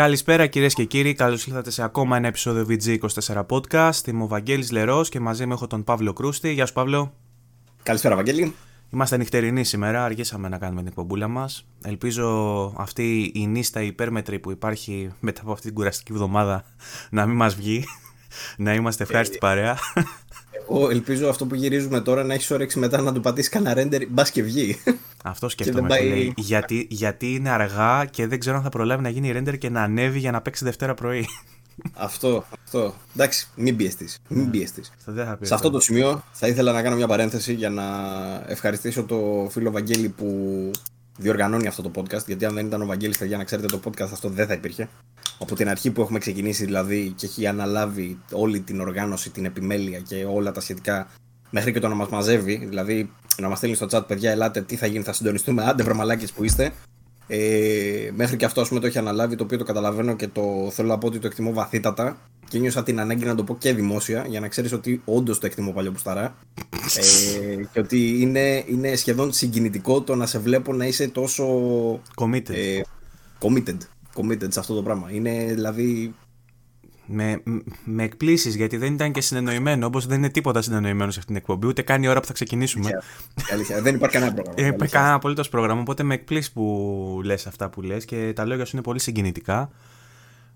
Καλησπέρα κυρίες και κύριοι, καλώς ήρθατε σε ακόμα ένα επεισόδιο VG24 Podcast. Είμαι ο Βαγγέλης Λερός και μαζί μου έχω τον Παύλο Κρούστη. Γεια σου, Παύλο. Καλησπέρα, Βαγγέλη. Είμαστε νυχτερινοί σήμερα, αργήσαμε να κάνουμε την εκπομπούλα μας. Ελπίζω αυτή η νύστα υπέρμετρη που υπάρχει μετά από αυτή την κουραστική εβδομάδα να μην μας βγει. να είμαστε ευχάριστοι ε, παρέα. Εγώ ελπίζω αυτό που γυρίζουμε τώρα να έχεις όρεξη μετά να του πατήσεις κανένα ρέντερ μπας και βγει. Αυτό σκέφτομαι. Πάει... Γιατί, γιατί είναι αργά και δεν ξέρω αν θα προλάβει να γίνει ρέντερ και να ανέβει για να παίξει Δευτέρα πρωί. Αυτό, αυτό. Εντάξει, μην πιεστεί. Μην ναι. πιεστεί. Σε αυτό το σημείο θα ήθελα να κάνω μια παρένθεση για να ευχαριστήσω το φίλο Βαγγέλη που διοργανώνει αυτό το podcast. Γιατί αν δεν ήταν ο Βαγγέλης, για να ξέρετε, το podcast αυτό δεν θα υπήρχε. Από την αρχή που έχουμε ξεκινήσει δηλαδή και έχει αναλάβει όλη την οργάνωση, την επιμέλεια και όλα τα σχετικά μέχρι και το να μας μαζεύει, δηλαδή να μας στέλνει στο chat, παιδιά, ελάτε, τι θα γίνει, θα συντονιστούμε, άντε βρεμαλάκε που είστε. Ε, μέχρι και αυτό πούμε, το έχει αναλάβει, το οποίο το καταλαβαίνω και το θέλω να πω ότι το εκτιμώ βαθύτατα. Και νιώσα την ανάγκη να το πω και δημόσια, για να ξέρεις ότι όντως το εκτιμώ παλιό πουσταρά. Ε, και ότι είναι, είναι σχεδόν συγκινητικό το να σε βλέπω να είσαι τόσο. Committed. Ε, committed. Committed σε αυτό το πράγμα. Είναι δηλαδή με, με εκπλήσεις γιατί δεν ήταν και συνεννοημένο. Όπως δεν είναι τίποτα συνεννοημένος σε αυτήν την εκπομπή, ούτε καν η ώρα που θα ξεκινήσουμε. Αλήθεια, δεν υπάρχει κανένα πρόγραμμα. Δεν υπάρχει κανένα απολύτως πρόγραμμα. Οπότε με εκπλήσεις που λες αυτά που λες και τα λόγια σου είναι πολύ συγκινητικά.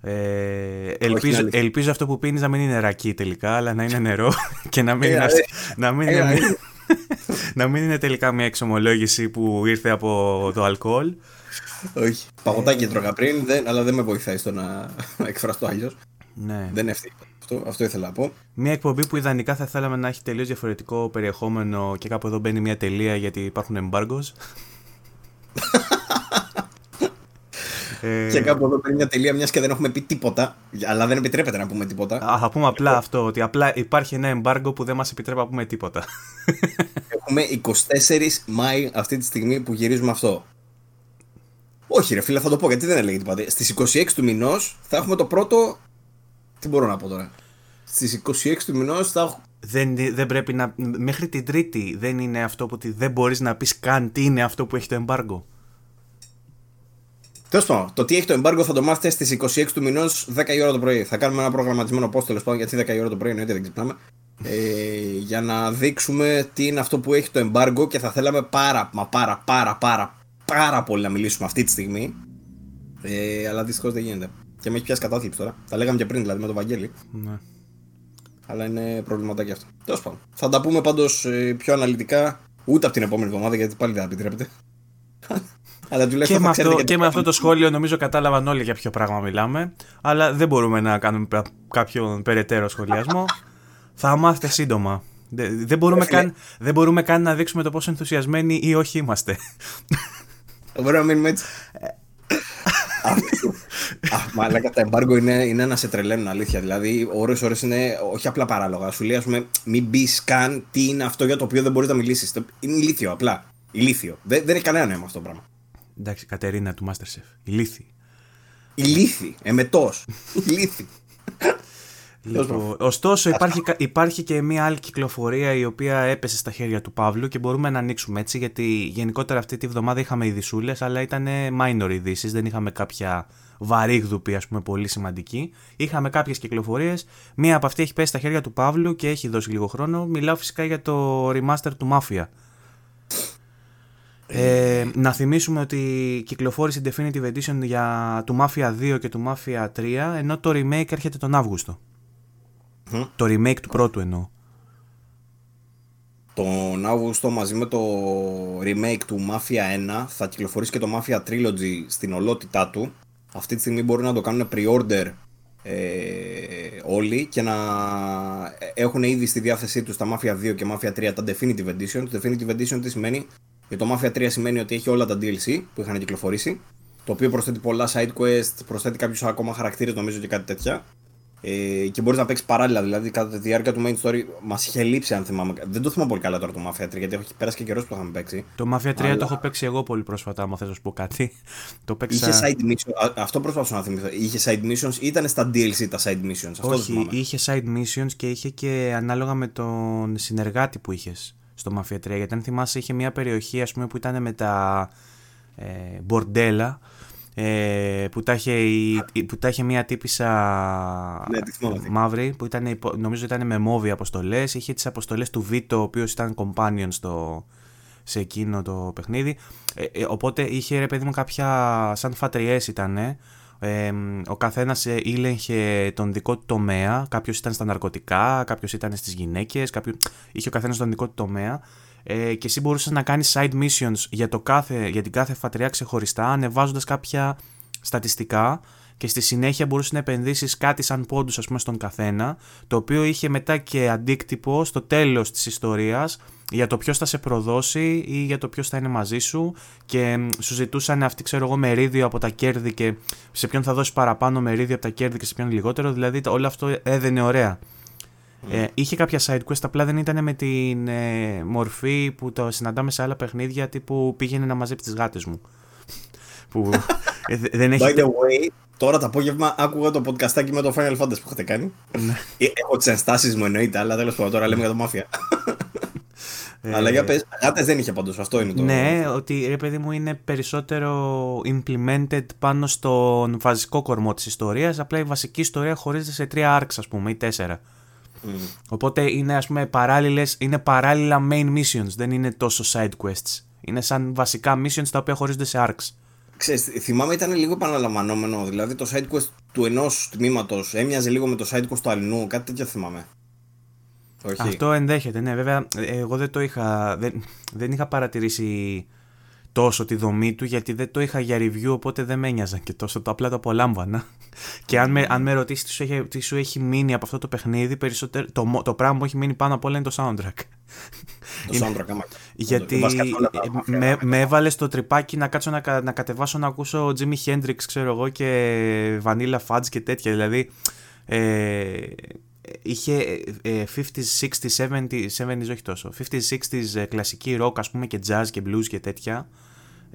Ε, ελπίζω, ελπίζω αυτό που πίνεις να μην είναι ρακί τελικά, αλλά να είναι νερό και να μην, είναι, να μην, είναι, να μην είναι τελικά μια εξομολόγηση που ήρθε από το αλκοόλ. Όχι. Παγωτάκι τρώγα πριν, αλλά δεν με βοηθάει στο να εκφραστώ αλλιώς. Ναι. Δεν είναι Αυτό, αυτό ήθελα να πω. Μια εκπομπή που ιδανικά θα θέλαμε να έχει τελείως διαφορετικό περιεχόμενο και κάπου εδώ μπαίνει μια τελεία γιατί υπάρχουν embargoes. Ε, και κάπου εδώ μπαίνει μια τελεία μιας και δεν έχουμε πει τίποτα. Αλλά δεν επιτρέπεται να πούμε τίποτα. Α, θα πούμε απλά αυτό. Ότι απλά υπάρχει ένα embargo που δεν μας επιτρέπει να πούμε τίποτα. Έχουμε 24 Μάη αυτή τη στιγμή που γυρίζουμε αυτό. Όχι, ρε φίλε, θα το πω γιατί δεν έλεγε τίποτα. Στις 26 του μηνός θα έχουμε το πρώτο τι μπορώ να πω τώρα. Στις 26 του μηνός θα έχω. Δεν, δεν πρέπει να. Μέχρι την Τρίτη δεν είναι αυτό που δεν μπορείς να πεις καν τι είναι αυτό που έχει το εμπάργκο. Τέλος πάντων, το τι έχει το εμπάργκο θα το μάθετε στις 26 του μηνός 10 η ώρα το πρωί. Θα κάνουμε ένα προγραμματισμένο πώ τέλος πάντων γιατί 10 η ώρα το πρωί εννοείται δεν ξυπνάμε. Ε, για να δείξουμε τι είναι αυτό που έχει το εμπάργκο και θα θέλαμε πάρα μα πάρα πάρα πάρα πάρα πολύ να μιλήσουμε αυτή τη στιγμή. Ε, αλλά δυστυχώς δεν γίνεται. Και με έχει πιάσει κατάθλιψη τώρα. Τα λέγαμε και πριν δηλαδή με τον Βαγγέλη. Ναι. Αλλά είναι προβληματάκι αυτό. Τέλος πάντων. Θα τα πούμε πάντως ε, πιο αναλυτικά ούτε από την επόμενη εβδομάδα γιατί πάλι δεν επιτρέπεται. Αλλά και, με αυτό, και με αυτό το σχόλιο νομίζω κατάλαβαν όλοι για ποιο πράγμα μιλάμε. Αλλά δεν μπορούμε να κάνουμε κάποιον περαιτέρω σχολιασμό. θα μάθετε σύντομα. Δεν μπορούμε, καν, δεν μπορούμε καν να δείξουμε το πόσο ενθουσιασμένοι ή όχι είμαστε. Μπορούμε να μείνουμε έτσι. Ε, Αχ, λέγα τα εμπάργκο είναι, είναι ένα σε τρελαίνουν αλήθεια. Δηλαδή, ώρες ώρες είναι όχι απλά παράλογα. Σου λέει, ας πούμε, μην μπεις καν τι είναι αυτό για το οποίο δεν μπορείς να μιλήσεις. Είναι ηλίθιο απλά. Ηλίθιο. Δεν, δεν έχει κανένα νόημα αυτό το πράγμα. Εντάξει, Κατερίνα του Masterchef. Ηλίθι. Ηλίθι. Εμετός. Ηλίθι. Λοιπόν, ωστόσο υπάρχει, υπάρχει και μια άλλη κυκλοφορία η οποία έπεσε στα χέρια του Παύλου και μπορούμε να ανοίξουμε έτσι γιατί γενικότερα αυτή τη βδομάδα είχαμε ειδισούλες αλλά ήταν minor ειδήσεις, δεν είχαμε κάποια βαρύγδουπη ας πούμε πολύ σημαντική. Είχαμε κάποιες κυκλοφορίες, μία από αυτή έχει πέσει στα χέρια του Παύλου και έχει δώσει λίγο χρόνο. Μιλάω φυσικά για το remaster του Mafia. Ε, να θυμίσουμε ότι κυκλοφόρησε η Definitive Edition για του Mafia 2 και του Mafia 3 ενώ το remake έρχεται τον Αύγουστο. Το remake του πρώτου εννοώ. Τον Αύγουστο μαζί με το remake του Mafia 1 θα κυκλοφορήσει και το Mafia Trilogy στην ολότητά του. Αυτή τη στιγμή μπορούν να το κάνουν pre-order ε, όλοι και να έχουν ήδη στη διάθεσή τους τα Mafia 2 και Mafia 3 τα Definitive Edition. Το Definitive Edition τι σημαίνει, για το Mafia 3 σημαίνει ότι έχει όλα τα DLC που είχαν κυκλοφορήσει, το οποίο προσθέτει πολλά side quest, προσθέτει κάποιους ακόμα χαρακτήρες νομίζω και κάτι τέτοια. Ε, και μπορείς να παίξεις παράλληλα. Δηλαδή, κατά τη διάρκεια του main story μας είχε λείψει, αν θυμάμαι. Δεν το θυμάμαι πολύ καλά τώρα το Mafia 3, γιατί έχει πέρασει και καιρός που είχαμε παίξει. Το Mafia 3 Αλλά... το έχω παίξει εγώ πολύ πρόσφατα, άμα θες να σου πω κάτι. το παίξα... Είχε side missions. Αυτό προσπαθώ να θυμηθώ. Είχε side missions ή ήταν στα DLC τα side missions. Αυτό Όχι, είχε side missions και είχε και ανάλογα με τον συνεργάτη που είχες στο Mafia 3. Γιατί αν θυμάσαι, είχε μια περιοχή ας πούμε, που ήταν με τα ε, μπορντέλα ε, που, τα είχε, που τα είχε μια τύπησα ναι, μαύρη που ήταν, νομίζω ήταν με μόβι αποστολές. Είχε τις αποστολές του Βίτο ο οποίος ήταν companion στο, σε εκείνο το παιχνίδι. Ε, ε, οπότε είχε ρε παιδί μου κάποια σαν φατριές ήταν ε, ο καθένας ήλεγχε τον δικό του τομέα. Κάποιος ήταν στα ναρκωτικά, κάποιος ήταν στις γυναίκες κάποιος... είχε ο καθένας τον δικό του τομέα ε, και εσύ μπορούσες να κάνεις side missions για, το κάθε, για την κάθε φατριά ξεχωριστά, ανεβάζοντας κάποια στατιστικά και στη συνέχεια μπορούσες να επενδύσεις κάτι σαν πόντους, ας πούμε, στον καθένα, το οποίο είχε μετά και αντίκτυπο στο τέλος της ιστορίας για το ποιος θα σε προδώσει ή για το ποιος θα είναι μαζί σου και σου ζητούσαν αυτοί, ξέρω εγώ, μερίδιο από τα κέρδη και σε ποιον θα δώσεις παραπάνω μερίδιο από τα κέρδη και σε ποιον λιγότερο. Δηλαδή, όλο αυτό έδαινε ωραία. Ε, είχε κάποια side quest, απλά δεν ήταν με την ε, μορφή που το συναντάμε σε άλλα παιχνίδια τύπου πήγαινε να μαζέψει τις γάτες μου. που ε, δεν έχει... By the way, τώρα το απόγευμα άκουγα το podcastάκι με το Final Fantasy που είχατε κάνει. Ναι. Ε, έχω τις ενστάσεις μου εννοείται, αλλά τέλος πάντων τώρα λέμε για το μάφια. Ε, αλλά για πες, γάτες δεν είχε πάντως, αυτό είναι το... Ναι, ότι ρε παιδί μου είναι περισσότερο implemented πάνω στον βασικό κορμό της ιστορίας, απλά η βασική ιστορία χωρίζεται σε τρία arcs ας πούμε ή τέσσερα. Οπότε είναι ας πούμε παράλληλες, είναι παράλληλα main missions, δεν είναι τόσο side quests. Είναι σαν βασικά missions τα οποία χωρίζονται σε arcs. Ξέρεις, θυμάμαι ήταν λίγο επαναλαμβανόμενο, δηλαδή το side quest του ενός τμήματος έμοιαζε λίγο με το side quest του αλληνού, κάτι τέτοιο θυμάμαι. Όχι. Αυτό ενδέχεται, ναι. Βέβαια, εγώ δεν το είχα, δεν, δεν είχα παρατηρήσει τόσο τη δομή του γιατί δεν το είχα για review οπότε δεν με ένοιαζαν και τόσο, το απλά το απολάμβανα. και αν με, αν με ρωτήσεις τι σου, έχει, τι σου έχει μείνει από αυτό το παιχνίδι, περισσότερο, το, το πράγμα που έχει μείνει πάνω από όλα είναι το soundtrack. Το soundtrack, άμα. Γιατί με, με έβαλε στο τρυπάκι να κάτσω να, να κατεβάσω να ακούσω Jimmy Hendrix, ξέρω εγώ, και Vanilla Fudge και τέτοια. Δηλαδή, ε, είχε 50s, 60s, 70s, 70s όχι τόσο, 50s, 60s ε, κλασική rock ας πούμε και jazz και blues και τέτοια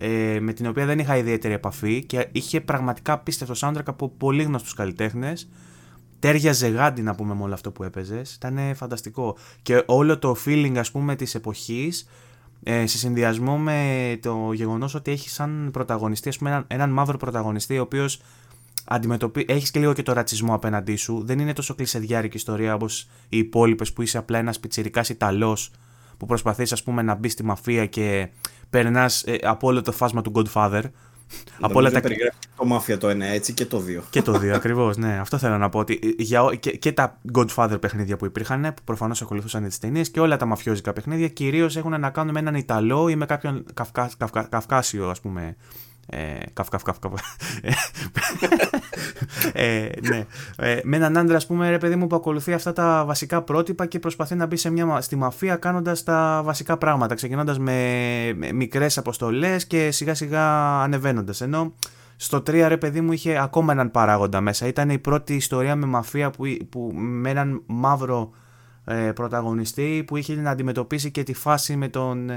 ε, με την οποία δεν είχα ιδιαίτερη επαφή και είχε πραγματικά απίστευτο soundtrack από πολύ γνωστούς καλλιτέχνες τέριαζε γάντι να πούμε με όλο αυτό που έπαιζες. Ήταν φανταστικό. Και όλο το feeling ας πούμε της εποχής ε, σε συνδυασμό με το γεγονός ότι έχει σαν πρωταγωνιστή ας πούμε, έναν, έναν μαύρο πρωταγωνιστή ο οποίος αντιμετωπί... έχεις και λίγο και το ρατσισμό απέναντί σου. Δεν είναι τόσο κλεισεδιάρικη ιστορία όπως οι υπόλοιπες που είσαι απλά ένας πιτσιρικάς Ιταλός που προσπαθείς ας πούμε να μπεις στη μαφία και περνάς ε, από όλο το φάσμα του Godfather. από όλα τα... το μάφια το ένα έτσι και το δύο. Και το δύο ακριβώς, ναι. Αυτό θέλω να πω ότι για... και, και τα Godfather παιχνίδια που υπήρχαν που προφανώς ακολουθούσαν τις ταινίες και όλα τα μαφιόζικα παιχνίδια κυρίως έχουν να κάνουν με έναν Ιταλό ή με κάποιον Καυκά... Καυκά... Καυκάσιο ας πούμε ε, καφ, καφ, καφ, καφ. ε, ναι. Ε, με έναν άντρα, ας πούμε, ρε παιδί μου, που ακολουθεί αυτά τα βασικά πρότυπα και προσπαθεί να μπει σε μια, στη μαφία κάνοντας τα βασικά πράγματα. Ξεκινώντας με, με μικρές αποστολές και σιγά σιγά ανεβαίνοντας. Ενώ στο 3 ρε παιδί μου είχε ακόμα έναν παράγοντα μέσα. Ήταν η πρώτη ιστορία με μαφία που, που με έναν μαύρο ε, πρωταγωνιστή που είχε να αντιμετωπίσει και τη φάση με τον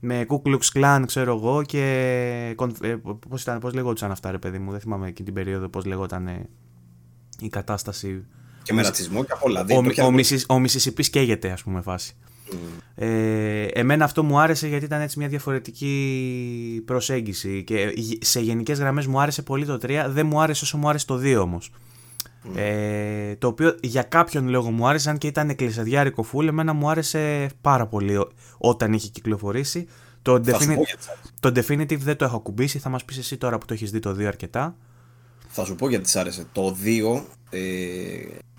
με Ku Klux Klan, ξέρω εγώ, και ε, πώς, ήταν, πώς λεγόντουσαν αυτά, ρε παιδί μου, δεν θυμάμαι εκείνη την περίοδο πώς λεγόταν η κατάσταση. Και με ρατσισμό και από όλα. Ο, ο, ο καίγεται, ας πούμε, φάση. Mm. Ε, εμένα αυτό μου άρεσε γιατί ήταν έτσι μια διαφορετική προσέγγιση και σε γενικές γραμμές μου άρεσε πολύ το 3, δεν μου άρεσε όσο μου άρεσε το 2 όμως. Ε, το οποίο για κάποιον λόγο μου άρεσε, αν και ήταν εκκλησιαδιάρικο φούλ, εμένα μου άρεσε πάρα πολύ όταν είχε κυκλοφορήσει. Το, το Definitive δεν το έχω κουμπίσει, θα μας πεις εσύ τώρα που το έχεις δει το 2 αρκετά. Θα σου πω γιατί σ' άρεσε. Το 2, ε,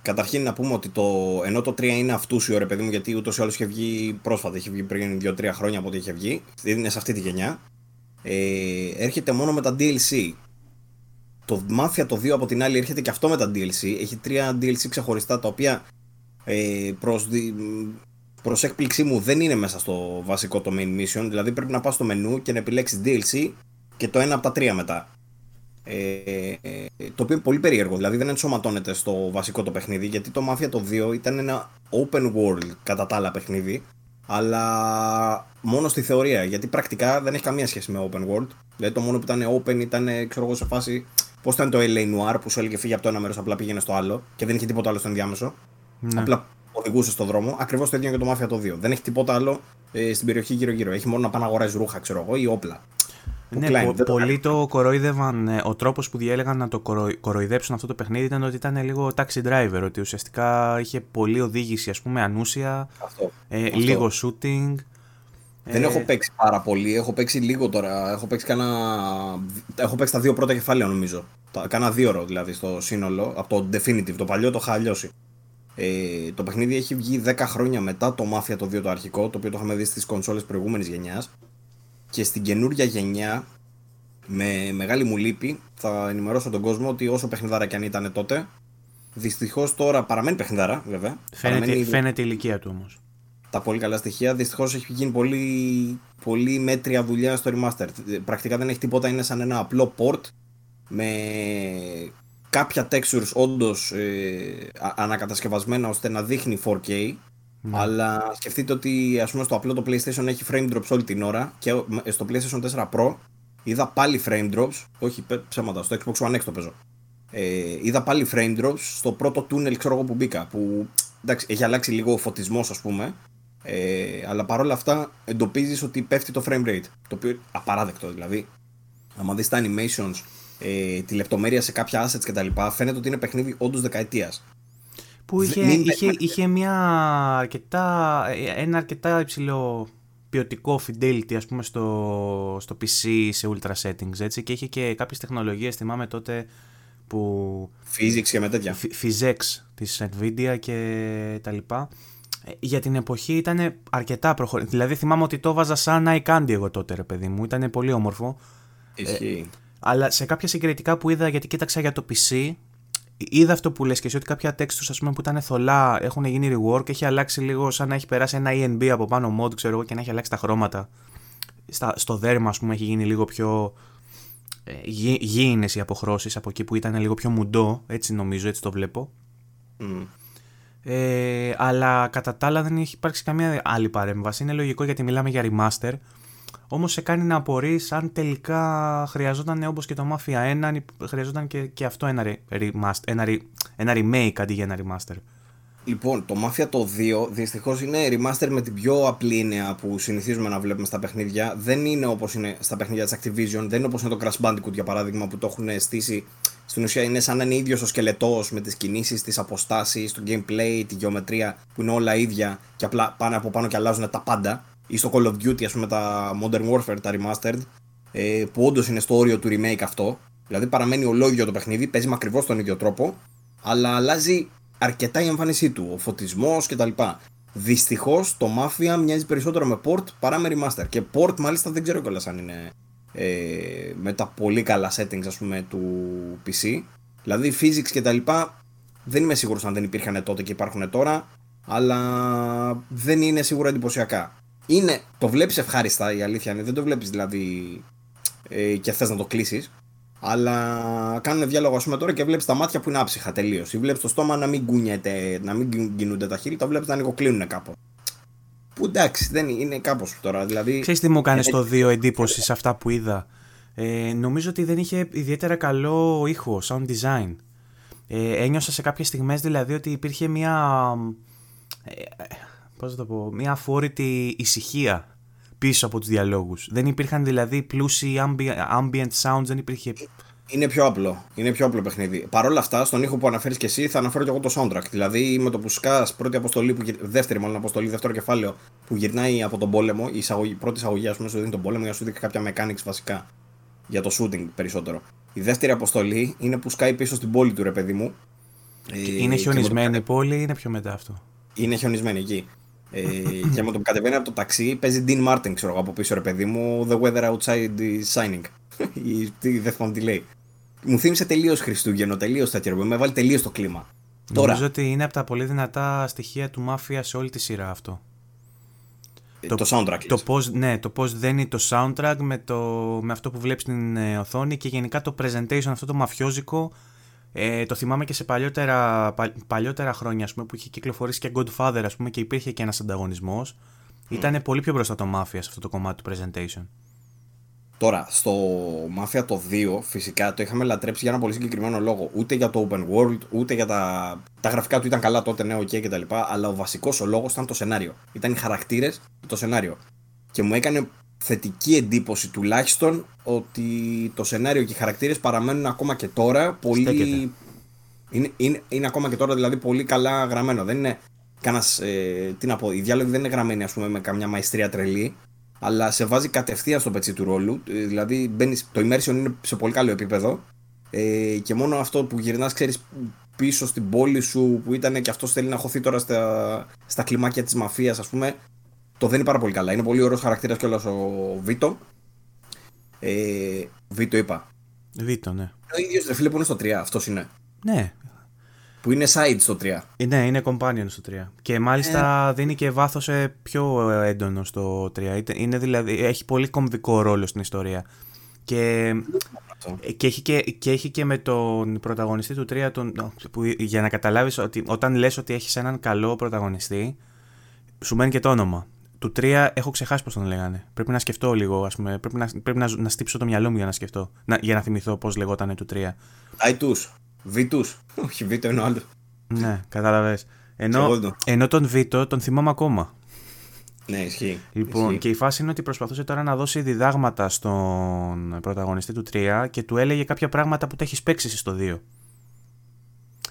καταρχήν να πούμε ότι το, ενώ το 3 είναι αυτούσιο ρε παιδί μου, γιατί ούτως ή άλλως είχε βγει πρόσφατα, είχε βγει πριν 2-3 χρόνια από ό,τι είχε βγει, είναι σε αυτή τη γενιά, ε, έρχεται μόνο με τα DLC. Το Mafia το 2 από την άλλη έρχεται και αυτό με τα DLC. Έχει τρία DLC ξεχωριστά τα οποία ε, προς, προς έκπληξή μου δεν είναι μέσα στο βασικό το main mission. Δηλαδή πρέπει να πας στο μενού και να επιλέξεις DLC και το ένα από τα τρία μετά. Ε, ε, το οποίο είναι πολύ περίεργο, δηλαδή δεν ενσωματώνεται στο βασικό το παιχνίδι γιατί το Mafia το 2 ήταν ένα open world κατά τα άλλα παιχνίδι αλλά μόνο στη θεωρία γιατί πρακτικά δεν έχει καμία σχέση με open world δηλαδή το μόνο που ήταν open ήταν ξέρω εγώ σε φάση Πώς ήταν το LA Noir που σου έλεγε φύγει από το ένα μέρος, απλά πήγαινε στο άλλο και δεν είχε τίποτα άλλο στο ενδιάμεσο. Ναι. Απλά οδηγούσε στον δρόμο. Ακριβώς το ίδιο και το Mafia το 2. Δεν έχει τίποτα άλλο ε, στην περιοχή γύρω-γύρω. Έχει μόνο να πάει να αγοράζει ρούχα, ξέρω εγώ, ή όπλα. Ναι, πο, πολλοί το κοροϊδεύαν. Ε, ο τρόπος που διέλεγαν να το κοροϊδέψουν αυτό το παιχνίδι ήταν ότι ήταν λίγο taxi driver. Ότι ουσιαστικά είχε πολλή οδήγηση, ας πούμε, ανούσια. Αυτό, ε, αυτό. Λίγο shooting. Δεν έχω παίξει πάρα πολύ. Έχω παίξει λίγο τώρα. Έχω παίξει, κάνα... έχω παίξει τα δύο πρώτα κεφάλαια νομίζω. Κάνα δύο ώρο δηλαδή στο σύνολο. Από το Definitive. Το παλιό το είχα αλλιώσει. Ε, το παιχνίδι έχει βγει 10 χρόνια μετά το Mafia το 2 το αρχικό, το οποίο το είχαμε δει στις κονσόλες προηγούμενης γενιάς. Και στην καινούργια γενιά, με μεγάλη μου λύπη, θα ενημερώσω τον κόσμο ότι όσο παιχνιδάρα και αν ήταν τότε, δυστυχώς τώρα παραμένει παιχνιδάρα, βέβαια. Φαίνεται, παραμένει... φαίνεται η ηλικία του όμως. Τα πολύ καλά στοιχεία. Δυστυχώς έχει γίνει πολύ, πολύ μέτρια δουλειά στο remaster. Πρακτικά δεν έχει τίποτα, είναι σαν ένα απλό port με κάποια textures όντως ε, ανακατασκευασμένα ώστε να δείχνει 4K. Ναι. Αλλά σκεφτείτε ότι ας πούμε στο απλό το PlayStation έχει frame drops όλη την ώρα και στο PlayStation 4 Pro είδα πάλι frame drops, όχι ψέματα, στο Xbox One X το παίζω. Ε, είδα πάλι frame drops στο πρώτο tunnel ξέρω εγώ που μπήκα που εντάξει, έχει αλλάξει λίγο ο φωτισμός ας πούμε ε, αλλά παρόλα αυτά εντοπίζεις ότι πέφτει το frame rate το οποίο απαράδεκτο δηλαδή άμα δεις τα animations ε, τη λεπτομέρεια σε κάποια assets κτλ. Φαίνεται ότι είναι παιχνίδι όντως δεκαετίας. Που είχε, είχε, είχε μια αρκετά, ένα αρκετά υψηλό ποιοτικό fidelity ας πούμε στο, στο PC σε ultra settings έτσι και είχε και κάποιες τεχνολογίες θυμάμαι τότε που... Physics και με τέτοια. Physics της Nvidia και τα λοιπά. Ε, για την εποχή ήταν αρκετά προχωρημένο. Δηλαδή θυμάμαι ότι το βάζα σαν iCandy εγώ τότε ρε παιδί μου. Ήταν πολύ όμορφο. Ισχύει. Ε, αλλά σε κάποια συγκριτικά που είδα, γιατί κοίταξα για το PC, είδα αυτό που λες και εσύ ότι κάποια textures ας πούμε, που ήταν θολά έχουν γίνει rework, έχει αλλάξει λίγο σαν να έχει περάσει ένα ENB από πάνω mod ξέρω εγώ και να έχει αλλάξει τα χρώματα. Στα, στο δέρμα ας πούμε έχει γίνει λίγο πιο ε, γήινες οι αποχρώσεις από εκεί που ήταν λίγο πιο μουντό, έτσι νομίζω, έτσι το βλέπω. Mm. Ε, αλλά κατά τα άλλα δεν έχει υπάρξει καμία άλλη παρέμβαση. Είναι λογικό γιατί μιλάμε για remaster όμως σε κάνει να απορείς αν τελικά χρειαζόταν όπως και το Mafia 1 χρειαζόταν και, και αυτό ένα, remaster, ένα, ένα remake αντί για ένα remaster. Λοιπόν, το Mafia το 2 δυστυχώς είναι remaster με την πιο απλή έννοια που συνηθίζουμε να βλέπουμε στα παιχνίδια. Δεν είναι όπως είναι στα παιχνίδια της Activision, δεν είναι όπως είναι το Crash Bandicoot για παράδειγμα που το έχουν στήσει. Στην ουσία είναι σαν να είναι ίδιος ο σκελετός με τις κινήσεις, τις αποστάσεις, το gameplay, τη γεωμετρία που είναι όλα ίδια και απλά πάνε από πάνω και αλλάζουν τα πάντα ή στο Call of Duty, ας πούμε, τα Modern Warfare, τα Remastered, ε, που όντως είναι στο όριο του remake αυτό. Δηλαδή παραμένει ολόγιο το παιχνίδι, παίζει με ακριβώς τον ίδιο τρόπο, αλλά αλλάζει αρκετά η εμφάνισή του, ο φωτισμός κτλ. Δυστυχώς το Mafia μοιάζει περισσότερο με port παρά με remaster. Και port μάλιστα δεν ξέρω κιόλας αν είναι ε, με τα πολύ καλά settings ας πούμε του PC. Δηλαδή physics κτλ. Δεν είμαι σίγουρος αν δεν υπήρχαν τότε και υπάρχουν τώρα, αλλά δεν είναι σίγουρα εντυπωσιακά είναι, το βλέπεις ευχάριστα η αλήθεια είναι, δεν το βλέπεις δηλαδή ε, και θες να το κλείσεις. Αλλά κάνουν διάλογο ας πούμε τώρα και βλέπεις τα μάτια που είναι άψυχα τελείως. Ή βλέπεις το στόμα να μην κουνιέται, να μην κινούνται τα χείλη, το βλέπεις να νοικοκλίνουν κάπου. Που εντάξει, δεν είναι κάπως τώρα. Δηλαδή, Ξέρεις τι μου κάνει στο 2 εντύπωση σε αυτά που είδα; Ε, νομίζω ότι δεν είχε ιδιαίτερα καλό ήχο, sound design. Ε, ένιωσα σε κάποιες στιγμές δηλαδή ότι υπήρχε μια... Ε, πώς θα το πω, μια αφόρητη ησυχία πίσω από τους διαλόγους. Δεν υπήρχαν δηλαδή πλούσιοι ambient sounds, δεν υπήρχε... Είναι πιο απλό. Είναι πιο απλό παιχνίδι. Παρ' όλα αυτά, στον ήχο που αναφέρεις και εσύ, θα αναφέρω και εγώ το soundtrack. Δηλαδή, με το που σκάς πρώτη αποστολή, που, δεύτερη μάλλον αποστολή, δεύτερο κεφάλαιο που γυρνάει από τον πόλεμο, η, εισαγωγή, πρώτη εισαγωγή, ας πούμε, σου δίνει τον πόλεμο για να σου δείχνει κάποια mechanics βασικά. Για το shooting περισσότερο. Η δεύτερη αποστολή είναι που σκάει πίσω στην πόλη του, ρε παιδί μου. Είναι ε, χιονισμένη η πόλη ή είναι πιο μετά αυτό. Είναι χιονισμένη εκεί. Ε, και με το που κατεβαίνει από το ταξί παίζει Dean Martin, ξέρω εγώ από πίσω ρε παιδί μου. The weather outside is shining. Ή δεν θυμάμαι τι λέει. Μου θύμισε τελείως Χριστούγεννο, τελείως τέτοιο. Με βάλει τελείως το κλίμα. Τώρα. Νομίζω ότι είναι από τα πολύ δυνατά στοιχεία του Mafia σε όλη τη σειρά αυτό. Ε, το, το soundtrack. Το πώς, ναι, το πώς δένει το soundtrack με, το, με αυτό που βλέπεις στην ε, οθόνη και γενικά το presentation αυτό το μαφιόζικο ε, το θυμάμαι και σε παλιότερα, παλιότερα χρόνια ας πούμε, που είχε κυκλοφορήσει και Godfather ας πούμε, και υπήρχε και ένας ανταγωνισμός. Mm. Ήταν πολύ πιο μπροστά το Mafia σε αυτό το κομμάτι του presentation. Τώρα, στο Mafia το 2 φυσικά το είχαμε λατρέψει για ένα πολύ συγκεκριμένο λόγο. Ούτε για το open world, ούτε για τα. Τα γραφικά του ήταν καλά τότε, ναι, ok κτλ. Αλλά ο βασικός ο λόγος ήταν το σενάριο. Ήταν οι χαρακτήρες και το σενάριο. Και μου έκανε θετική εντύπωση τουλάχιστον ότι το σενάριο και οι χαρακτήρες παραμένουν ακόμα και τώρα πολύ... Είναι, είναι, είναι ακόμα και τώρα δηλαδή πολύ καλά γραμμένο. Δεν είναι κανένας, ε, τι να πω, οι διάλογοι δεν είναι γραμμένοι ας πούμε με καμιά μαϊστρία τρελή αλλά σε βάζει κατευθείαν στο πετσί του ρόλου. Ε, δηλαδή μπαίνεις, το immersion είναι σε πολύ καλό επίπεδο ε, και μόνο αυτό που γυρνάς ξέρεις πίσω στην πόλη σου που ήταν και αυτός θέλει να χωθεί τώρα στα, στα κλιμάκια της μαφίας ας πούμε το δένει πάρα πολύ καλά. Είναι πολύ ωραίος χαρακτήρας κιόλας ο Βίτο. Ε, Βίτο είπα. Βίτο, ναι. Ο ίδιος ρε φίλε που είναι στο 3, αυτός είναι. Ναι. Που είναι side στο 3. Ε, ναι, είναι companion στο 3. Και μάλιστα ε... δίνει και βάθος πιο έντονο στο 3. Είναι δηλαδή, έχει πολύ κομβικό ρόλο στην ιστορία. Και και έχει και, και έχει και με τον πρωταγωνιστή του 3 τον, που, για να καταλάβεις ότι όταν λες ότι έχεις έναν καλό πρωταγωνιστή σου μένει και το όνομα. Του 3 έχω ξεχάσει πώς τον λέγανε. Πρέπει να σκεφτώ λίγο, ας πούμε. Πρέπει να, πρέπει να, να στύψω το μυαλό μου για να σκεφτώ. Να, για να θυμηθώ πώς λεγόταν του 3. Άιτου. Βίτου. Όχι, Βίτο είναι ο άλλο. Ναι, κατάλαβε. Ενώ, ενώ τον Βίτο τον θυμάμαι ακόμα. Ναι, ισχύει. Λοιπόν, ισχύει. και η φάση είναι ότι προσπαθούσε τώρα να δώσει διδάγματα στον πρωταγωνιστή του 3 και του έλεγε κάποια πράγματα που τα έχεις παίξει στο 2.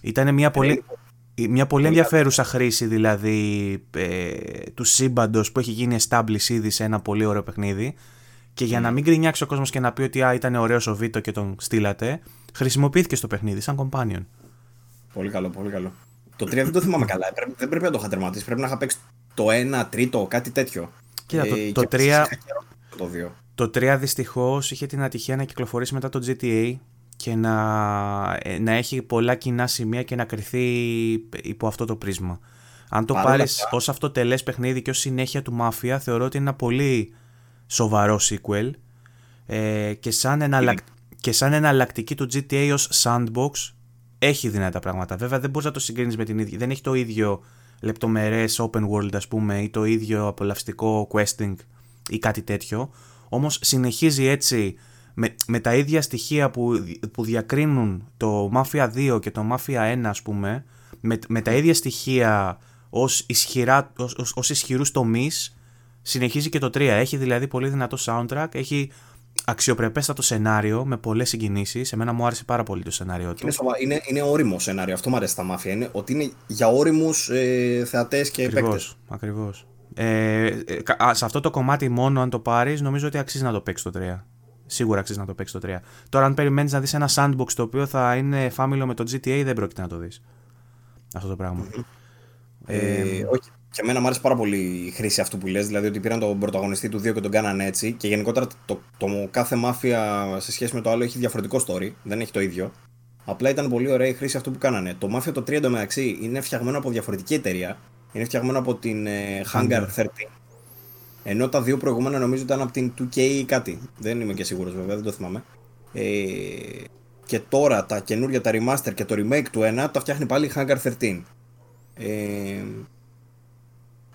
Ήταν μια πολύ, μια πολύ ενδιαφέρουσα χρήση δηλαδή ε, του σύμπαντος που έχει γίνει establish ήδη σε ένα πολύ ωραίο παιχνίδι. Και για να μην γκρινιάξει ο κόσμος και να πει ότι α, ήταν ωραίος ο Βίτο και τον στείλατε, χρησιμοποιήθηκε στο παιχνίδι σαν companion. Πολύ καλό, πολύ καλό. Το 3 δεν το θυμάμαι καλά. Δεν πρέπει να το είχα τερματίσει. Πρέπει να είχα παίξει το 1 τρίτο, κάτι τέτοιο. Κοίτα, το, ε, το, 3, το, 2. το 3 δυστυχώς είχε την ατυχία να κυκλοφορήσει μετά το GTA και να, ε, να έχει πολλά κοινά σημεία και να κρυθεί υπό αυτό το πρίσμα. Αν το πάρεις ως αυτοτελές παιχνίδι και ως συνέχεια του Mafia, θεωρώ ότι είναι ένα πολύ σοβαρό sequel ε, και, σαν εναλλακ... και σαν εναλλακτική του GTA ως sandbox έχει δυνατά πράγματα. Βέβαια δεν μπορείς να το συγκρίνεις με την ίδια. Δεν έχει το ίδιο λεπτομερές open world ας πούμε ή το ίδιο απολαυστικό questing ή κάτι τέτοιο. Όμως συνεχίζει έτσι με, με τα ίδια στοιχεία που, που διακρίνουν το Mafia 2 και το Mafia 1 ας πούμε με, με τα ίδια στοιχεία ως, ισχυρά, ως, ως, ως ισχυρούς τομείς συνεχίζει και το 3. Έχει δηλαδή πολύ δυνατό soundtrack, έχει αξιοπρεπέστατο σενάριο με πολλές συγκινήσεις. Εμένα μου άρεσε πάρα πολύ το σενάριο του. Είναι, είναι, είναι όριμο σενάριο. Αυτό μου αρέσει στα μάφια. Είναι ότι είναι για όριμους ε, θεατές και παίκτες. Ακριβώς. Ε, ε, σε αυτό το κομμάτι μόνο, αν το πάρεις, νομίζω ότι αξίζει να το παίξεις το 3. Σίγουρα αξίζει να το παίξεις το 3. Τώρα, αν περιμένεις να δεις ένα sandbox το οποίο θα είναι φάμιλο με το GTA, δεν πρόκειται να το δεις. Αυτό το πραγμα Ε, ε, όχι. Και εμένα μου άρεσε πάρα πολύ η χρήση αυτού που λες, δηλαδή ότι πήραν τον πρωταγωνιστή του 2 και τον κάνανε έτσι. Και γενικότερα το, το, κάθε μάφια σε σχέση με το άλλο έχει διαφορετικό story, δεν έχει το ίδιο. Απλά ήταν πολύ ωραία η χρήση αυτού που κάνανε. Το Mafia το 3 εντωμεταξύ είναι φτιαγμένο από διαφορετική εταιρεία. Είναι φτιαγμένο από την ε, Hangar 13. Ενώ τα δύο προηγούμενα νομίζω ήταν από την 2K ή κάτι. Δεν είμαι και σίγουρος βέβαια, δεν το θυμάμαι. Ε, και τώρα τα καινούργια, τα remaster και το remake του 1 τα φτιάχνει πάλι η Hangar 13. Ε,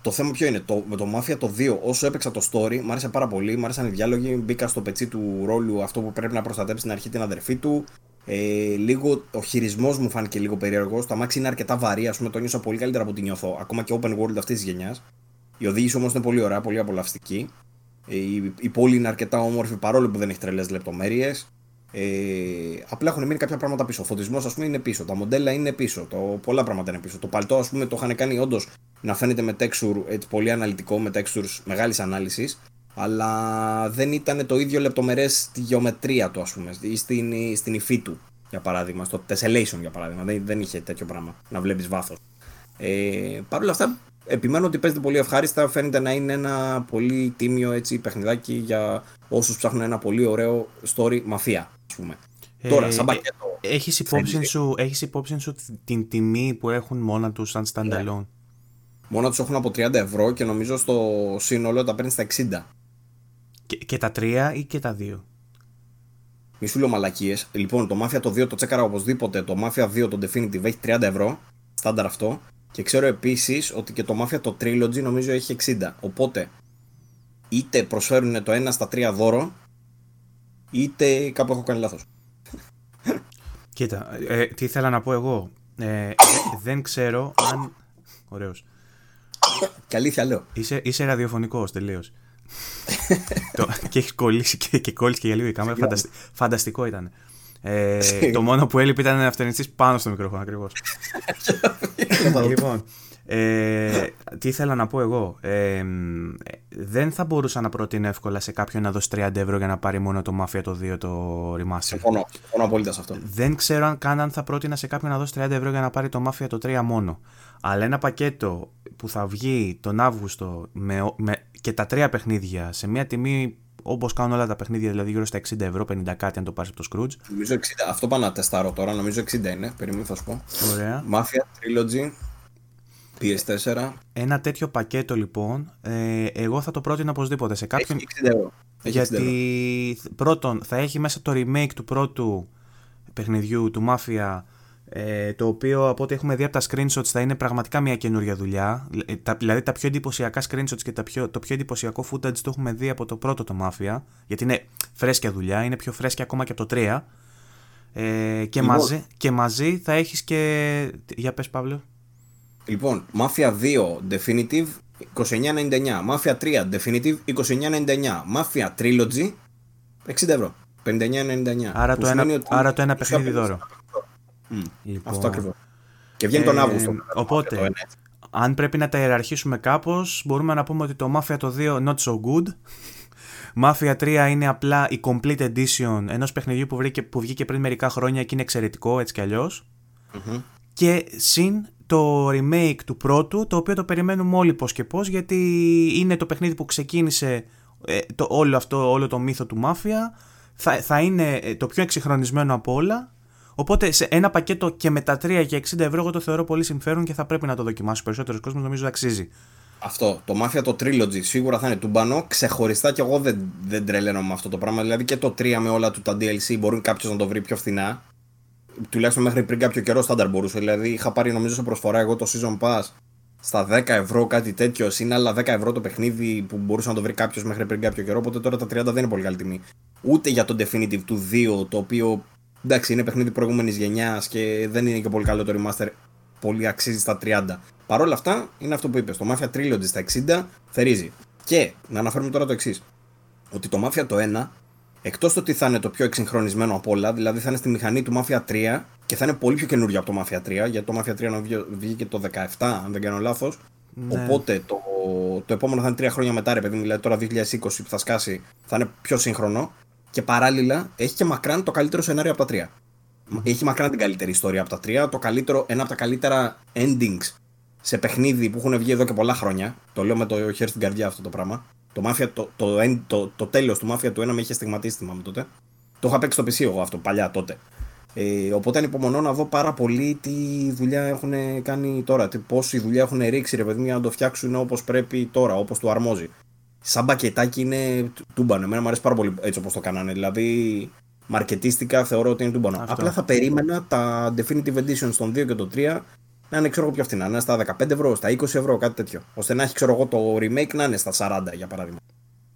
το θέμα ποιο είναι, το, με το Mafia το 2, όσο έπαιξα το story, μου άρεσε πάρα πολύ, μου άρεσαν οι διάλογοι, μπήκα στο πετσί του ρόλου αυτό που πρέπει να προστατέψει στην αρχή την αδερφή του. Ε, λίγο, ο χειρισμός μου φάνηκε λίγο περίεργος. Το αμάξι είναι αρκετά βαρύ, ας πούμε, το νιώσα πολύ καλύτερα από ό,τι νιώθω, ακόμα και open world αυτής της γενιάς. Η οδήγηση όμως είναι πολύ ωραία, πολύ απολαυστική. Ε, η, η πόλη είναι αρκετά όμορφη παρόλο που δεν έχει τρελές λεπτομέρειες. Ε, απλά έχουν μείνει κάποια πράγματα πίσω. Ο φωτισμός, ας πούμε, είναι πίσω. Τα μοντέλα είναι πίσω. Το, πολλά πράγματα είναι πίσω. Το παλτό, ας πούμε, το είχαν κάνει όντως να φαίνεται με texture έτσι, πολύ αναλυτικό, με textures μεγάλης ανάλυσης. Αλλά δεν ήταν το ίδιο λεπτομερές στη γεωμετρία του, ας πούμε, ή στην, στην υφή του, για παράδειγμα. Στο tessellation, για παράδειγμα. Δεν, δεν είχε τέτοιο πράγμα να βλέπεις βάθος. Ε, Παρ' όλα αυτά, επιμένω ότι παίζεται πολύ ευχάριστα. Φαίνεται να είναι ένα πολύ τίμιο έτσι, παιχνιδάκι για όσους ψάχνουν ένα πολύ ωραίο story μαφία πούμε. Ε, Τώρα, σαν πακέτο. Έχεις υπόψη, σου, έχεις υπόψη σου την τιμή που έχουν μόνα τους σαν standalone; Yeah. Μόνα τους έχουν από 30 ευρώ και νομίζω στο σύνολο τα παίρνεις στα 60. Και, και τα 3 ή και τα 2. Μη σου λέω μαλακίες. Λοιπόν, το Mafia το 2 το τσέκαρα οπωσδήποτε. Το Mafia 2 το Definitive έχει 30 ευρώ. Στάνταρ αυτό. Και ξέρω επίσης ότι και το Mafia το Trilogy νομίζω έχει 60. Οπότε είτε προσφέρουν το 1 στα 3 δώρο είτε κάπου έχω κάνει λάθος. Κοίτα, ε, τι ήθελα να πω εγώ. Ε, δεν ξέρω αν... Ωραίος. Και αλήθεια λέω. Είσαι, είσαι ραδιοφωνικός τελείως. το, και έχεις κολλήσει και, και κόλλησε και για λίγο η κάμερα. φανταστικό ήταν. Ε, το μόνο που έλειπε ήταν να πάνω στο μικρόφωνο ακριβώς. λοιπόν, ε, τι ήθελα να πω εγώ. Ε, δεν θα μπορούσα να προτείνω εύκολα σε κάποιον να δώσει 30 ευρώ για να πάρει μόνο το Mafia το 2 το remaster. Συμφωνώ, συμφωνώ απόλυτα σε αυτό. Δεν ξέρω αν καν αν θα πρότεινα σε κάποιον να δώσει 30 ευρώ για να πάρει το Mafia το 3 μόνο. Αλλά ένα πακέτο που θα βγει τον Αύγουστο με, με, και τα τρία παιχνίδια σε μια τιμή όπως κάνουν όλα τα παιχνίδια, δηλαδή γύρω στα 60 ευρώ, 50 κάτι αν το πάρεις από το Scrooge. Νομίζω 60, αυτό πάω να τεστάρω τώρα, νομίζω 60 είναι, περιμένω θα σου πω. Ωραία. Mafia Trilogy, PS4. Ένα τέτοιο πακέτο λοιπόν, ε, εγώ θα το πρότεινα οπωσδήποτε σε κάποιον. Έχει 60 ευρώ. γιατί πρώτον θα έχει μέσα το remake του πρώτου παιχνιδιού του Mafia ε, το οποίο από ό,τι έχουμε δει από τα screenshots θα είναι πραγματικά μια καινούργια δουλειά. Ε, τα, δηλαδή τα πιο εντυπωσιακά screenshots και τα πιο, το πιο εντυπωσιακό footage το έχουμε δει από το πρώτο το Mafia, γιατί είναι φρέσκια δουλειά, είναι πιο φρέσκια ακόμα και από το 3. Ε, και, λοιπόν, μαζί, και μαζί θα έχεις και... Για πες Παύλο. Λοιπόν, Mafia 2 Definitive 29.99, Mafia 3 Definitive 29.99, Mafia Trilogy 60 ευρώ. 59,99. Άρα, το ένα, άρα το ένα παιχνίδι δώρο. Λοιπόν... Αυτό ακριβώς. Και βγαίνει τον ε, Αύγουστο. Οπότε, αν πρέπει να τα ιεραρχήσουμε κάπως, μπορούμε να πούμε ότι το Mafia το 2 not so good. Mafia 3 είναι απλά η complete edition ενός παιχνιδιού που, βρήκε, που βγήκε πριν μερικά χρόνια και είναι εξαιρετικό έτσι κι αλλιω Και συν το remake του πρώτου, το οποίο το περιμένουμε όλοι πώς και πώς, γιατί είναι το παιχνίδι που ξεκίνησε ε, το, όλο αυτό, όλο το μύθο του Mafia. Θα, θα είναι ε, το πιο εξυγχρονισμένο από όλα Οπότε σε ένα πακέτο και με τα 3 και 60 ευρώ εγώ το θεωρώ πολύ συμφέρον και θα πρέπει να το δοκιμάσει. Περισσότερο κόσμος νομίζω αξίζει. Αυτό. Το Mafia το Trilogy σίγουρα θα είναι τούμπανο. Ξεχωριστά και εγώ δεν, δεν τρελαίνω με αυτό το πράγμα. Δηλαδή και το 3 με όλα του τα DLC μπορεί κάποιος να το βρει πιο φθηνά. Τουλάχιστον μέχρι πριν κάποιο καιρό στάνταρ μπορούσε. Δηλαδή είχα πάρει νομίζω σε προσφορά εγώ το Season Pass στα 10 ευρώ κάτι τέτοιο. Είναι άλλα 10 ευρώ το παιχνίδι που μπορούσε να το βρει κάποιος μέχρι πριν κάποιο καιρό. Οπότε τώρα τα 30 δεν είναι πολύ καλή τιμή. Ούτε για το Definitive του 2 το οποίο εντάξει, είναι παιχνίδι προηγούμενης γενιάς και δεν είναι και πολύ καλό το remaster. Πολύ αξίζει στα 30. Παρ' όλα αυτά, είναι αυτό που είπες. Το Mafia Trilogy στα 60 θερίζει. Και να αναφέρουμε τώρα το εξής. Ότι το Mafia το 1, εκτός το ότι θα είναι το πιο εξυγχρονισμένο από όλα, δηλαδή θα είναι στη μηχανή του Mafia 3 και θα είναι πολύ πιο καινούριο από το Mafia 3, γιατί το Mafia 3 βγήκε το 17, αν δεν κάνω λάθος. Ναι. Οπότε το, το επόμενο θα είναι τρία χρόνια μετά, ρε παιδί δηλαδή τώρα 2020 που θα σκάσει, θα είναι πιο σύγχρονο και παράλληλα έχει και μακράν το καλύτερο σενάριο από τα τρία. Έχει μακράν την καλύτερη ιστορία από τα τρία. Το καλύτερο, ένα από τα καλύτερα endings σε παιχνίδι που έχουν βγει εδώ και πολλά χρόνια. Το λέω με το χέρι στην καρδιά αυτό το πράγμα. Το, Mafia, το, το, το, το, το τέλος του Mafia του 1 με είχε στιγματίσει, θυμάμαι τότε. Το είχα παίξει στο PC εγώ αυτό παλιά τότε. Ε, οπότε ανυπομονώ να δω πάρα πολύ τι δουλειά έχουν κάνει τώρα. Τι, πόση δουλειά έχουν ρίξει ρε παιδί για να το φτιάξουν όπως πρέπει τώρα, όπως του αρμόζει σαν πακετάκι είναι τούμπανο. Εμένα μου αρέσει πάρα πολύ έτσι όπως το κάνανε. Δηλαδή, μαρκετίστικα θεωρώ ότι είναι τούμπανο. Αυτό. Απλά θα περίμενα τα Definitive Edition στον 2 και το 3 να είναι ξέρω εγώ πιο φθηνά. Να είναι στα 15 ευρώ, στα 20 ευρώ, κάτι τέτοιο. Ώστε να έχει ξέρω εγώ το remake να είναι στα 40 για παράδειγμα.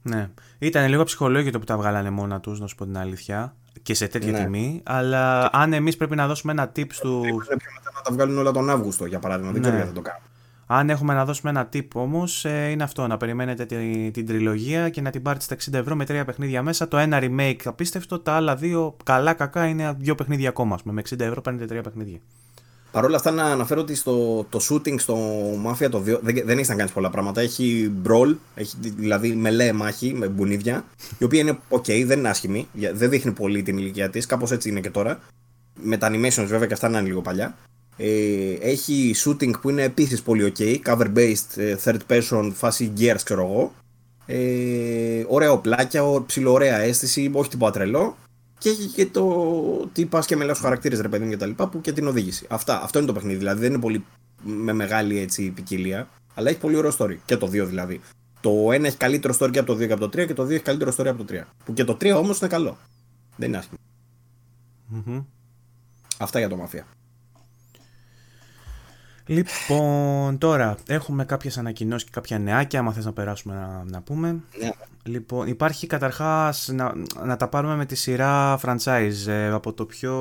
Ναι. Ήταν λίγο ψυχολόγητο που τα βγάλανε μόνα τους, να σου πω την αλήθεια. Και σε τέτοια ναι. τιμή. Αλλά αν εμείς πρέπει να δώσουμε ένα tip του. Πρέπει μετά να τα βγάλουν όλα τον Αύγουστο για παράδειγμα. Ναι. Δεν ξέρω γιατί θα το κάνουν. Αν έχουμε να δώσουμε ένα tip όμως, ε, είναι αυτό: να περιμένετε την, την τριλογία και να την πάρετε στα 60 ευρώ με τρία παιχνίδια μέσα. Το ένα remake απίστευτο, τα άλλα δύο καλά κακά είναι δύο παιχνίδια ακόμα. Με 60 ευρώ παίρνετε τρία παιχνίδια. Παρ' όλα αυτά, να αναφέρω ότι στο το shooting στο Mafia το 2 δεν, δεν έχει να κάνεις πολλά πράγματα. Έχει brawl, έχει δηλαδή μελέ μάχη με μπουνίδια, η οποία είναι ok, δεν είναι άσχημη, δεν δείχνει πολύ την ηλικία της, κάπως έτσι είναι και τώρα. Με τα animations βέβαια και αυτά να είναι λίγο παλιά. Ε, έχει shooting που είναι επίσης πολύ ok, cover based, ε, third person, φάση gears ξέρω εγώ. Ε, ωραία οπλάκια, ψηλό ωραία αίσθηση, όχι τίποτα τρελό. Και έχει και το τι πας και με του χαρακτήρες ρε παιδί και τα λοιπά που και την οδήγηση. Αυτά, αυτό είναι το παιχνίδι. Δηλαδή δεν είναι πολύ με μεγάλη έτσι ποικιλία, αλλά έχει πολύ ωραίο story. Και το 2 δηλαδή. Το 1 έχει καλύτερο story και από το 2 και από το 3 και το 2 έχει καλύτερο story από το 3. Που και το 3 όμως είναι καλό. Δεν είναι Αυτά για το μαφία. Λοιπόν, τώρα έχουμε κάποιες ανακοινώσεις και κάποια νεάκια. Άμα θες να περάσουμε να, να πούμε. Ναι. Λοιπόν, υπάρχει καταρχάς να, να τα πάρουμε με τη σειρά franchise ε, από το πιο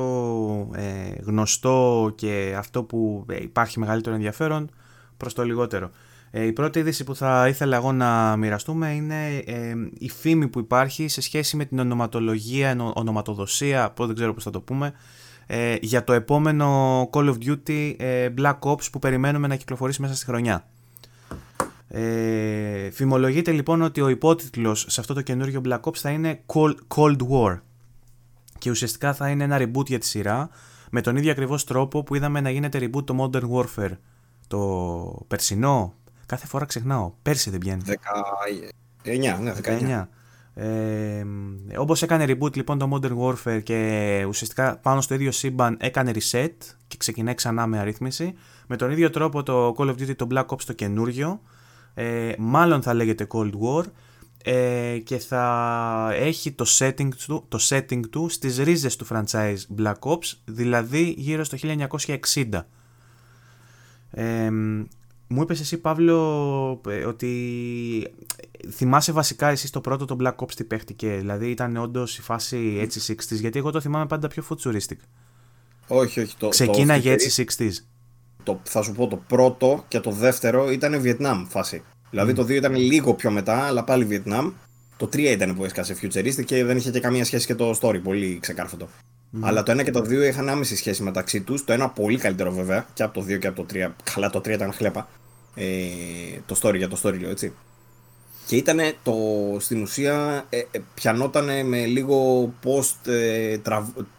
ε, γνωστό και αυτό που ε, υπάρχει μεγαλύτερο ενδιαφέρον προς το λιγότερο. Ε, η πρώτη είδηση που θα ήθελα εγώ να μοιραστούμε είναι ε, η φήμη που υπάρχει σε σχέση με την ονοματολογία, ονοματοδοσία, δεν ξέρω πώς θα το πούμε, ε, για το επόμενο Call of Duty ε, Black Ops που περιμένουμε να κυκλοφορήσει μέσα στη χρονιά. Ε, φημολογείται λοιπόν ότι ο υπότιτλος σε αυτό το καινούργιο Black Ops θα είναι Cold War και ουσιαστικά θα είναι ένα reboot για τη σειρά με τον ίδιο ακριβώς τρόπο που είδαμε να γίνεται reboot το Modern Warfare το περσινό, κάθε φορά ξεχνάω, πέρσι δεν βγαίνει. 19, ναι, 19. Ε, όπως έκανε reboot λοιπόν το Modern Warfare και ουσιαστικά πάνω στο ίδιο σύμπαν έκανε reset και ξεκινάει ξανά με αρρύθμιση με τον ίδιο τρόπο το Call of Duty το Black Ops το καινούριο ε, μάλλον θα λέγεται Cold War ε, και θα έχει το setting, του, το setting του στις ρίζες του franchise Black Ops δηλαδή γύρω στο 1960 ε, μου είπες εσύ Παύλο ε, ότι θυμάσαι βασικά εσύ το πρώτο το Black Ops τι παίχτηκε δηλαδή ήταν όντως η φάση έτσι 60s γιατί εγώ το θυμάμαι πάντα πιο futuristic. Όχι όχι το ξεκίναγε έτσι 60s το, θα σου πω το πρώτο και το δεύτερο ήταν Βιετνάμ φάση δηλαδή το 2 ήταν λίγο πιο μετά αλλά πάλι Βιετνάμ το 3 ήταν που έσκασε futuristic και δεν είχε και καμία σχέση και το story πολύ ξεκάρφωτο αλλά το 1 και το 2 είχαν άμεση σχέση μεταξύ τους. Το ένα πολύ καλύτερο βέβαια και από το 2 και από το 3. Καλά, το 3 ήταν χλέπα. Ε, το story για το story λέω έτσι. Και ήταν το στην ουσία ε, ε, πιανότανε με λίγο post, ε,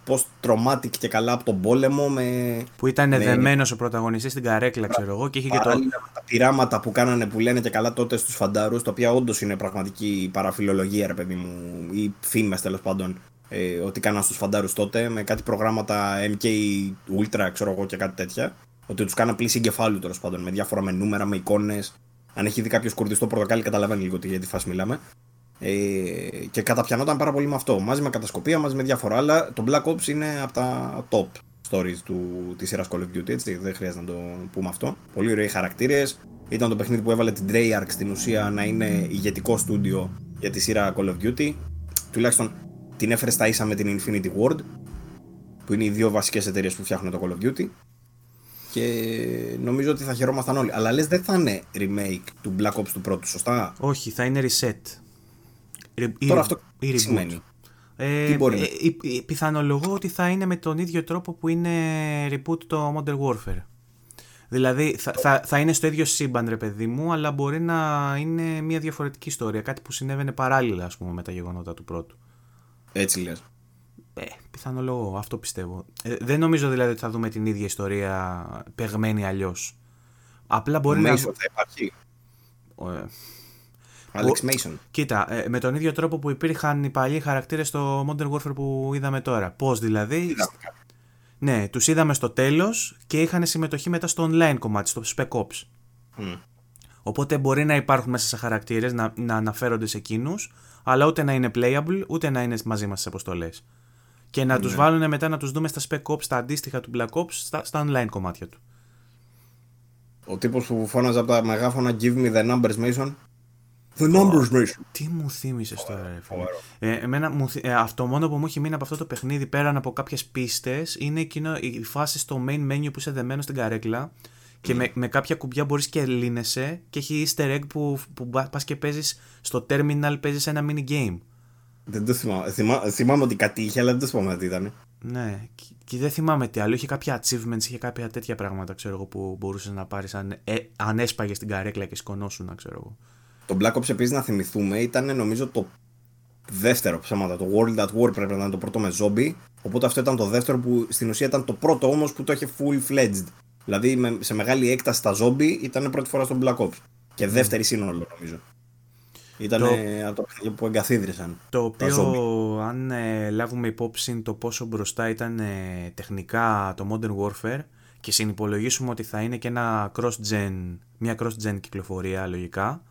post traumatic και καλά από τον πόλεμο. Με, που ήταν με, δεμένος ο πρωταγωνιστής στην καρέκλα, ξέρω εγώ. Και είχε και το... τα πειράματα που κάνανε που λένε και καλά τότε στους φαντάρους, τα οποία όντως είναι πραγματική παραφιλολογία, ρε παιδί μου, ή φήμες τέλος πάντων ε, ότι κάναν στους φαντάρους τότε με κάτι προγράμματα MK Ultra ξέρω εγώ και κάτι τέτοια ότι τους κάναν πλήση εγκεφάλου τέλος πάντων με διάφορα με νούμερα, με εικόνες αν έχει δει κάποιος κουρδιστό πορτοκάλι καταλαβαίνει λίγο για τη φάση μιλάμε. Ε, και καταπιανόταν πάρα πολύ με αυτό. Μαζί με κατασκοπία, μαζί με διάφορα άλλα. Το Black Ops είναι από τα top stories του, της σειράς Call of Duty έτσι. Δεν χρειάζεται να το πούμε αυτό. Πολύ ωραίοι χαρακτήρες. Ήταν το παιχνίδι που έβαλε την Treyarch στην ουσία να είναι ηγετικό στούντιο για τη σειρά Call of Duty. Τουλάχιστον την έφερε στα ίσα με την Infinity Ward, που είναι οι δύο βασικές εταιρείες που φτιάχνουν το Call of Duty. Και νομίζω ότι θα χαιρόμασταν όλοι. Αλλά λες, δεν θα είναι remake του Black Ops του πρώτου, σωστά; Όχι, θα είναι reset. Τώρα αυτό τι σημαίνει. Ε, τι μπορεί ε, πιθανολογώ ότι θα είναι με τον ίδιο τρόπο που είναι reboot το Modern Warfare. Δηλαδή θα, θα, θα είναι στο ίδιο σύμπαν ρε παιδί μου, αλλά μπορεί να είναι μια διαφορετική ιστορία. Κάτι που συνέβαινε παράλληλα ας πούμε με τα γεγονότα του πρώτου. Έτσι λες. Ε, πιθανό αυτό πιστεύω. Ε, δεν νομίζω δηλαδή ότι θα δούμε την ίδια ιστορία παιγμένη αλλιώς. Απλά μπορεί να. θα υπάρχει. Ε, Alex Mason. Κοίτα, ε, με τον ίδιο τρόπο που υπήρχαν οι παλιοί χαρακτήρες στο Modern Warfare που είδαμε τώρα. Πώς δηλαδή; Ναι, τους είδαμε στο τέλος και είχαν συμμετοχή μετά στο online κομμάτι, στο Spec Ops. Οπότε μπορεί να υπάρχουν μέσα σε χαρακτήρες να, να αναφέρονται σε εκείνους, αλλά ούτε να είναι playable, ούτε να είναι μαζί μας στι αποστολές. Και να ναι. του βάλουν μετά να τους δούμε στα Spec Ops, τα αντίστοιχα του Black Ops, στα, στα online κομμάτια του. Ο τύπος που φώναζε από τα μεγάφωνα Give me the numbers, Mason. The numbers, Mason. Τι μου θύμισες τώρα, ρε φίλε. Ε, εμένα, μου, ε, αυτό μόνο που μου έχει μείνει από αυτό το παιχνίδι πέραν από κάποιες πίστες είναι εκείνο, η φάση στο main menu που είσαι δεμένο στην καρέκλα και με, με κάποια κουμπιά μπορείς και λύνεσαι και έχει easter egg που, που πα και παίζεις στο terminal, παίζεις ένα mini game. Δεν το θυμάμαι. Θυμά, θυμάμαι ότι κάτι είχε, αλλά δεν το θυμάμαι τι ήταν. Ναι, και, δεν θυμάμαι τι άλλο. Είχε κάποια achievements, είχε κάποια τέτοια πράγματα ξέρω εγώ, που μπορούσες να πάρεις αν, ε, αν έσπαγες την καρέκλα και σκονώσουν, ξέρω εγώ. Το Black Ops επίσης να θυμηθούμε ήταν νομίζω το δεύτερο ψέματα. Το World at War πρέπει να ήταν το πρώτο με zombie. Οπότε αυτό ήταν το δεύτερο που στην ουσία ήταν το πρώτο όμως που το είχε full fledged. Δηλαδή σε μεγάλη έκταση τα ζόμπι ήταν πρώτη φορά στον Black Ops. Και ναι. δεύτερη σύνολο νομίζω. Ήταν το... το που εγκαθίδρυσαν. Το οποίο, αν ε, λάβουμε υπόψη το πόσο μπροστά ήταν ε, τεχνικά το Modern Warfare και συνυπολογίσουμε ότι θα είναι και ένα cross-gen, μια cross-gen κυκλοφορία λογικά,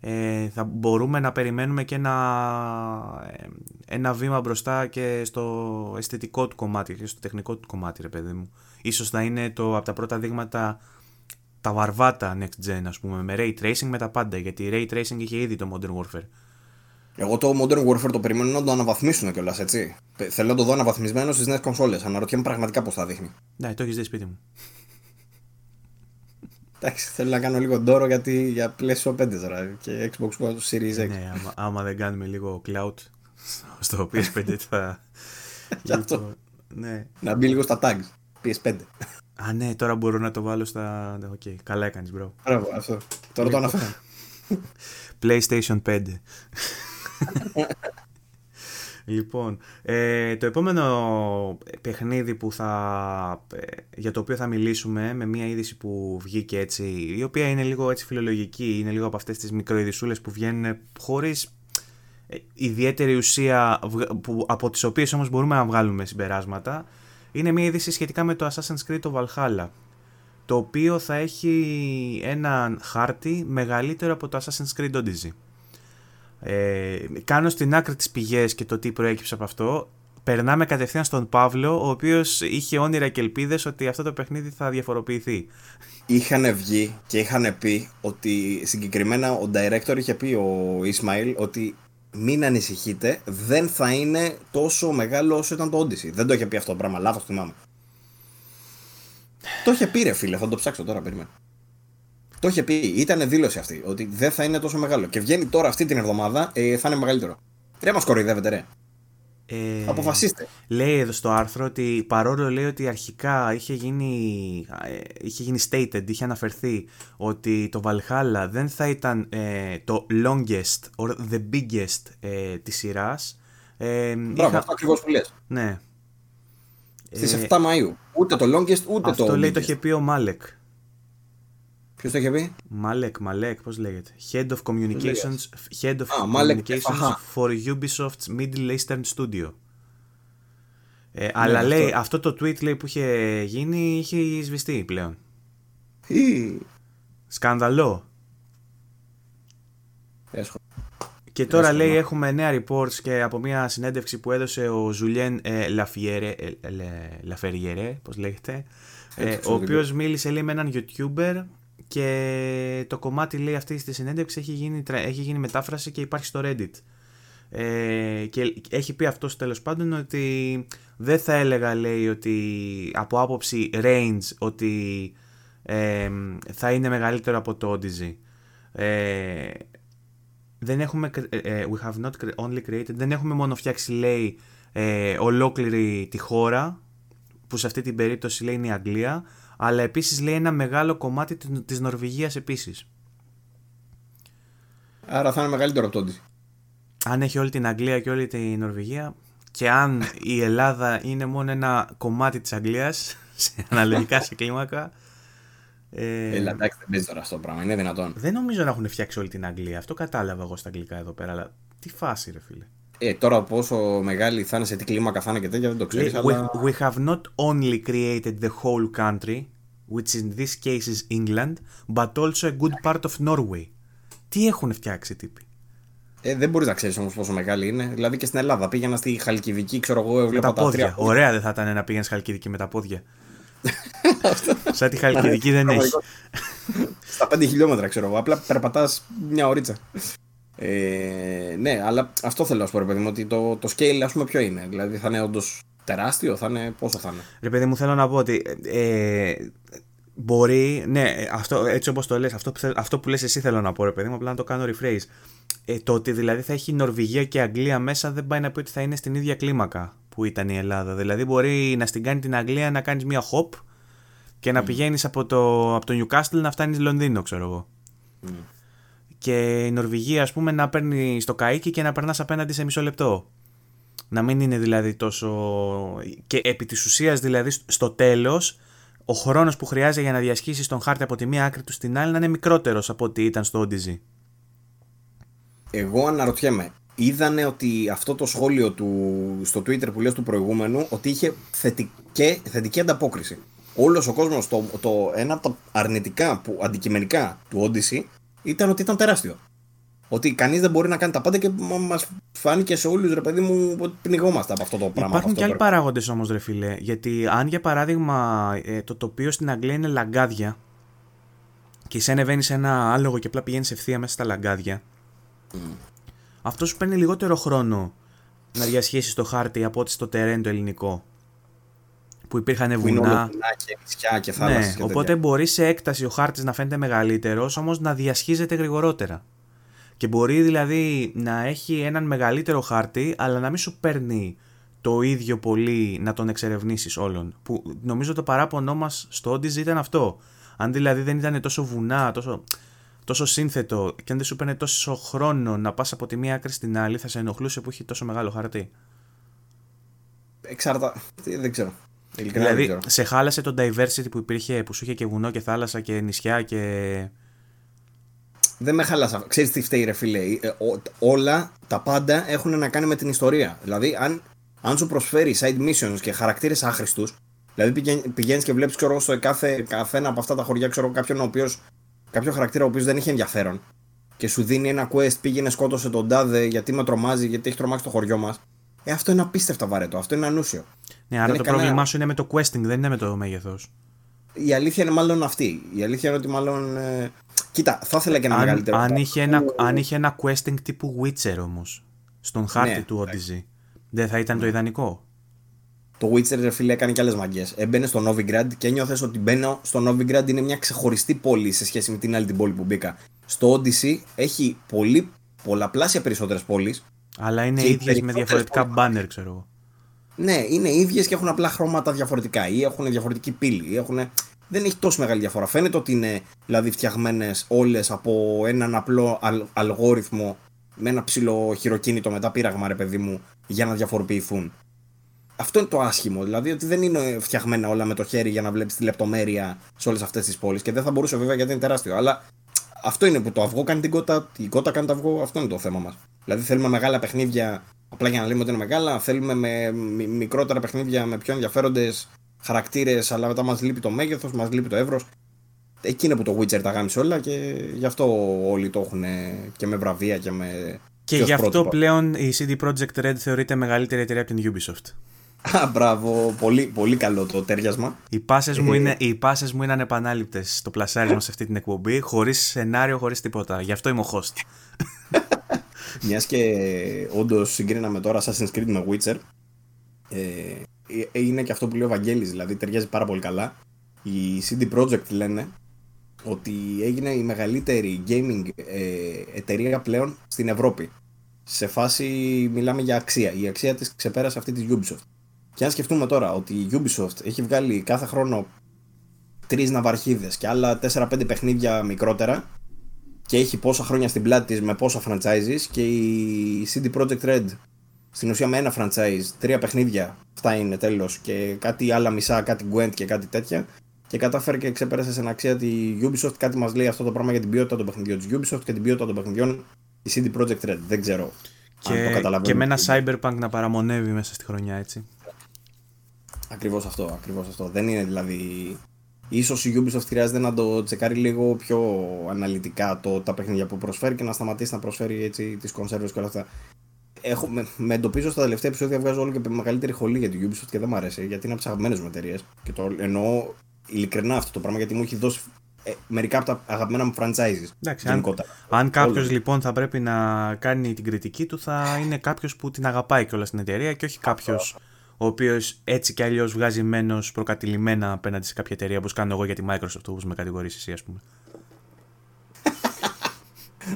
ε, θα μπορούμε να περιμένουμε και ένα, ε, ένα βήμα μπροστά και στο αισθητικό του κομμάτι και στο τεχνικό του κομμάτι, ρε παιδί μου. Ίσως να είναι το, από τα πρώτα δείγματα τα βαρβάτα next gen, ας πούμε, με ray tracing με τα πάντα, γιατί ray tracing είχε ήδη το Modern Warfare. Εγώ το Modern Warfare το περιμένω να το αναβαθμίσουν κιόλας, έτσι. Θέλω να το δω αναβαθμισμένο στις νέες κονσόλες. Αναρωτιέμαι πραγματικά πώς θα δείχνει. Ναι, το έχεις δει σπίτι μου. Εντάξει, θέλω να κάνω λίγο ντόρο γιατί για PlayStation 5 τώρα και Xbox One Series X. Ναι, άμα, άμα δεν κάνουμε λίγο clout στο PS5 θα. λοιπόν, ναι. Να μπει λίγο στα tags. PS5. Α, ναι, τώρα μπορώ να το βάλω στα. OK, okay, καλά έκανες, bro. Μπράβο, αυτό. Τώρα το αναφέρω. PlayStation 5. λοιπόν, ε, το επόμενο παιχνίδι που θα, ε, για το οποίο θα μιλήσουμε με μια είδηση που βγήκε έτσι, η οποία είναι λίγο έτσι φιλολογική, είναι λίγο από αυτές τις μικροειδισούλες που βγαίνουν χωρίς ε, ιδιαίτερη ουσία που, από τις οποίες όμως μπορούμε να βγάλουμε συμπεράσματα είναι μια είδηση σχετικά με το Assassin's Creed το Valhalla το οποίο θα έχει έναν χάρτη μεγαλύτερο από το Assassin's Creed Odyssey. Ε, κάνω στην άκρη τις πηγές και το τι προέκυψε από αυτό. Περνάμε κατευθείαν στον Παύλο, ο οποίος είχε όνειρα και ελπίδες ότι αυτό το παιχνίδι θα διαφοροποιηθεί. Είχαν βγει και είχαν πει ότι συγκεκριμένα ο director είχε πει ο Ισμαήλ ότι μην ανησυχείτε, δεν θα είναι τόσο μεγάλο όσο ήταν το Odyssey. Δεν το είχε πει αυτό το πράγμα, λάθος θυμάμαι. Το είχε πει ρε φίλε, θα το ψάξω τώρα, περίμενα. Το είχε πει, ήταν δήλωση αυτή, ότι δεν θα είναι τόσο μεγάλο. Και βγαίνει τώρα αυτή την εβδομάδα, ε, θα είναι μεγαλύτερο. Ρε μας κοροϊδεύετε ρε. Ε, Αποφασίστε. Λέει εδώ στο άρθρο ότι παρόλο λέει ότι αρχικά είχε γίνει, ε, είχε γίνει stated, είχε αναφερθεί ότι το Valhalla δεν θα ήταν ε, το longest or the biggest ε, της σειράς. Ε, Μπράβο, είχα... αυτό ακριβώς που λες. Ναι. Στις 7 Μαΐου. Ούτε το longest ούτε αυτό το Αυτό λέει το είχε πει ο Μάλεκ. Ποιος το είχε πει; Μαλέκ, Μαλέκ, πώς λέγεται; Head of Communications, Head of Communications for Ubisoft's Middle Eastern Studio. Ε, ναι, αλλά λέει, αυτό το tweet λέει, που είχε γίνει είχε σβηστεί πλέον. Ή... Σκάνδαλο. Αίσχος. Και τώρα λέει έχουμε νέα reports και από μια συνέντευξη που έδωσε ο Ζουλιέν ε, Λαφιέρε, ε, Λαφεριέρε, πώς λέγεται, ε, ο οποίος μίλησε λέει με έναν YouTuber και το κομμάτι λέει αυτή στη συνέντευξης έχει γίνει, έχει γίνει μετάφραση και υπάρχει στο Reddit. Ε, και έχει πει αυτός τέλος πάντων ότι δεν θα έλεγα λέει ότι από άποψη range ότι ε, θα είναι μεγαλύτερο από το Odyssey. Ε, δεν έχουμε, ε, we have not only created, δεν έχουμε μόνο φτιάξει λέει ολόκληρη τη χώρα που σε αυτή την περίπτωση λέει είναι η Αγγλία αλλά επίσης λέει ένα μεγάλο κομμάτι της Νορβηγίας επίσης. Άρα θα είναι μεγαλύτερο από τότε. Αν έχει όλη την Αγγλία και όλη την Νορβηγία και αν η Ελλάδα είναι μόνο ένα κομμάτι της Αγγλίας σε αναλογικά σε κλίμακα ε... Έλα, εντάξει, δεν παίζει τώρα αυτό το πράγμα. Είναι δυνατόν. Δεν νομίζω να έχουν φτιάξει όλη την Αγγλία. Αυτό κατάλαβα εγώ στα αγγλικά εδώ πέρα. Αλλά τι φάση, ρε φίλε. Ε, τώρα πόσο μεγάλη θα είναι, σε τι κλίμακα θα είναι και τέτοια δεν το ξέρεις. αλλά... we, have not only created the whole country, which in this case is England, but also a good part of Norway. Τι έχουν φτιάξει τύποι; Ε, δεν μπορείς να ξέρεις όμως πόσο μεγάλη είναι. Δηλαδή και στην Ελλάδα πήγαινα στη Χαλκιδική, ξέρω εγώ, έβλεπα τα, πόδια. Ωραία δεν θα ήταν να πήγαινες στη Χαλκιδική με τα πόδια. Σαν τη Χαλκιδική δεν έχεις. Στα 5 χιλιόμετρα ξέρω εγώ. Απλά περπατάς μια ωρίτσα. Ε, ναι, αλλά αυτό θέλω να σου πω, ρε παιδί μου, ότι το, το scale, ας πούμε, ποιο είναι. Δηλαδή θα είναι όντως τεράστιο, θα είναι. Πόσο θα είναι. Ρε παιδί μου, θέλω να πω ότι. Ε, μπορεί, ναι, αυτό, έτσι όπως το λες, αυτό, αυτό που λες εσύ θέλω να πω, ρε παιδί μου, απλά να το κάνω rephrase. Ε, το ότι δηλαδή θα έχει Νορβηγία και Αγγλία μέσα δεν πάει να πει ότι θα είναι στην ίδια κλίμακα που ήταν η Ελλάδα. Δηλαδή μπορεί να στην κάνει την Αγγλία να κάνεις μια hop και να mm. πηγαίνεις από το, από το Newcastle να φτάνεις Λονδίνο, ξέρω εγώ. Mm και η Νορβηγία ας πούμε να παίρνει στο καίκι και να περνάς απέναντι σε μισό λεπτό. Να μην είναι δηλαδή τόσο... και επί της ουσίας δηλαδή στο τέλος ο χρόνος που χρειάζεται για να διασχίσεις τον χάρτη από τη μία άκρη του στην άλλη να είναι μικρότερος από ό,τι ήταν στο Odyssey. Εγώ αναρωτιέμαι, είδανε ότι αυτό το σχόλιο του στο Twitter που λέω του προηγούμενου ότι είχε θετική, θετική ανταπόκριση. Όλος ο κόσμος, το, το, ένα από τα αρνητικά που αντικειμενικά του Odyssey ήταν ότι ήταν τεράστιο. Ότι κανείς δεν μπορεί να κάνει τα πάντα και μα φάνηκε σε όλους, ρε παιδί μου, ότι πνιγόμαστε από αυτό το πράγμα. Υπάρχουν και άλλοι παράγοντες όμως, ρε φιλέ. Γιατί αν για παράδειγμα ε, το τοπίο στην Αγγλία είναι λαγκάδια και εσύ ανεβαίνει σε ένα άλογο και απλά πηγαίνεις ευθεία μέσα στα λαγκάδια, mm. αυτός σου παίρνει λιγότερο χρόνο να διασχίσεις το χάρτη από ότι στο τερέν το ελληνικό. Που υπήρχαν που βουνά. Είναι όλα βουνά και νησιά και θάλασσες ναι, και οπότε τέτοια. μπορείς σε έκταση ο χάρτης να φαίνεται μεγαλύτερος, όμως να διασχίζεται γρηγορότερα. Και μπορεί δηλαδή να έχει έναν μεγαλύτερο χάρτη, αλλά να μην σου παίρνει το ίδιο πολύ να τον εξερευνήσεις όλον. Που νομίζω το παράπονό μας στο Odyssey ήταν αυτό. Αν δηλαδή δεν ήταν τόσο βουνά, τόσο, τόσο σύνθετο και αν δεν σου παίρνει τόσο χρόνο να πας από τη μία άκρη στην άλλη, θα σε ενοχλούσε που έχει τόσο μεγάλο χαρτί. Εξάρτα... τι, Δεν ξέρω. Ειλικρινά δεν Δηλαδή, ξέρω. σε χάλασε το diversity που υπήρχε, που σου είχε και βουνό και θάλασσα και νησιά και. Δεν με χαλάσα. Ξέρεις τι φταίει ρε φίλε; Ε, ο- όλα, τα πάντα έχουν να κάνει με την ιστορία. Δηλαδή, αν, αν σου προσφέρει side missions και χαρακτήρες άχρηστους, δηλαδή πηγαίνει- πηγαίνεις και βλέπεις ξέρω, εγώ, στο κάθε, καθένα από αυτά τα χωριά ξέρω, εγώ, κάποιον ο οποίος, κάποιο χαρακτήρα ο οποίος δεν έχει ενδιαφέρον και σου δίνει ένα quest, πήγαινε σκότωσε τον τάδε γιατί με τρομάζει, γιατί έχει τρομάξει το χωριό μας. Ε, αυτό είναι απίστευτα βαρετό, αυτό είναι ανούσιο. Ναι, άρα Δεν το είναι πρόβλημά κανένα- σου είναι με το questing, δεν είναι με το μέγεθος. Η αλήθεια είναι μάλλον αυτή. Η αλήθεια είναι ότι μάλλον. ε, Κοίτα, θα ήθελα και ένα Αν, μεγαλύτερο. αν, είχε ένα, αν είχε ένα questing τύπου Witcher όμως, στον χάρτη Ναι, του Odyssey, δεν θα ήταν το ιδανικό; Το Witcher, ρε φίλε, έκανε και άλλες μαγκές. Έμπαινε στο Novigrad και ένιωθες ότι μπαίνω στο Novigrad είναι μια ξεχωριστή πόλη σε σχέση με την άλλη την πόλη που μπήκα. Στο Odyssey έχει πολύ, πολλαπλάσια περισσότερες πόλεις. Αλλά είναι Και οι ίδιες με περισσότερες διαφορετικά banner, ξέρω εγώ. Ναι, είναι ίδιες και έχουν απλά χρώματα διαφορετικά ή έχουν διαφορετική πύλη. Ή έχουν... Δεν έχει τόσο μεγάλη διαφορά. Φαίνεται ότι είναι δηλαδή φτιαγμένες όλες από έναν απλό αλ- αλγόριθμο με ένα ψηλό χειροκίνητο μετά πείραγμα, ρε παιδί μου, για να διαφοροποιηθούν. Αυτό είναι το άσχημο. Δηλαδή ότι δεν είναι φτιαγμένα όλα με το χέρι για να βλέπεις τη λεπτομέρεια σε όλες αυτές τις πόλεις. Και δεν θα μπορούσε βέβαια γιατί είναι τεράστιο. Αλλά αυτό είναι που το αυγό κάνει την κότα, η κότα κάνει το αυγό. Αυτό είναι το θέμα μας. Δηλαδή θέλουμε μεγάλα παιχνίδια απλά για να λέμε ότι είναι μεγάλα. Θέλουμε με μι- μικρότερα παιχνίδια με πιο ενδιαφέροντες χαρακτήρες, αλλά μετά μας λείπει το μέγεθος, μας λείπει το εύρος. Εκεί είναι που το Witcher τα γάμισε όλα και γι' αυτό όλοι το έχουν και με βραβεία και με. Και και ως γι' αυτό πρότυπο. πλέον η CD Projekt Red θεωρείται μεγαλύτερη εταιρεία από την Ubisoft. Α, μπράβο, πολύ, πολύ καλό το τέριασμα. Οι πάσες μου, Ε. είναι, οι πάσες μου είναι ανεπανάληπτες στο πλασάρισμα σε αυτή την εκπομπή, χωρίς σενάριο, χωρίς τίποτα. Γι' αυτό είμαι ο host. Μιας και όντως συγκρίναμε τώρα Assassin's Creed με Witcher. Ε, ε, είναι και αυτό που λέει ο Βαγγέλης, δηλαδή ταιριάζει πάρα πολύ καλά. Οι CD Projekt λένε ότι έγινε η μεγαλύτερη gaming ε, εταιρεία πλέον στην Ευρώπη. Σε φάση μιλάμε για αξία. Η αξία της ξεπέρασε αυτή της Ubisoft. Και αν σκεφτούμε τώρα ότι η Ubisoft έχει βγάλει κάθε χρόνο τρεις ναυαρχίδες και άλλα 4-5 παιχνίδια μικρότερα και έχει πόσα χρόνια στην πλάτη της με πόσα franchises και η CD Projekt Red στην ουσία με ένα franchise, τρία παιχνίδια, αυτά είναι τέλος και κάτι άλλα μισά, κάτι Gwent και κάτι τέτοια και κατάφερε και ξεπέρασε στην αξία τη Ubisoft. Κάτι μας λέει αυτό το πράγμα για την ποιότητα των παιχνιδιών της Ubisoft και την ποιότητα των παιχνιδιών η CD Projekt Red. Δεν ξέρω αν το Και, καταλαβαίνω. και με ένα Cyberpunk να παραμονεύει μέσα στη χρονιά, έτσι. Ακριβώς αυτό, ακριβώς αυτό. Δεν είναι δηλαδή... Ίσως η Ubisoft χρειάζεται να το τσεκάρει λίγο πιο αναλυτικά το, τα παιχνίδια που προσφέρει και να σταματήσει να προσφέρει έτσι τις κονσέρβες και όλα αυτά. Έχω, με, με εντοπίζω στα τελευταία επεισόδια βγάζω όλο και μεγαλύτερη χολή για την Ubisoft και δεν μου αρέσει γιατί είναι από τι αγαπημένε μου εταιρείες. Και το εννοώ ειλικρινά αυτό το πράγμα γιατί μου έχει δώσει ε, μερικά από τα αγαπημένα μου franchises. Εντάξει, αν, γενικότερα. αν κάποιος Όλο. λοιπόν θα πρέπει να κάνει την κριτική του, θα είναι κάποιος που την αγαπάει κιόλας στην εταιρεία και όχι κάποιος ο οποίος έτσι κι αλλιώς βγάζει μένος προκατηλημένα απέναντι σε κάποια εταιρεία όπως κάνω εγώ για τη Microsoft, όπως με κατηγορήσει εσύ, ας πούμε.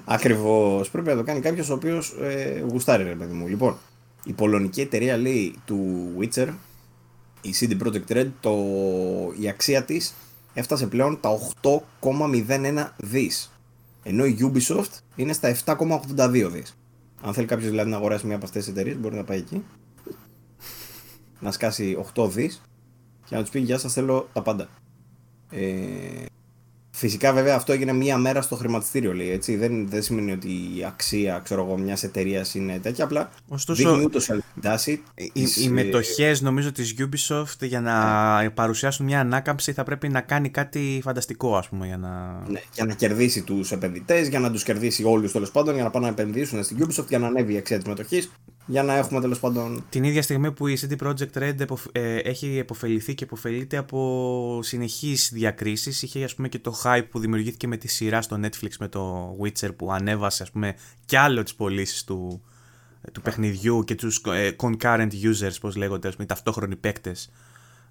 Ακριβώς. Πρέπει να το κάνει κάποιος ο οποίος ε, γουστάρει, ρε παιδί μου. Λοιπόν, η πολωνική εταιρεία λέει του Witcher, η CD Projekt Red, το, η αξία της έφτασε πλέον τα 8,01 δις. Ενώ η Ubisoft είναι στα 7,82 δις. Αν θέλει κάποιος δηλαδή να αγοράσει μια από αυτές τις εταιρείες, μπορεί να πάει εκεί. Να σκάσει 8 δις και να τους πει: Γεια σας, θέλω τα πάντα. Ε, Φυσικά βέβαια αυτό έγινε μία μέρα στο χρηματιστήριο λέει έτσι. Δεν, δεν σημαίνει ότι η αξία ξέρω εγώ, μιας εταιρείας είναι τέτοια. Απλά Ωστόσο, δείχνει ούτως ή άλλως την τάση. οι, της, οι ε, μετοχές νομίζω της Ubisoft για να παρουσιάσουν μια ανάκαμψη θα πρέπει να κάνει κάτι φανταστικό ας πούμε για να... ναι, για να κερδίσει τους επενδυτές, για να τους κερδίσει όλους τέλος πάντων, για να πάνε να επενδύσουν στην Ubisoft, για να ανέβει η αξία της μετοχής, για να έχουμε τέλος πάντων. Την ίδια στιγμή που η CD Projekt Red εποφ- ε, έχει επωφεληθεί και επωφελείται από συνεχείς διακρίσεις είχε ας πούμε και το hype που δημιουργήθηκε με τη σειρά στο Netflix με το Witcher που ανέβασε ας πούμε κι άλλο τις πωλήσεις του, του παιχνιδιού και τους ε, concurrent users πώς λέγονται ας πούμε, οι ταυτόχρονοι παίκτες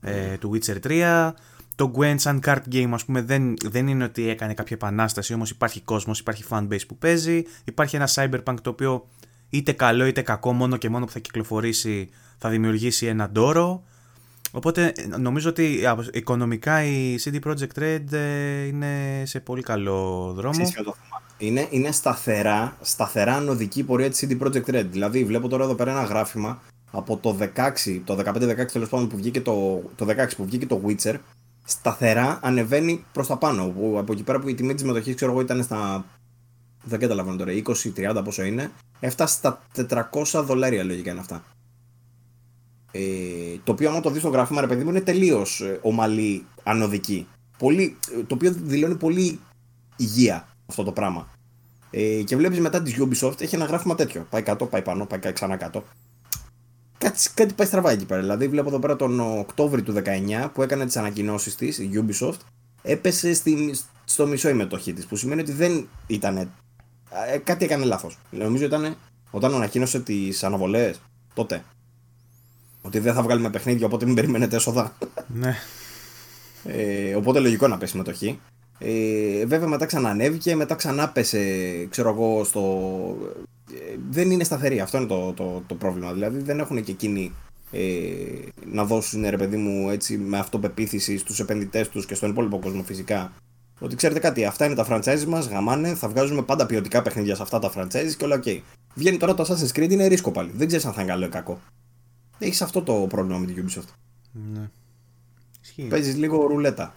ε, του Witcher 3. Το Gwent σαν card game ας πούμε δεν, δεν είναι ότι έκανε κάποια επανάσταση όμως υπάρχει κόσμος, υπάρχει fanbase που παίζει. Υπάρχει ένα Cyberpunk το οποίο είτε καλό είτε κακό μόνο και μόνο που θα κυκλοφορήσει θα δημιουργήσει ένα ντόρο. Οπότε νομίζω ότι οικονομικά η CD Projekt Red ε, είναι σε πολύ καλό δρόμο. Είναι, είναι σταθερά, σταθερά ανωδική πορεία της CD Projekt Red. Δηλαδή βλέπω τώρα εδώ πέρα ένα γράφημα από το 16, το 15-16 τέλος πάντων που βγήκε το, το 16 που βγήκε το Witcher σταθερά ανεβαίνει προς τα πάνω. Που από εκεί πέρα που η τιμή της μετοχής ξέρω εγώ ήταν στα δεν καταλαβαίνω τώρα, 20-30 πόσο είναι, έφτασε στα 400 δολάρια λογικά είναι αυτά. Ε, το οποίο άμα το δεις στο γράφημα, ρε παιδί μου, είναι τελείως ε, ομαλή, ανωδική. Πολύ, ε, το οποίο δηλώνει πολύ υγεία αυτό το πράγμα. Ε, και βλέπεις μετά της Ubisoft έχει ένα γράφημα τέτοιο. Πάει κάτω, πάει πάνω, πάει ξανά κάτω. Κάτι, κάτι πάει στραβά εκεί πέρα. Δηλαδή, βλέπω εδώ πέρα τον Οκτώβρη του 19 που έκανε τις ανακοινώσεις της, η Ubisoft, έπεσε στη, στο μισό η μετοχή της. Που σημαίνει ότι δεν ήταν. Ε, κάτι έκανε λάθος. Νομίζω ήταν όταν ανακοίνωσε τις αναβολές τότε. Ότι δεν θα βγάλουμε παιχνίδια, οπότε μην περιμένετε έσοδα. Ναι. Ε, οπότε λογικό να πέσει μετοχή. Ε, βέβαια μετά ξανανέβηκε, μετά ξανά πέσε, ξέρω εγώ, στο... Ε, δεν είναι σταθερή, αυτό είναι το, το, το πρόβλημα. Δηλαδή δεν έχουν και εκείνοι ε, να δώσουν, ρε παιδί μου, έτσι, με αυτοπεποίθηση στους επενδυτές τους και στον υπόλοιπο κόσμο φυσικά. Ότι ξέρετε κάτι, αυτά είναι τα franchise μας, γαμάνε, θα βγάζουμε πάντα ποιοτικά παιχνίδια σε αυτά τα franchise και όλα OK. Okay. Βγαίνει τώρα το Assassin's Creed, είναι ρίσκο πάλι. Δεν ξέρεις αν θα είναι καλό ή κακό. Έχεις αυτό το πρόβλημα με την Ubisoft. Ναι. Παίζεις λίγο ρουλέτα.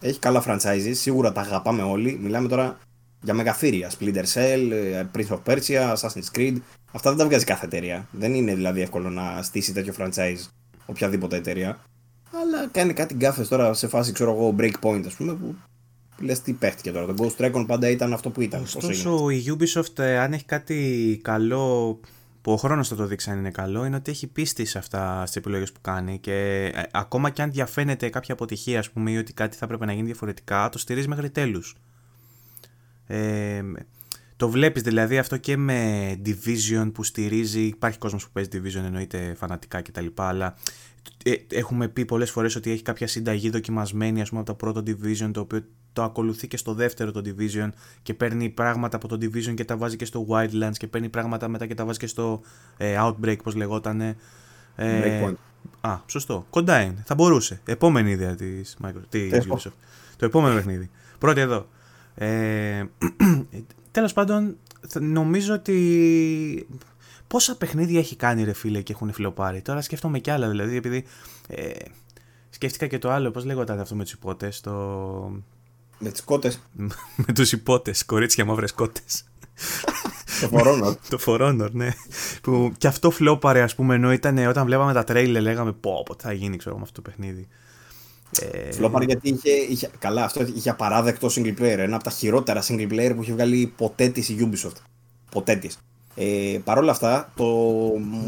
Έχει καλά franchises, σίγουρα τα αγαπάμε όλοι. Μιλάμε τώρα για μεγαθήρια. Splinter Cell, ε, Prince of Persia, Assassin's Creed. Αυτά δεν τα βγάζει κάθε εταιρεία. Δεν είναι δηλαδή εύκολο να στήσει τέτοιο franchise οποιαδήποτε εταιρεία. Αλλά κάνει κάτι γκάφες τώρα σε φάση, ξέρω εγώ, breakpoint, ας πούμε, που λες τι παίχτηκε τώρα. Το Ghost Recon πάντα ήταν αυτό που ήταν. Ωστόσο, η Ubisoft, ε, αν έχει κάτι καλό που ο χρόνος θα το δείξει αν είναι καλό, είναι ότι έχει πίστη σε αυτά στις επιλογές που κάνει και ε, ακόμα και αν διαφαίνεται κάποια αποτυχία, ας πούμε, ή ότι κάτι θα πρέπει να γίνει διαφορετικά, το στηρίζει μέχρι τέλους. Ε, το βλέπεις δηλαδή αυτό και με Division που στηρίζει, υπάρχει κόσμος που παίζει Division εννοείται φανατικά κτλ. Αλλά ε, έχουμε πει πολλές φορές ότι έχει κάποια συνταγή δοκιμασμένη ας πούμε από το πρώτο Division το οποίο το ακολουθεί και στο δεύτερο το Division και παίρνει πράγματα από το Division και τα βάζει και στο Wildlands και παίρνει πράγματα μετά και τα βάζει και στο ε, Outbreak πώς λεγότανε. Ε, α, σωστό. Κοντά είναι. Θα μπορούσε. Επόμενη ιδέα της, Microsoft. Το επόμενο παιχνίδι. Πρώτη εδώ. Ε, τέλος πάντων, νομίζω ότι πόσα παιχνίδια έχει κάνει ρε φίλε και έχουν φιλοπάρει. Τώρα σκέφτομαι κι άλλα δηλαδή, επειδή ε, σκέφτηκα και το άλλο, πώς λέγονταν αυτό με τους υπότες, το... Με τις κότες. με τους υπότες, κορίτσια μαύρες κότες. το For το For ναι. Που και αυτό φλόπαρε, ας πούμε, ενώ ήταν όταν βλέπαμε τα τρέιλε λέγαμε πω, πω, θα γίνει, ξέρω, με αυτό το παιχνίδι. Ε... Φλόπαρε γιατί είχε, είχε, καλά, αυτό είχε απαράδεκτο single player. Ένα από τα χειρότερα single player που είχε βγάλει ποτέ τη η Ubisoft. Ποτέ τη. Ε, Παρ' όλα αυτά, το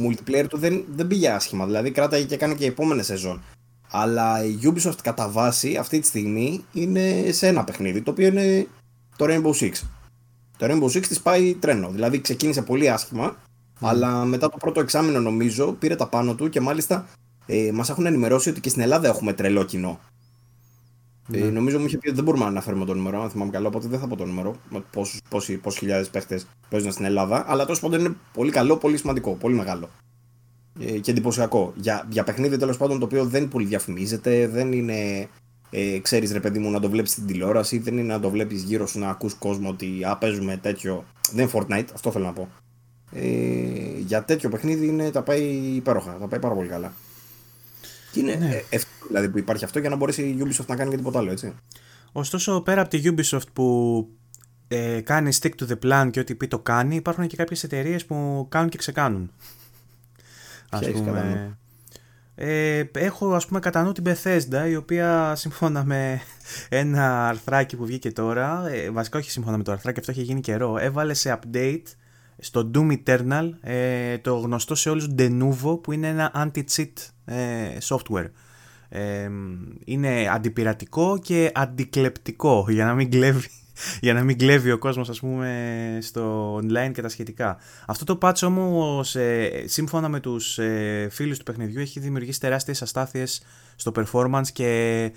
multiplayer του δεν, δεν πήγε άσχημα. Δηλαδή, κράταγε και έκανε και επόμενε σεζόν. Αλλά η Ubisoft κατά βάση αυτή τη στιγμή είναι σε ένα παιχνίδι, το οποίο είναι το Rainbow Six. Το Rainbow Six της πάει τρένο. Δηλαδή, ξεκίνησε πολύ άσχημα, αλλά μετά το πρώτο εξάμεινο νομίζω πήρε τα πάνω του και μάλιστα ε, μας έχουν ενημερώσει ότι και στην Ελλάδα έχουμε τρελό κοινό. Ε, ναι. νομίζω μου είχε πει ότι δεν μπορούμε να αναφέρουμε το νούμερο, αν θυμάμαι καλά, οπότε δεν θα πω το νούμερο. Πόσοι χιλιάδες παίχτες παίζουν στην Ελλάδα. Αλλά τόσο πάντων είναι πολύ καλό, πολύ σημαντικό, πολύ μεγάλο. Ε, και εντυπωσιακό. Για, για παιχνίδι τέλος πάντων το οποίο δεν πολύ διαφημίζεται, δεν είναι. Ε, ξέρεις ρε παιδί μου να το βλέπεις στην τηλεόραση, δεν είναι να το βλέπεις γύρω σου να ακούς κόσμο ότι α, παίζουμε τέτοιο. Δεν είναι Fortnite, αυτό θέλω να πω. Ε, για τέτοιο παιχνίδι είναι, τα πάει υπέροχα, τα πάει πάρα πολύ καλά. Και είναι ναι. εύκολο δηλαδή που υπάρχει αυτό για να μπορέσει η Ubisoft να κάνει και τίποτα άλλο, έτσι. Ωστόσο, πέρα από τη Ubisoft που ε, κάνει stick to the plan και ό,τι πει το κάνει, υπάρχουν και κάποιες εταιρείες που κάνουν και ξεκάνουν. Α πούμε. Ε, έχω ας πούμε κατά νου την Bethesda η οποία σύμφωνα με ένα αρθράκι που βγήκε τώρα ε, βασικά όχι σύμφωνα με το αρθράκι αυτό έχει γίνει καιρό έβαλε σε update στο Doom Eternal ε, το γνωστό σε όλους Denuvo που είναι ένα anti-cheat ε, software. Ε, είναι αντιπειρατικό και αντικλεπτικό για να μην κλέβει για να μην κλέβει ο κόσμος ας πούμε στο online και τα σχετικά. Αυτό το patch όμως ε, σύμφωνα με τους ε, φίλους του παιχνιδιού έχει δημιουργήσει τεράστιες αστάθειες στο performance και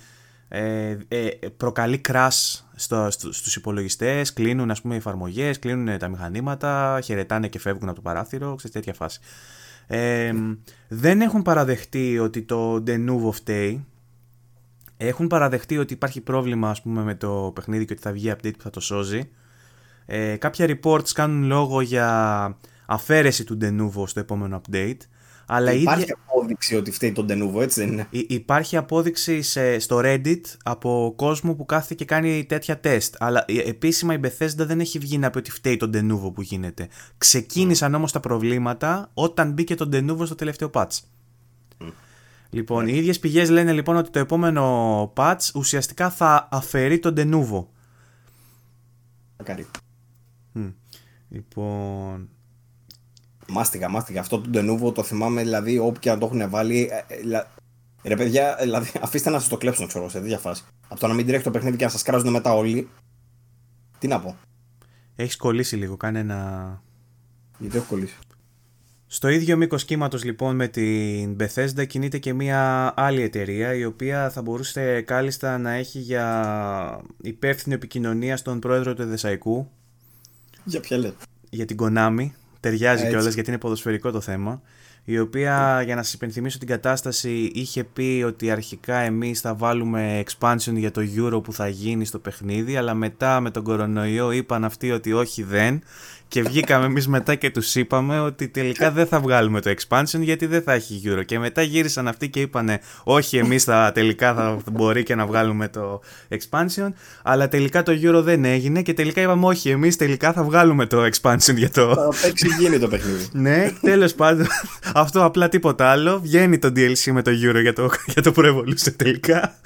ε, ε, προκαλεί crash στο, στο, στους υπολογιστές, κλείνουν ας πούμε οι εφαρμογές, κλείνουν τα μηχανήματα, χαιρετάνε και φεύγουν από το παράθυρο, ξέρεις τέτοια φάση. Ε, δεν έχουν παραδεχτεί ότι το Denuvo φταίει. Έχουν παραδεχτεί ότι υπάρχει πρόβλημα ας πούμε με το παιχνίδι και ότι θα βγει update που θα το σώζει. Ε, κάποια reports κάνουν λόγο για αφαίρεση του Denuvo στο επόμενο update. Αλλά υπάρχει ίδια... απόδειξη ότι φταίει τον Denuvo, έτσι δεν είναι; υπάρχει απόδειξη σε, στο Reddit από κόσμο που κάθεται και κάνει τέτοια τεστ. Αλλά επίσημα η Bethesda δεν έχει βγει να πει ότι φταίει τον Denuvo που γίνεται. Ξεκίνησαν mm. όμως τα προβλήματα όταν μπήκε τον Denuvo στο τελευταίο patch. Λοιπόν, yeah. οι ίδιες πηγές λένε λοιπόν ότι το επόμενο patch ουσιαστικά θα αφαιρεί τον Denuvo. Mm. Λοιπόν, Μάστιγα, μάστιγα. Αυτό το Denuvo το θυμάμαι, δηλαδή, όπου και αν το έχουν βάλει. Ε, ε, ρε παιδιά, δηλαδή, αφήστε να σας το κλέψουν, ξέρω, σε τέτοια φάση. Από το να μην τρέχει το παιχνίδι και να σας κράζουν μετά όλοι. Τι να πω. Έχεις κολλήσει λίγο, κάνε ένα. Γιατί έχω κολλήσει. Στο ίδιο μήκος κύματος λοιπόν με την Bethesda κινείται και μια άλλη εταιρεία η οποία θα μπορούσε κάλλιστα να έχει για υπεύθυνη επικοινωνία στον πρόεδρο του Εδεσαϊκού. Για ποια λέτε; Για την Konami Ταιριάζει κιόλας γιατί είναι ποδοσφαιρικό το θέμα. Η οποία, για να σας υπενθυμίσω την κατάσταση, είχε πει ότι αρχικά εμείς θα βάλουμε expansion για το Euro που θα γίνει στο παιχνίδι, αλλά μετά με τον κορονοϊό είπαν αυτοί ότι όχι δεν και βγήκαμε εμείς μετά και τους είπαμε ότι τελικά δεν θα βγάλουμε το expansion γιατί δεν θα έχει Euro. Και μετά γύρισαν αυτοί και είπανε Όχι, εμείς τελικά θα μπορεί και να βγάλουμε το expansion. Αλλά τελικά το Euro δεν έγινε και τελικά είπαμε Όχι, εμείς τελικά θα βγάλουμε το expansion για το. Θα παίξει γίνει το παιχνίδι. ναι, τέλος πάντων. Αυτό απλά τίποτα άλλο. Βγαίνει το DLC με το Euro για το, για το Pro Evolution τελικά.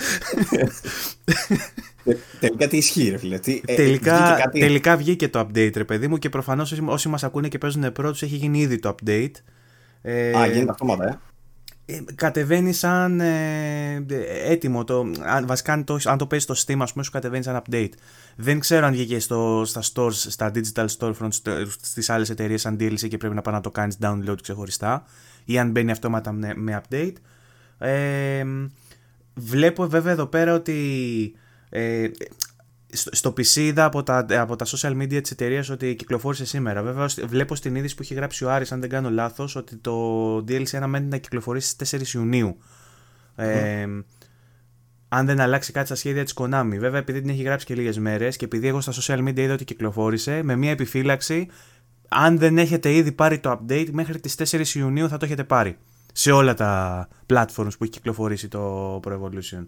τελικά τι ισχύει, ρε φίλε. Τι, ε, τελικά, βγήκε κάτι... τελικά βγήκε το update, ρε παιδί μου, και προφανώς όσοι, όσοι μας ακούνε και παίζουν πρώτους έχει γίνει ήδη το update. Ε, Α, γίνεται αυτόματα, ε. ε. Κατεβαίνει σαν ε, έτοιμο. Το, αν, βασικά, αν το, αν το παίζεις στο Steam, ας πούμε, σου κατεβαίνει σαν update. Δεν ξέρω αν βγήκε στο, στα stores, στα digital storefronts στις άλλες εταιρείες σαν DLC και πρέπει να πάει να το κάνεις download ξεχωριστά. Ή αν μπαίνει αυτόματα με, με update. Ε, βλέπω βέβαια εδώ πέρα ότι ε, στο PC είδα από τα, από τα social media της εταιρείας ότι κυκλοφόρησε σήμερα. Βέβαια βλέπω στην είδηση που έχει γράψει ο Άρης αν δεν κάνω λάθος ότι το DLC αναμένει να κυκλοφορήσει στις 4 Ιουνίου. Ε, αν δεν αλλάξει κάτι στα σχέδια της Konami. Βέβαια επειδή την έχει γράψει και λίγες μέρες και επειδή εγώ στα social media είδα ότι κυκλοφόρησε με μια επιφύλαξη αν δεν έχετε ήδη πάρει το update μέχρι τις 4 Ιουνίου θα το έχετε πάρει σε όλα τα platforms που έχει κυκλοφορήσει το Pro Evolution.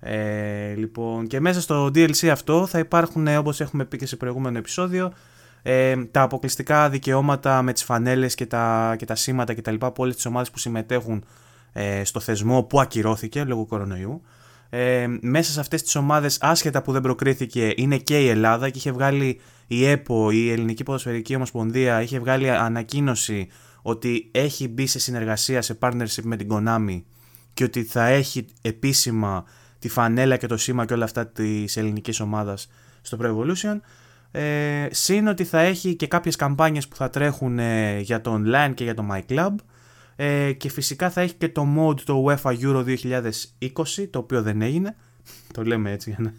Ε, λοιπόν, και μέσα στο DLC αυτό θα υπάρχουν, ε, όπως έχουμε πει και σε προηγούμενο επεισόδιο, ε, τα αποκλειστικά δικαιώματα με τις φανέλες και τα, και τα σήματα κτλ. από όλες τις ομάδες που συμμετέχουν ε, στο θεσμό που ακυρώθηκε λόγω κορονοϊού. Ε, μέσα σε αυτές τις ομάδες άσχετα που δεν προκρίθηκε είναι και η Ελλάδα και είχε βγάλει η ΕΠΟ, η Ελληνική Ποδοσφαιρική Ομοσπονδία, είχε βγάλει ανακοίνωση ότι έχει μπει σε συνεργασία, σε partnership με την Konami και ότι θα έχει επίσημα τη φανέλα και το σήμα και όλα αυτά της ελληνικής ομάδας στο Pro Evolution. Ε, συν ότι θα έχει και κάποιες καμπάνιες που θα τρέχουν ε, για το online και για το My Club ε, και φυσικά θα έχει και το mode το UEFA Euro 2020 το οποίο δεν έγινε το λέμε έτσι για να...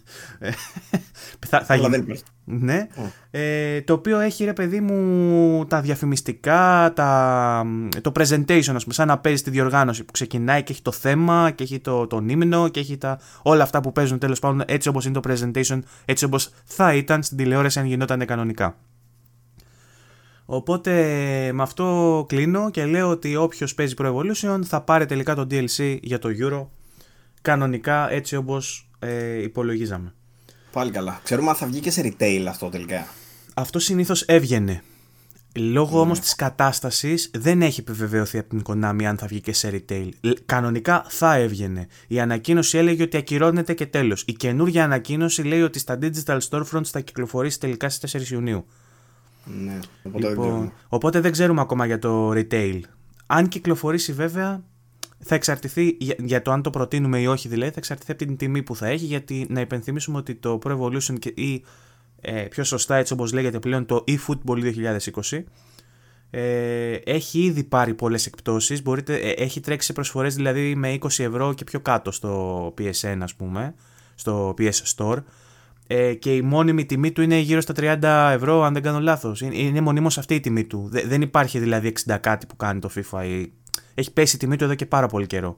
θα, θα γίνει... Ναι. Ε, το οποίο έχει ρε παιδί μου τα διαφημιστικά, τα... το presentation ας πούμε, σαν να παίζει τη διοργάνωση που ξεκινάει και έχει το θέμα και έχει το, το ύμνο και έχει τα... όλα αυτά που παίζουν τέλος πάντων έτσι όπως είναι το presentation, έτσι όπως θα ήταν στην τηλεόραση αν γινόταν κανονικά. Οπότε με αυτό κλείνω και λέω ότι όποιος παίζει Pro Evolution θα πάρει τελικά το DLC για το Euro κανονικά έτσι όπως ε, υπολογίζαμε. Πάλι καλά. Ξέρουμε αν θα βγει και σε retail αυτό τελικά. Αυτό συνήθως έβγαινε. Λόγω ναι. όμως της κατάστασης δεν έχει επιβεβαιωθεί από την Konami αν θα βγει και σε retail. Κανονικά θα έβγαινε. Η ανακοίνωση έλεγε ότι ακυρώνεται και τέλος. Η καινούργια ανακοίνωση λέει ότι στα digital storefronts θα κυκλοφορήσει τελικά στις 4 Ιουνίου. Ναι, οπότε, λοιπόν, δεν οπότε δεν ξέρουμε ακόμα για το retail. Αν κυκλοφορήσει βέβαια, θα εξαρτηθεί για, το αν το προτείνουμε ή όχι δηλαδή, θα εξαρτηθεί από την τιμή που θα έχει γιατί να υπενθυμίσουμε ότι το Pro Evolution και, ή ε, πιο σωστά έτσι όπως λέγεται πλέον το eFootball 2020. Ε, έχει ήδη πάρει πολλές εκπτώσεις, μπορείτε, ε, έχει τρέξει σε προσφορές δηλαδή με 20 ευρώ και πιο κάτω στο PSN ας πούμε, στο PS Store. Ε, και η μόνιμη τιμή του είναι γύρω στα 30 ευρώ αν δεν κάνω λάθος, είναι, είναι μονίμως αυτή η τιμή του, δεν υπάρχει δηλαδή 60 κάτι που κάνει το FIFA, έχει πέσει η τιμή του εδώ και πάρα πολύ καιρό.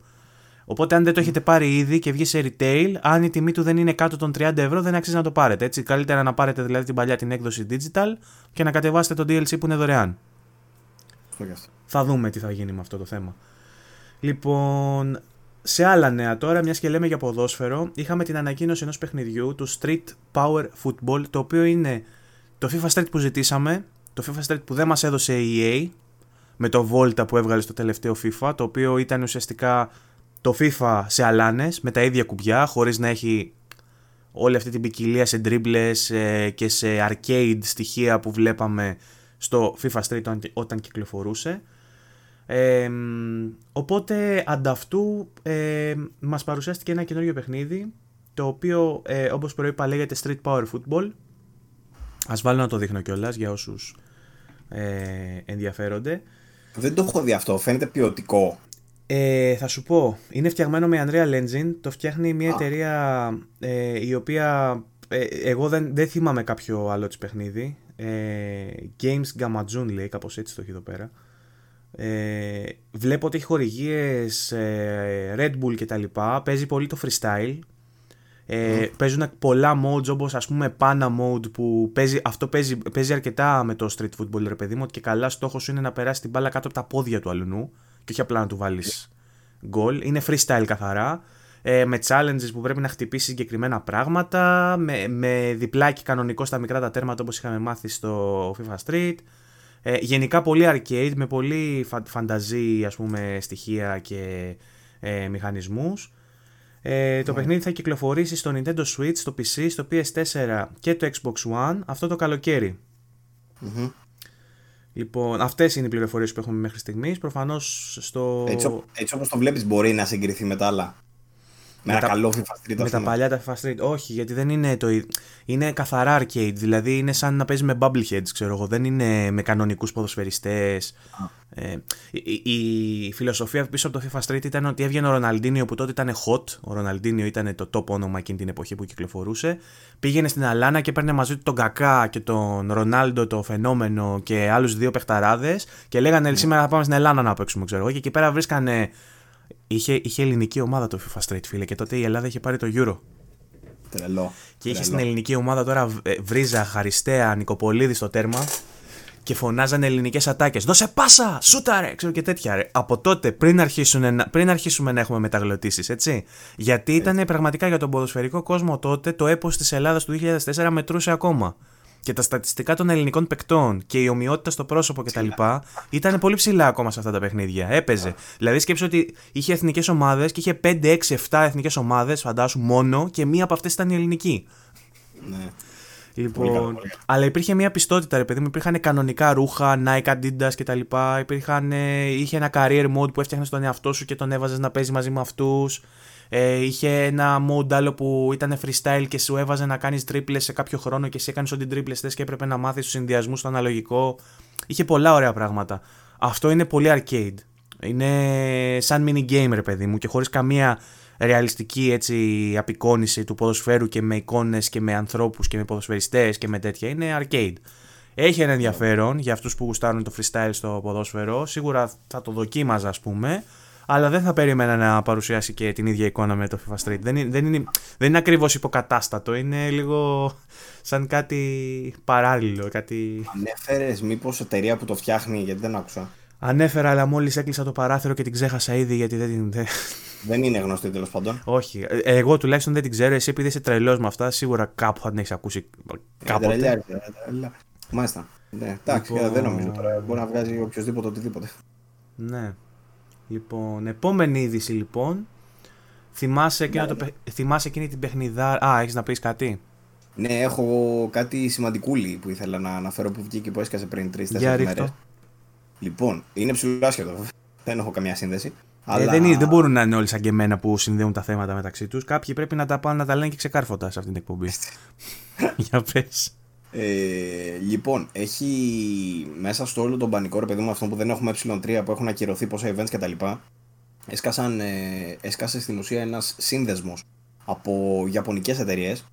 Οπότε, αν δεν το έχετε πάρει ήδη και βγει σε retail, αν η τιμή του δεν είναι κάτω των 30 ευρώ, δεν αξίζει να το πάρετε. Έτσι, καλύτερα να πάρετε δηλαδή την παλιά την έκδοση digital και να κατεβάσετε το DLC που είναι δωρεάν. Θα δούμε τι θα γίνει με αυτό το θέμα. Λοιπόν, σε άλλα νέα τώρα, μιας και λέμε για ποδόσφαιρο, είχαμε την ανακοίνωση ενός παιχνιδιού του Street Power Football, το οποίο είναι το FIFA Street που ζητήσαμε, το FIFA Street που δεν μας έδωσε η EA, με το Volta που έβγαλε στο τελευταίο FIFA, το οποίο ήταν ουσιαστικά το FIFA σε αλάνες με τα ίδια κουμπιά χωρίς να έχει όλη αυτή την ποικιλία σε dribbles ε, και σε arcade στοιχεία που βλέπαμε στο FIFA Street όταν κυκλοφορούσε. Ε, οπότε ανταυτού ε, μας παρουσιάστηκε ένα καινούριο παιχνίδι το οποίο ε, όπως προείπα λέγεται Street Power Football ας βάλω να το δείχνω κιόλας για όσους ε, ενδιαφέρονται δεν το έχω δει αυτό, φαίνεται ποιοτικό ε, θα σου πω, είναι φτιαγμένο με Unreal Engine, το φτιάχνει μια εταιρεία ε, η οποία ε, εγώ δεν, δεν θυμάμαι κάποιο άλλο της παιχνίδι. Ε, Games Gamajun λέει, κάπως έτσι το έχει εδώ πέρα. Ε, βλέπω ότι έχει χορηγίες ε, Red Bull και τα λοιπά, παίζει πολύ το freestyle. Ε, Παίζουν πολλά modes όπως ας πούμε Pana mode που παίζει, αυτό παίζει, παίζει αρκετά με το street football ρε παιδί μου και καλά στόχος είναι να περάσει την μπάλα κάτω από τα πόδια του αλουνού και όχι απλά να του βάλεις γκολ. Είναι freestyle καθαρά. Ε, με challenges που πρέπει να χτυπήσει συγκεκριμένα πράγματα. Με, με διπλάκι κανονικό στα μικρά τα τέρματα όπως είχαμε μάθει στο FIFA Street. Ε, γενικά πολύ arcade με πολύ φανταζή ας πούμε στοιχεία και ε, μηχανισμούς. Ε, το ναι. παιχνίδι θα κυκλοφορήσει στο Nintendo Switch, στο PC, στο PS4 και το Xbox One αυτό το καλοκαιρι Λοιπόν, αυτές είναι οι πληροφορίες που έχουμε μέχρι στιγμής. Προφανώς στο. Έτσι, έτσι όπως το βλέπεις, μπορεί να συγκριθεί με τα άλλα. Με, με ένα καλό FIFA Street. Με τα παλιά τα FIFA Street. Όχι, γιατί δεν είναι το. Είναι καθαρά arcade. Δηλαδή είναι σαν να παίζει με bubbleheads, ξέρω εγώ. Δεν είναι με κανονικούς ποδοσφαιριστές. Ε, η, η, φιλοσοφία πίσω από το FIFA Street ήταν ότι έβγαινε ο Ροναλντίνιο που τότε ήταν hot. Ο Ροναλντίνιο ήταν το top όνομα εκείνη την εποχή που κυκλοφορούσε. Πήγαινε στην Αλάνα και παίρνε μαζί του τον Κακά και τον Ρονάλντο το φαινόμενο και άλλους δύο παιχταράδες. Και λέγανε mm. σήμερα θα πάμε στην Ελλάδα να παίξουμε, ξέρω εγώ. Και εκεί πέρα βρίσκανε. Είχε, είχε ελληνική ομάδα το FIFA Street, φίλε, και τότε η Ελλάδα είχε πάρει το Euro. Τρελό. Και είχε στην ελληνική ομάδα τώρα ε, Βρίζα, Χαριστέα, Νικοπολίδη στο τέρμα και φωνάζανε ελληνικές ατάκες. Δώσε πάσα! Σούταρε! Ξέρω και τέτοια. Ρε. Από τότε, πριν, αρχίσουν, πριν αρχίσουμε να έχουμε μεταγλωτήσεις, έτσι. Γιατί ήταν πραγματικά για τον ποδοσφαιρικό κόσμο τότε το έπος της Ελλάδας του 2004 μετρούσε ακόμα. Και τα στατιστικά των ελληνικών παικτών και η ομοιότητα στο πρόσωπο κτλ. ήταν πολύ ψηλά ακόμα σε αυτά τα παιχνίδια. Έπαιζε. Δηλαδή σκέψω ότι είχε εθνικές ομάδες και είχε 5, 6, 7 εθνικές ομάδες, φαντάσου μόνο, και μία από αυτές ήταν η ελληνική. Ναι. Λοιπόν, αλλά υπήρχε μια πιστότητα, ρε παιδί μου. Υπήρχαν κανονικά ρούχα, Nike, Adidas κτλ. Είχε ένα career mode που έφτιαχνε τον εαυτό σου και τον έβαζες να παίζει μαζί με αυτούς. Ε, είχε ένα mode άλλο που ήταν freestyle και σου έβαζε να κάνεις τρίπλες σε κάποιο χρόνο και εσύ έκανες ό,τι τρίπλες θες και έπρεπε να μάθεις τους συνδυασμούς στο αναλογικό. Είχε πολλά ωραία πράγματα. Αυτό είναι πολύ arcade. Είναι σαν mini game, ρε παιδί μου, και χωρίς καμία ρεαλιστική έτσι απεικόνηση του ποδοσφαίρου και με εικόνες και με ανθρώπους και με ποδοσφαιριστές και με τέτοια είναι arcade. Έχει ένα ενδιαφέρον για αυτούς που γουστάρουν το freestyle στο ποδόσφαιρο, σίγουρα θα το δοκίμαζα ας πούμε, αλλά δεν θα περίμενα να παρουσιάσει και την ίδια εικόνα με το FIFA Street. Δεν είναι, δεν είναι, δεν είναι ακριβώς υποκατάστατο, είναι λίγο σαν κάτι παράλληλο. Κάτι... Ανέφερες μήπως εταιρεία που το φτιάχνει, γιατί δεν άκουσα. Ανέφερα, αλλά μόλις έκλεισα το παράθυρο και την ξέχασα ήδη γιατί δεν την. Δεν είναι γνωστή τέλος πάντων. Όχι. Ε, εγώ τουλάχιστον δεν την ξέρω. Εσύ επειδή είσαι τρελός με αυτά, σίγουρα κάπου θα την έχεις ακούσει. Κάποτε. Τρελιά, Μάλιστα. Ναι, εντάξει, λοιπόν... δεν νομίζω τώρα. Μπορεί να βγάζει οποιοδήποτε οτιδήποτε. Ναι. Λοιπόν, επόμενη είδηση λοιπόν. Θυμάσαι, εκείνο ναι, το... ναι. θυμάσαι εκείνη την παιχνιδά. Α, έχεις να πεις κάτι; Ναι, έχω κάτι σημαντικούλι που ήθελα να αναφέρω που βγήκε που έσκασε πριν τρει-τέσσερι μέρες. Λοιπόν, είναι ψηλό άσχετο. Δεν έχω καμία σύνδεση. Ε, αλλά... δεν, δεν μπορούν να είναι όλοι σαν και εμένα που συνδέουν τα θέματα μεταξύ τους. Κάποιοι πρέπει να τα πάνε να τα λένε και ξεκάρφωτα σε αυτήν την εκπομπή. Για πες. Ε, λοιπόν, έχει μέσα στο όλο τον πανικό ρε παιδί μου αυτό που δεν έχουμε ε3 που έχουν ακυρωθεί πόσα events κτλ. Έσκασαν, ε, έσκασε στην ουσία ένας σύνδεσμος από ιαπωνικές εταιρείες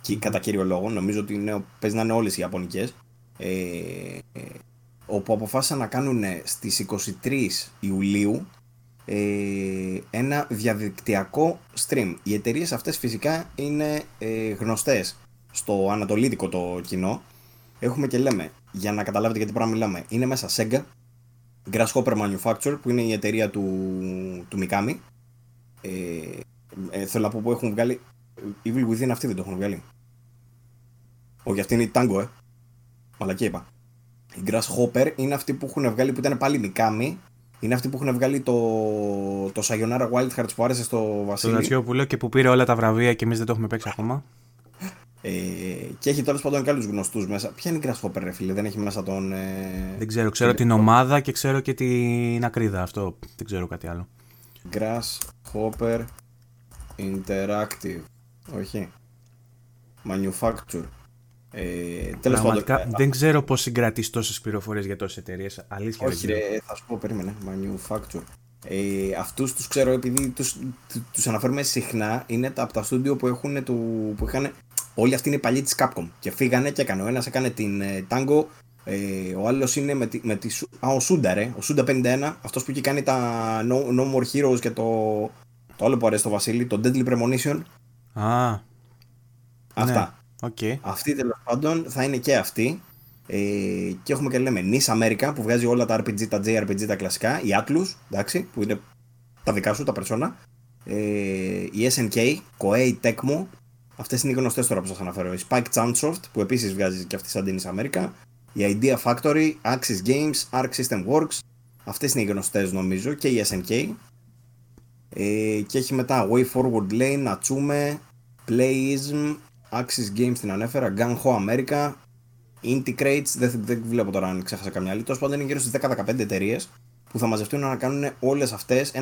και κατά κύριο λόγο, νομίζω ότι είναι, παίζει να είναι όλες οι ιαπωνικές ε, όπου αποφάσισαν να κάνουν στις 23 Ιουλίου ε, ένα διαδικτυακό stream. Οι εταιρείες αυτές φυσικά είναι ε, γνωστές στο ανατολίτικο το κοινό. Έχουμε και λέμε, για να καταλάβετε γιατί πράγμα μιλάμε, είναι μέσα Sega, Grasshopper Manufacture που είναι η εταιρεία του, του Mikami. Ε, ε, θέλω να πω που έχουν βγάλει. Evil Within αυτή δεν το έχουν βγάλει. Όχι, αυτή είναι η Tango, ε. Μαλακή είπα. Η Grasshopper είναι αυτή που έχουν βγάλει που ήταν πάλι Mikami. Είναι αυτή που έχουν βγάλει το, το Sayonara Wild Hearts που άρεσε στο Βασίλη. Το λέω και που πήρε όλα τα βραβεία και εμείς δεν το έχουμε παίξει ακόμα. Ε, και έχει τέλος πάντων και άλλους γνωστούς μέσα. Ποια είναι η Grasshopper, ρε φίλε, δεν έχει μέσα τον. Ε... Δεν ξέρω, ξέρω την ομάδα και ξέρω και την ακρίδα. Αυτό δεν ξέρω κάτι άλλο. Grasshopper Interactive. Όχι. Manufacture. Ε, Τέλος πάντων. Ε, δεν ξέρω πώς συγκρατείς τόσες πληροφορίες για τόσες εταιρείες. Αλήθεια. Όχι, ρε, θα σου πω, περίμενε. Manufacture. Ε, Αυτούς τους ξέρω επειδή τους τους αναφέρουμε συχνά. Είναι τα, από τα στούντιο που, έχουν, του, που είχαν. Όλοι αυτοί είναι οι παλιοί της Capcom. Και φύγανε και έκανε. Ο ένας έκανε την ε, Tango. Ε, ο άλλος είναι με τη, με τη. Α, ο Σούντα, ρε. Ο Σούντα 51. Αυτός που είχε κάνει τα No, no More Heroes και το. Το άλλο που αρέσει στο Βασίλη. Το Deadly Premonition. Α. Αυτά. Ναι. Okay. Αυτή τέλος πάντων θα είναι και αυτή. Ε, και έχουμε και λέμε Nis America που βγάζει όλα τα RPG, τα JRPG, τα κλασικά. Η Atlus, εντάξει, που είναι τα δικά σου, τα persona. Ε, η SNK, Koei Tecmo. Αυτές είναι οι γνωστές τώρα που σας αναφέρω. Η Spike Chunsoft που επίσης βγάζει και αυτή σαν την Nis America. Η Idea Factory, Axis Games, Arc System Works. Αυτές είναι οι γνωστές νομίζω και η SNK. Ε, και έχει μετά Way Forward Lane, Natsume, Playism, Axis Games την ανέφερα, Gun Ho America, Inticrates, δεν, δεν βλέπω τώρα αν ξέχασα καμιά άλλη. Τόσο πάντων είναι γύρω στις 10-15 εταιρείες που θα μαζευτούν να κάνουν όλες αυτές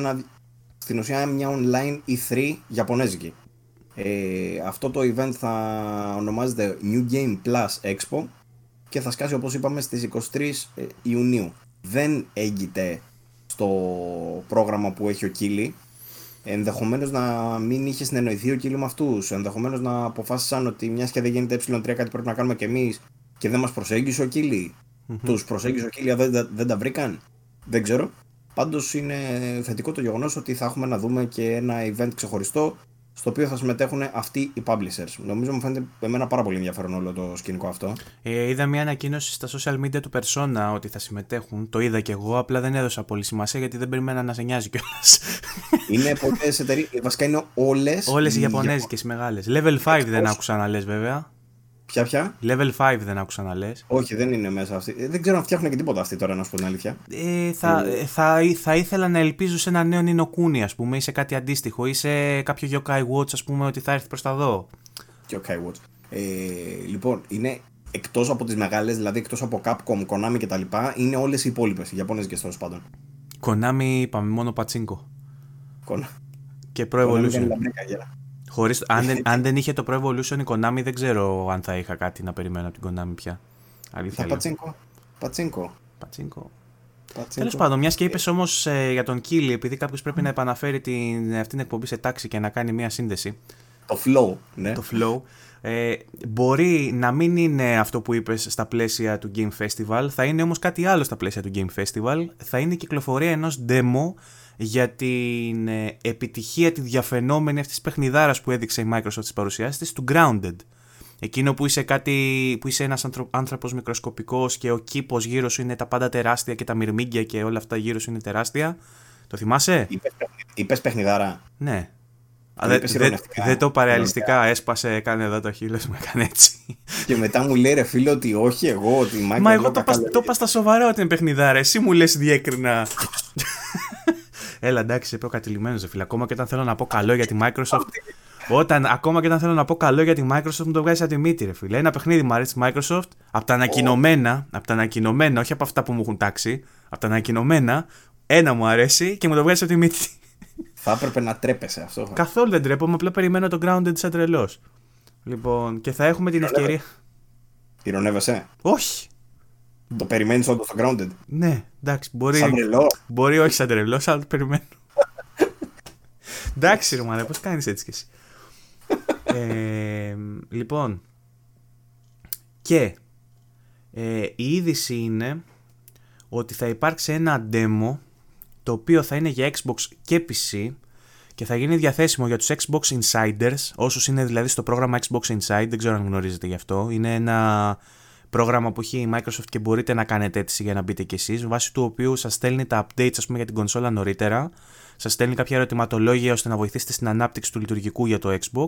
στην ουσία μια online E3 Ιαπωνέζικη. Ε, αυτό το event θα ονομάζεται New Game Plus Expo και θα σκάσει όπως είπαμε στις 23 ε, Ιουνίου. Δεν έγκυται στο πρόγραμμα που έχει ο Κίλι Ενδεχομένως να μην είχε συνεννοηθεί ο Κίλι με αυτούς. Ενδεχομένως να αποφάσισαν ότι μιας και δεν γίνεται ε3 κάτι πρέπει να κάνουμε κι εμείς και δεν μας προσέγγισε ο Κίλι. Mm-hmm. Τους προσέγγισε ο Κίλι, δεν, δεν τα βρήκαν. Δεν ξέρω. Πάντως είναι θετικό το γεγονός ότι θα έχουμε να δούμε και ένα event ξεχωριστό στο οποίο θα συμμετέχουν αυτοί οι publishers. Νομίζω μου φαίνεται εμένα πάρα πολύ ενδιαφέρον όλο το σκηνικό αυτό. Ε, είδα μια ανακοίνωση στα social media του Persona ότι θα συμμετέχουν. Το είδα και εγώ, απλά δεν έδωσα πολύ σημασία γιατί δεν περιμένα να σε νοιάζει κιόλας. Είναι πολλέ εταιρείε. Βασικά είναι όλες. Όλες οι Ιαπωνέζικες μεγάλες. Level 5 δεν άκουσα να λες βέβαια. Ποια, ποια; Level 5 δεν άκουσα να λες. Όχι, δεν είναι μέσα αυτή. Ε, δεν ξέρω αν φτιάχνουν και τίποτα αυτή τώρα, να σου πω την αλήθεια. Ε, θα, ε, θα, θα ήθελα να ελπίζω σε ένα νέο Νινοκούνι, ας πούμε, ή σε κάτι αντίστοιχο, ή σε κάποιο Yokai Watch, ας πούμε, ότι θα έρθει προς τα δω. Yokai Watch. Ε, λοιπόν, είναι εκτός από τις μεγάλες, δηλαδή εκτός από Capcom, Konami κτλ., είναι όλες οι υπόλοιπες, οι Ιαπωνέζικε τέλο πάντων. Konami, είπαμε μόνο πατσίνκο. Και Pro Evolution. Χωρίς, αν, δεν, αν δεν είχε το Pro Evolution η Konami δεν ξέρω αν θα είχα κάτι να περιμένω από την Konami πια. Αλήθεια. Θα πατσίνκο. Πατσίνκο. Πατσίνκο. Τέλος πάντων, μιας και είπες όμως ε, για τον Κίλι, επειδή κάποιος πρέπει να επαναφέρει την, αυτήν την εκπομπή σε τάξη και να κάνει μια σύνδεση. Το flow, ναι. Το flow. Ε, μπορεί να μην είναι αυτό που είπες στα πλαίσια του Game Festival, θα είναι όμως κάτι άλλο στα πλαίσια του Game Festival. Θα είναι η κυκλοφορία ενός demo για την ε, επιτυχία τη διαφαινόμενη αυτής της παιχνιδάρας που έδειξε η Microsoft στις παρουσιάσεις της του Grounded. Εκείνο που είσαι, κάτι, που είσαι ένας άνθρωπος μικροσκοπικός και ο κήπος γύρω σου είναι τα πάντα τεράστια και τα μυρμήγκια και όλα αυτά γύρω σου είναι τεράστια. Το θυμάσαι; Είπες, παιχνιδάρα. Ναι. Δεν δε, δε το παρεαλιστικά, έσπασε, έκανε εδώ το χείλος μου, έκανε έτσι. Και μετά μου λέει ρε φίλο ότι όχι εγώ, ότι η Microsoft... Μα εγώ το, το είπα στα σοβαρά ότι είναι παιχνιδάρα, εσύ μου λες διέκρινα. Έλα, εντάξει, είπε ο κατηλημένος, φίλε. Ακόμα και όταν θέλω να πω καλό για τη Microsoft. Όταν, ακόμα και όταν θέλω να πω καλό για τη Microsoft, μου το βγάζει από τη μύτη, ρε φίλε. Ένα παιχνίδι μου αρέσει τη Microsoft, από τα ανακοινωμένα, από τα ανακοινωμένα, όχι από αυτά που μου έχουν τάξει, από τα ανακοινωμένα, ένα μου αρέσει και μου το βγάζει από τη μύτη. Θα έπρεπε να τρέπεσαι αυτό. Καθόλου δεν τρέπομαι, απλά περιμένω το grounded σαν τρελός. Λοιπόν, και θα έχουμε την ευκαιρία. Ηρωνεύεσαι. Όχι. Το περιμένεις όντως το grounded. Ναι, εντάξει. Μπορεί, Σαν τρελό. μπορεί όχι σαν τρελό, αλλά το περιμένω. εντάξει, Ρωμανέ, πώς κάνεις έτσι κι εσύ. ε, λοιπόν. Και ε, η είδηση είναι ότι θα υπάρξει ένα demo το οποίο θα είναι για Xbox και PC και θα γίνει διαθέσιμο για τους Xbox Insiders, όσους είναι δηλαδή στο πρόγραμμα Xbox Inside, δεν ξέρω αν γνωρίζετε γι' αυτό. Είναι ένα πρόγραμμα που έχει η Microsoft και μπορείτε να κάνετε αίτηση για να μπείτε κι εσείς, βάσει του οποίου σας στέλνει τα updates ας πούμε, για την κονσόλα νωρίτερα, σας στέλνει κάποια ερωτηματολόγια ώστε να βοηθήσετε στην ανάπτυξη του λειτουργικού για το Xbox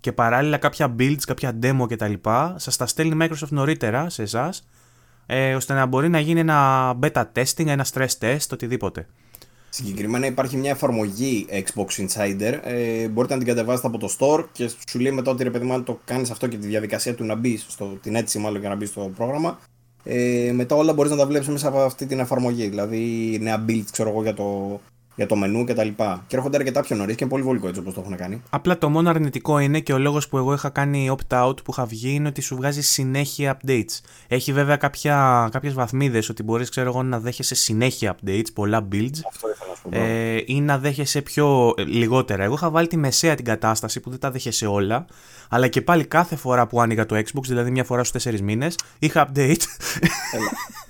και παράλληλα κάποια builds, κάποια demo κτλ. Σας τα στέλνει η Microsoft νωρίτερα σε εσάς, ε, ώστε να μπορεί να γίνει ένα beta testing, ένα stress test, οτιδήποτε. Συγκεκριμένα υπάρχει μια εφαρμογή Xbox Insider. Ε, μπορείτε να την κατεβάσετε από το store και σου λέει μετά ότι ρε παιδί μου, αν το κάνεις αυτό και τη διαδικασία του να μπει, στο, την αίτηση μάλλον για να μπει στο πρόγραμμα, ε, μετά όλα μπορείς να τα βλέπεις μέσα από αυτή την εφαρμογή. Δηλαδή νέα build, ξέρω εγώ, για το, για το μενού κτλ. Και, και έρχονται αρκετά πιο νωρίς και είναι πολύ βολικό έτσι όπως το έχουν κάνει. Απλά το μόνο αρνητικό είναι και ο λόγος που εγώ είχα κάνει opt-out που είχα βγει είναι ότι σου βγάζει συνέχεια updates. Έχει βέβαια κάποιες βαθμίδες ότι μπορείς να δέχεσαι συνέχεια updates, πολλά builds. Αυτό ήθελα να σου πω. Ε, ή να δέχεσαι πιο ε, λιγότερα. Εγώ είχα βάλει τη μεσαία την κατάσταση που δεν τα δέχεσαι όλα. Αλλά και πάλι κάθε φορά που άνοιγα το Xbox, δηλαδή μια φορά στους 4 μήνες, είχα update.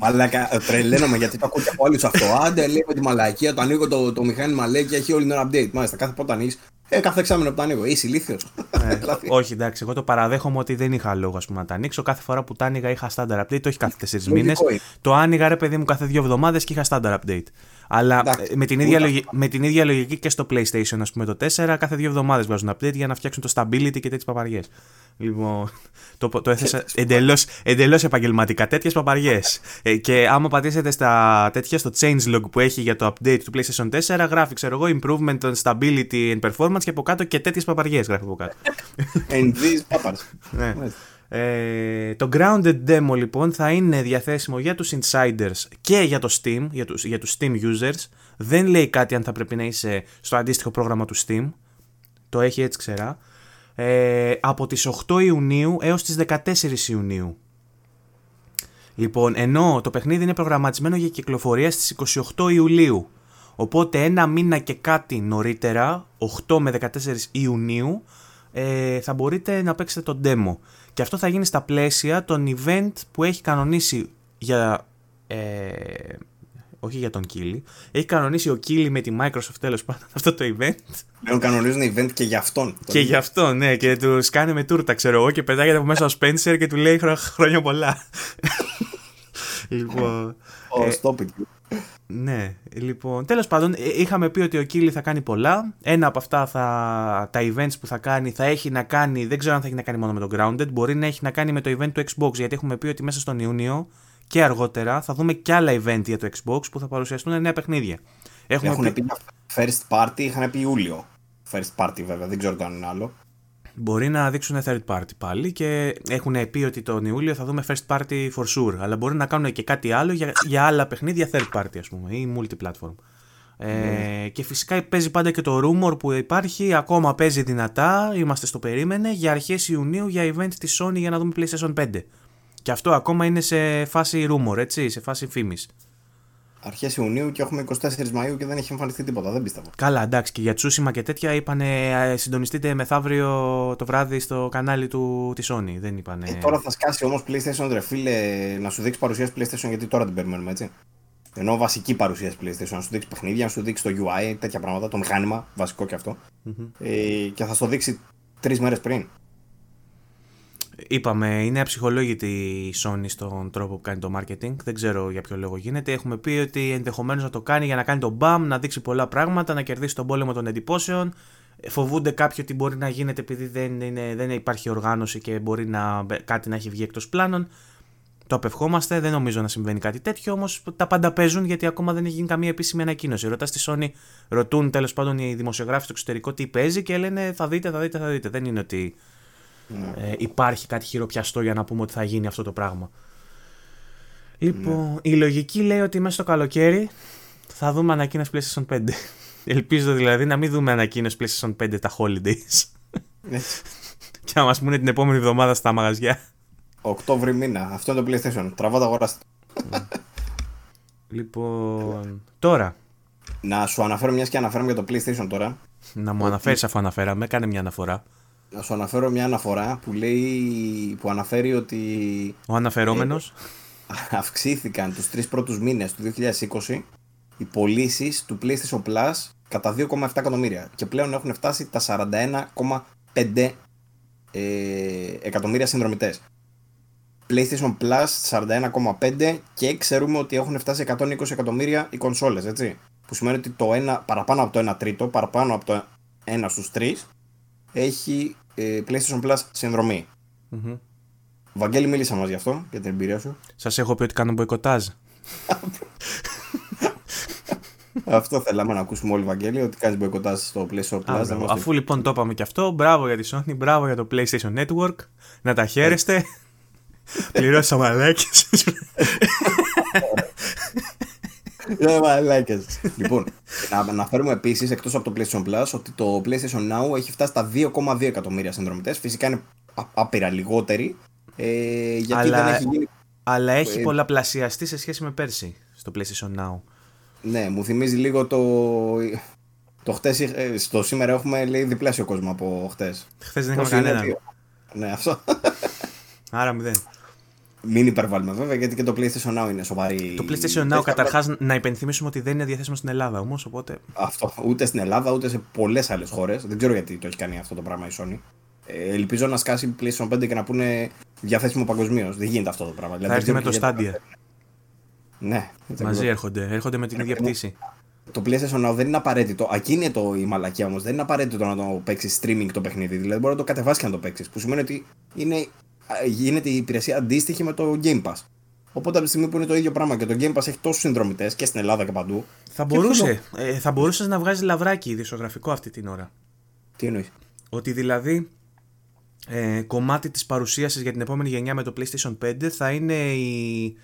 Μαλάκα, τρελαίνομαι γιατί το ακούω και από άλλου αυτό. Άντε, λέει με τη μαλακία, το ανοίγω το, το μηχάνημα λέει και έχει όλη την ώρα update. Μάλιστα, κάθε πότε ανοίγεις. Ε, κάθε εξάμεινο που το ανοίγω. Είσαι ηλίθιος. Ε, όχι, εντάξει, εγώ το παραδέχομαι ότι δεν είχα λόγο πούμε, να τα ανοίξω. Κάθε φορά που τα άνοιγα είχα standard update, όχι κάθε 4 μήνες. Το άνοιγα ρε παιδί μου κάθε δύο εβδομάδες και είχα standard update. Αλλά εντάξει, με, την ίδια λογική, με την ίδια λογική και στο PlayStation, ας πούμε, το 4, κάθε δύο εβδομάδες βγάζουν update για να φτιάξουν το stability και τέτοιες παπαριές. Λοιπόν, το, το έθεσα εντελώς εντελώς επαγγελματικά. Τέτοιες παπαριές. ε, και άμα πατήσετε στα τέτοια στο changelog που έχει για το update του PlayStation 4, γράφει, ξέρω εγώ, improvement on stability and performance και από κάτω και τέτοιες παπαριές γράφει από κάτω. And these ναι. Ε, το Grounded Demo λοιπόν θα είναι διαθέσιμο για τους insiders και για το Steam, για τους, για τους Steam users. Δεν λέει κάτι αν θα πρέπει να είσαι στο αντίστοιχο πρόγραμμα του Steam. Το έχει έτσι ξερά ε, από τις 8 Ιουνίου έως τις 14 Ιουνίου. Λοιπόν, ενώ το παιχνίδι είναι προγραμματισμένο για κυκλοφορία στις 28 Ιουλίου. Οπότε ένα μήνα και κάτι νωρίτερα, 8 με 14 Ιουνίου, ε, θα μπορείτε να παίξετε το demo. Και αυτό θα γίνει στα πλαίσια των event που έχει κανονίσει για ε, όχι για τον Κίλι. Έχει κανονίσει ο Κίλι με τη Microsoft τέλος πάντων αυτό το event. Πλέον κανονίζουν event και για αυτόν. Και για αυτόν, ναι. Και του κάνει με τούρτα, ξέρω εγώ, και πετάγεται από μέσα ο Spencer και του λέει χρόνια πολλά. λοιπόν. Oh, stop it. Ναι, λοιπόν. Τέλος πάντων, ε, είχαμε πει ότι ο Κίλι θα κάνει πολλά. Ένα από αυτά θα, τα events που θα κάνει θα έχει να κάνει. Δεν ξέρω αν θα έχει να κάνει μόνο με το Grounded. Μπορεί να έχει να κάνει με το event του Xbox. Γιατί έχουμε πει ότι μέσα στον Ιούνιο και αργότερα θα δούμε και άλλα event για το Xbox που θα παρουσιαστούν νέα παιχνίδια. Έχουμε Έχουν πει... first party, είχαν πει Ιούλιο. First party βέβαια, δεν ξέρω το αν είναι άλλο. Μπορεί να δείξουν third party πάλι και έχουν πει ότι τον Ιούλιο θα δούμε first party for sure. Αλλά μπορεί να κάνουν και κάτι άλλο για, για άλλα παιχνίδια third party, ας πούμε, ή multiplatform. Ε, ναι. και φυσικά παίζει πάντα και το rumor που υπάρχει, ακόμα παίζει δυνατά, είμαστε στο περίμενε, για αρχές Ιουνίου για event της Sony για να δούμε PlayStation 5. Και αυτό ακόμα είναι σε φάση rumor, έτσι, σε φάση φήμης. Αρχές Ιουνίου και έχουμε 24 Μαου και δεν έχει εμφανιστεί τίποτα, δεν πιστεύω. Καλά, εντάξει, και για τσούσιμα και τέτοια είπανε συντονιστείτε μεθαύριο το βράδυ στο κανάλι του της Sony. Δεν είπανε. Ε, τώρα θα σκάσει όμως PlayStation, ρε φίλε, να σου δείξει παρουσίαση PlayStation γιατί τώρα την περιμένουμε, έτσι. Ενώ βασική παρουσίαση PlayStation, να σου δείξει παιχνίδια, να σου δείξει το UI, τέτοια πράγματα, το μηχάνημα, βασικό και αυτό. Ε, και θα στο δείξει τρεις μέρες πριν. Είπαμε, είναι αψυχολόγητη η Sony στον τρόπο που κάνει το marketing. Δεν ξέρω για ποιο λόγο γίνεται. Έχουμε πει ότι ενδεχομένως να το κάνει για να κάνει το BAM, να δείξει πολλά πράγματα, να κερδίσει τον πόλεμο των εντυπώσεων. Φοβούνται κάποιοι ότι μπορεί να γίνεται επειδή δεν, είναι, δεν υπάρχει οργάνωση και μπορεί να, κάτι να έχει βγει εκτός πλάνων. Το απευχόμαστε, δεν νομίζω να συμβαίνει κάτι τέτοιο, όμως τα πάντα παίζουν γιατί ακόμα δεν έχει γίνει καμία επίσημη ανακοίνωση. Ρωτά στη Sony, ρωτούν τέλος πάντων οι δημοσιογράφοι στο εξωτερικό τι παίζει και λένε θα δείτε, θα δείτε, θα δείτε. Δεν είναι ότι ε, υπάρχει κάτι χειροπιαστό για να πούμε ότι θα γίνει αυτό το πράγμα. Λοιπόν, ναι. η λογική λέει ότι μέσα στο καλοκαίρι θα δούμε ανακοίνωση PlayStation 5. Ελπίζω δηλαδή να μην δούμε ανακοίνωση PlayStation 5 τα holidays. Ναι. και να μας πούνε την επόμενη εβδομάδα στα μαγαζιά. Οκτώβρη μήνα. Αυτό είναι το PlayStation. Τραβάτε αγοράστε. λοιπόν. Τώρα. Να σου αναφέρω μιας και αναφέραμε για το PlayStation τώρα. Να μου αναφέρεις αφού αναφέραμε. Κάνε μια αναφορά. Να σου αναφέρω μια αναφορά που λέει. που αναφέρει ότι. Ο αναφερόμενος. Ε, αυξήθηκαν τους τρεις πρώτους μήνες του 2020 οι πωλήσεις του PlayStation Plus κατά 2,7 εκατομμύρια και πλέον έχουν φτάσει τα 41,5 ε, εκατομμύρια συνδρομητές. PlayStation Plus 41,5 και ξέρουμε ότι έχουν φτάσει 120 εκατομμύρια οι κονσόλες, έτσι. Που σημαίνει ότι το ένα, παραπάνω από το 1 τρίτο, παραπάνω από το 1 στους 3 έχει ε, PlayStation Plus συνδρομή. Mm-hmm. Βαγγέλη, μίλησα μας γι' αυτό, για την εμπειρία σου. Σας έχω πει ότι κάνω μποϊκοτάζ. αυτό θέλαμε να ακούσουμε όλοι, Βαγγέλη, ότι κάνεις μποϊκοτάζ στο PlayStation Plus. Αφού λοιπόν το είπαμε και αυτό, μπράβο για τη Sony, μπράβο για το PlayStation Network. Να τα χαίρεστε. Πληρώσει μαλάκι. Ναι, μαλάκες. λοιπόν, να αναφέρουμε επίσης εκτός από το PlayStation Plus ότι το PlayStation Now έχει φτάσει στα 2,2 εκατομμύρια συνδρομητές. Φυσικά είναι άπειρα λιγότεροι. Ε, γιατί αλλά, δεν έχει γίνει... αλλά έχει ε, πολλαπλασιαστεί σε σχέση με πέρσι στο PlayStation Now. Ναι, μου θυμίζει λίγο το. Το χτες, ε, στο σήμερα έχουμε λέει διπλάσιο κόσμο από χτες. Χθες δεν είχαμε κανένα. Ναι, αυτό. Άρα μηδέν. Μην υπερβάλλουμε βέβαια γιατί και το PlayStation Now είναι σοβαρή. Το PlayStation Now καταρχάς να υπενθυμίσουμε ότι δεν είναι διαθέσιμο στην Ελλάδα όμως. Οπότε... Αυτό. Ούτε στην Ελλάδα ούτε σε πολλές άλλες χώρες. Δεν ξέρω γιατί το έχει κάνει αυτό το πράγμα η Sony. Ε, ελπίζω να σκάσει PlayStation 5 και να πούνε διαθέσιμο παγκοσμίως. Δεν γίνεται αυτό το πράγμα. Δηλαδή, Θα έρθει με το Stadia. Ναι. Μαζί έρχονται. Έρχονται με την ίδια πτήση. Το PlayStation Now δεν είναι απαραίτητο. Ακίνητο η μαλακία όμως. Δεν είναι απαραίτητο να το παίξεις streaming το παιχνίδι. Δηλαδή μπορεί να το κατεβάσεις και να το παίξεις. Που σημαίνει ότι είναι, γίνεται η υπηρεσία αντίστοιχη με το Game Pass. Οπότε από τη στιγμή που είναι το ίδιο πράγμα και το Game Pass έχει τόσους συνδρομητές και στην Ελλάδα και παντού. Θα μπορούσε. Ε, θα μπορούσες να βγάζεις λαβράκι ειδησιογραφικό αυτή την ώρα. Τι εννοείς; Ότι δηλαδή ε, κομμάτι της παρουσίασης για την επόμενη γενιά με το PlayStation 5 θα είναι η,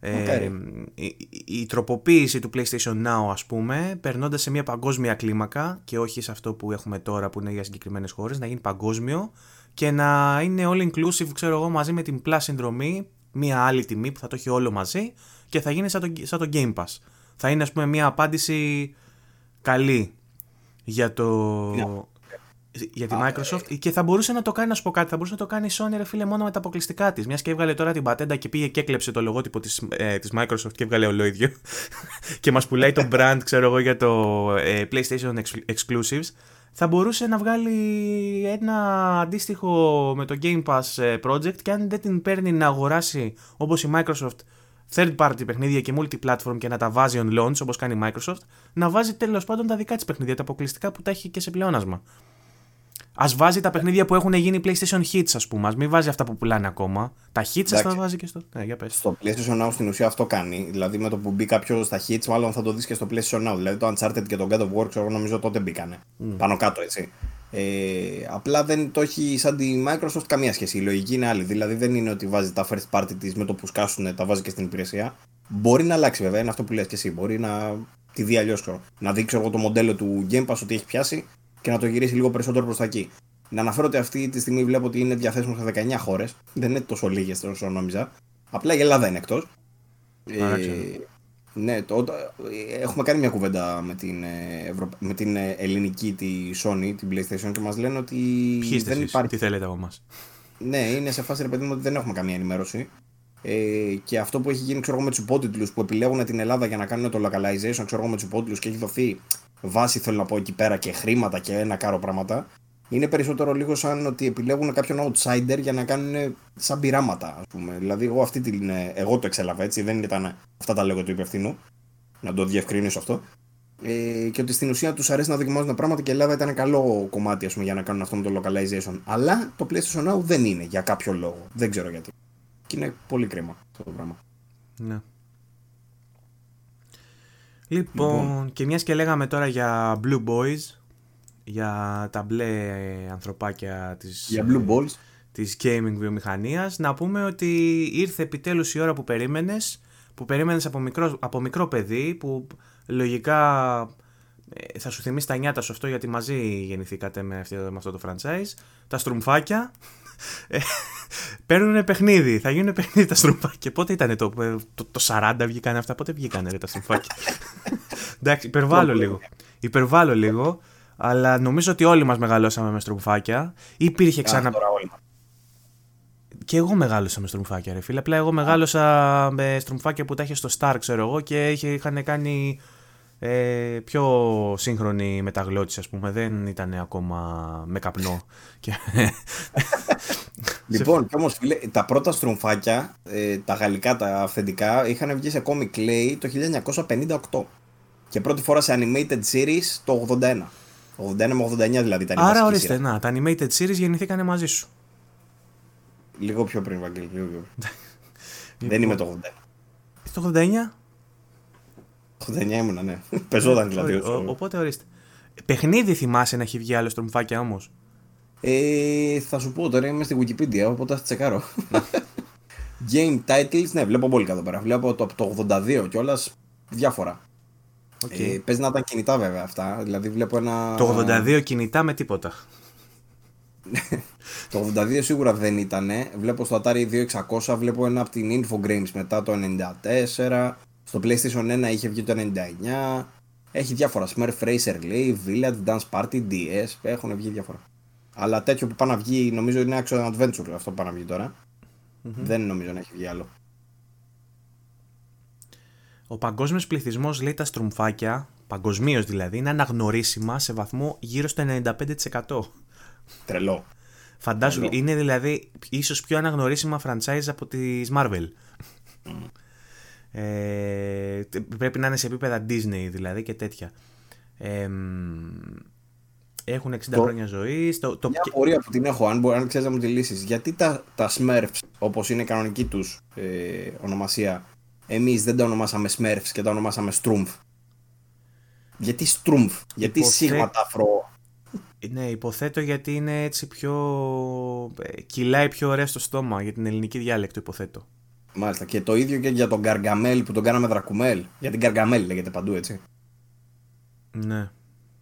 ε, η, η, τροποποίηση του PlayStation Now ας πούμε περνώντας σε μια παγκόσμια κλίμακα και όχι σε αυτό που έχουμε τώρα που είναι για συγκεκριμένες χώρες να γίνει παγκόσμιο και να είναι all inclusive ξέρω εγώ μαζί με την Plus συνδρομή μια άλλη τιμή που θα το έχει όλο μαζί και θα γίνει σαν το, σαν το Game Pass θα είναι ας πούμε μια απάντηση καλή για το, για τη Microsoft ε, και θα μπορούσε να το κάνει, να σου πω κάτι, θα μπορούσε να το κάνει η Sony ρε φίλε μόνο με τα αποκλειστικά της. Μιας και έβγαλε τώρα την πατέντα και πήγε και έκλεψε το λογότυπο της ε, της Microsoft και έβγαλε όλο ίδιο. και μας πουλάει το brand, ξέρω εγώ, για το ε, PlayStation Exclusives. Θα μπορούσε να βγάλει ένα αντίστοιχο με το Game Pass ε, project και αν δεν την παίρνει να αγοράσει όπως η Microsoft third party παιχνίδια και multi-platform και να τα βάζει on launch όπως κάνει η Microsoft, να βάζει τέλος πάντων τα δικά της παιχνίδια, τα αποκλειστικά που τα έχει και σε πλεόνασμα. Α βάζει τα παιχνίδια που έχουν γίνει PlayStation Hits, ας πούμε. Α μην βάζει αυτά που πουλάνε ακόμα. Τα Hits ας τα βάζει και στο. Ναι, για πες. Στο PlayStation Now στην ουσία αυτό κάνει. Δηλαδή με το που μπει κάποιος στα Hits, μάλλον θα το δεις και στο PlayStation Now. Δηλαδή το Uncharted και το God of War, ξέρω νομίζω τότε μπήκανε. Mm. Πάνω κάτω έτσι. Ε, απλά δεν το έχει σαν τη Microsoft καμία σχέση. Η λογική είναι άλλη. Δηλαδή δεν είναι ότι βάζει τα first party της με το που σκάσουν, τα βάζει και στην υπηρεσία. Μπορεί να αλλάξει βέβαια, είναι αυτό που λες και εσύ. Μπορεί να τη δει αλλιώς. Να δείξει εγώ το μοντέλο του Game Pass ότι έχει πιάσει και να το γυρίσει λίγο περισσότερο προς τα εκεί. Να αναφέρω ότι αυτή τη στιγμή βλέπω ότι είναι διαθέσιμο σε 19 χώρες. Δεν είναι τόσο λίγες όσο νόμιζα. Απλά η Ελλάδα είναι εκτός. Ε, ναι, το, έχουμε κάνει μια κουβέντα με την, ε, Ευρω... με την ε, ελληνική τη Sony, την PlayStation και μας λένε ότι Ποιοι δεν υπάρχει. Τι θέλετε από εμάς; Ναι, είναι σε φάση ρε παιδί μου ότι δεν έχουμε καμία ενημέρωση. Ε, και αυτό που έχει γίνει ξέρω, με τους υπότιτλου που επιλέγουν την Ελλάδα για να κάνουν το localization, ξέρω με τους υπότιτλου και έχει δοθεί βάση, θέλω να πω εκεί πέρα και χρήματα και ένα κάρο πράγματα. Είναι περισσότερο λίγο σαν ότι επιλέγουν κάποιον outsider για να κάνουν σαν πειράματα, ας πούμε. Δηλαδή, εγώ, αυτή την, εγώ το εξέλαβα έτσι, δεν ήταν αυτά τα λέγω του υπευθύνου. Να το διευκρινίσω αυτό. Ε, και ότι στην ουσία τους αρέσει να δοκιμάζουν πράγματα και η Ελλάδα ήταν καλό κομμάτι ας πούμε, για να κάνουν αυτό με το localization. Αλλά το PlayStation Now δεν είναι για κάποιο λόγο. Δεν ξέρω γιατί. Και είναι πολύ κρίμα αυτό το πράγμα. Ναι. Λοιπόν, λοιπόν, και μιας και λέγαμε τώρα για Blue Boys, για τα μπλε ανθρωπάκια της, για Blue Balls. της gaming βιομηχανίας, να πούμε ότι ήρθε επιτέλους η ώρα που περίμενες, που περίμενες από μικρό, από μικρό παιδί, που λογικά ε, θα σου θυμίσει τα νιάτα σου αυτό γιατί μαζί γεννηθήκατε με αυτό, με αυτό το franchise, τα στρουμφάκια. Ε, παίρνουν παιχνίδι. Θα γίνουν παιχνίδι τα στρουμφάκια. Πότε ήταν το, το, το 40 βγήκαν αυτά, πότε βγήκαν ρε, τα στρουμφάκια. Εντάξει, υπερβάλλω λίγο. Υπερβάλλω λίγο. Αλλά νομίζω ότι όλοι μας μεγαλώσαμε με στρουμφάκια. Υπήρχε ξανά. Και εγώ μεγάλωσα με στρουμφάκια, ρε φίλε. Απλά εγώ μεγάλωσα με στρουμφάκια που τα είχε στο Star, ξέρω εγώ, και είχαν κάνει ε, πιο σύγχρονη μεταγλώτηση, ας πούμε. Δεν ήταν ακόμα με καπνό. λοιπόν, και όμως, φίλε, τα πρώτα στρουμφάκια, ε, τα γαλλικά, τα αυθεντικά, είχαν βγει σε comic clay το 1958. Και πρώτη φορά σε animated series το 81. 81 με 89 δηλαδή ήταν Άρα ορίστε, να, τα animated series γεννηθήκανε μαζί σου. Λίγο πιο πριν, Βαγγέλη, λίγο πιο πριν. Δεν είμαι το 80. Το 89? 89 ήμουνα, ναι. Πεζόταν δηλαδή. οπότε ορίστε. Παιχνίδι θυμάσαι να έχει βγει άλλο στρομφάκια όμως; Ε, θα σου πω τώρα είμαι στη Wikipedia, οπότε θα τσεκάρω. Game titles, ναι, βλέπω πολύ εδώ πέρα. Βλέπω το, το 82 κιόλας διάφορα. Okay. Ε, Πες να ήταν κινητά βέβαια αυτά. Δηλαδή βλέπω ένα. Το 82 κινητά με τίποτα. το 82 σίγουρα δεν ήταν. Βλέπω στο Atari 2600, βλέπω ένα από την Infogrames μετά το 94. Στο PlayStation 1 είχε βγει το 99. Έχει διάφορα. Smurf Racer λέει, Village, Dance Party, DS. Έχουν βγει διάφορα. Αλλά τέτοιο που πάει να βγει, νομίζω είναι Action Adventure αυτό που πάει να βγει τώρα. Δεν νομίζω να έχει βγει άλλο. Ο παγκόσμιος πληθυσμός λέει τα στρουμφάκια, παγκοσμίως δηλαδή, είναι αναγνωρίσιμα σε βαθμό γύρω στο 95%. Τρελό. Φαντάζομαι, είναι δηλαδή ίσως πιο αναγνωρίσιμα franchise από τη Marvel. Ε, πρέπει να είναι σε επίπεδα Disney δηλαδή και τέτοια. Ε, έχουν 60 το, χρόνια ζωή. Το, το... Μια απορία που την έχω, αν, μπορεί, αν ξέρεις να μου τη λύσεις. Γιατί τα, τα Smurfs, όπως είναι η κανονική τους ε, ονομασία, εμείς δεν τα ονομάσαμε Smurfs και τα ονομάσαμε Strumpf. Γιατί Strumpf, γιατί Υποθέ... σίγμα ταφρό. Ναι, υποθέτω γιατί είναι έτσι πιο. Ε, κυλάει πιο ωραία στο στόμα για την ελληνική διάλεκτο, υποθέτω. Μάλιστα. Και το ίδιο και για τον Γκαργαμέλ που τον κάναμε Δρακουμέλ. Για την Γκαργαμέλ λέγεται παντού, έτσι. Ναι.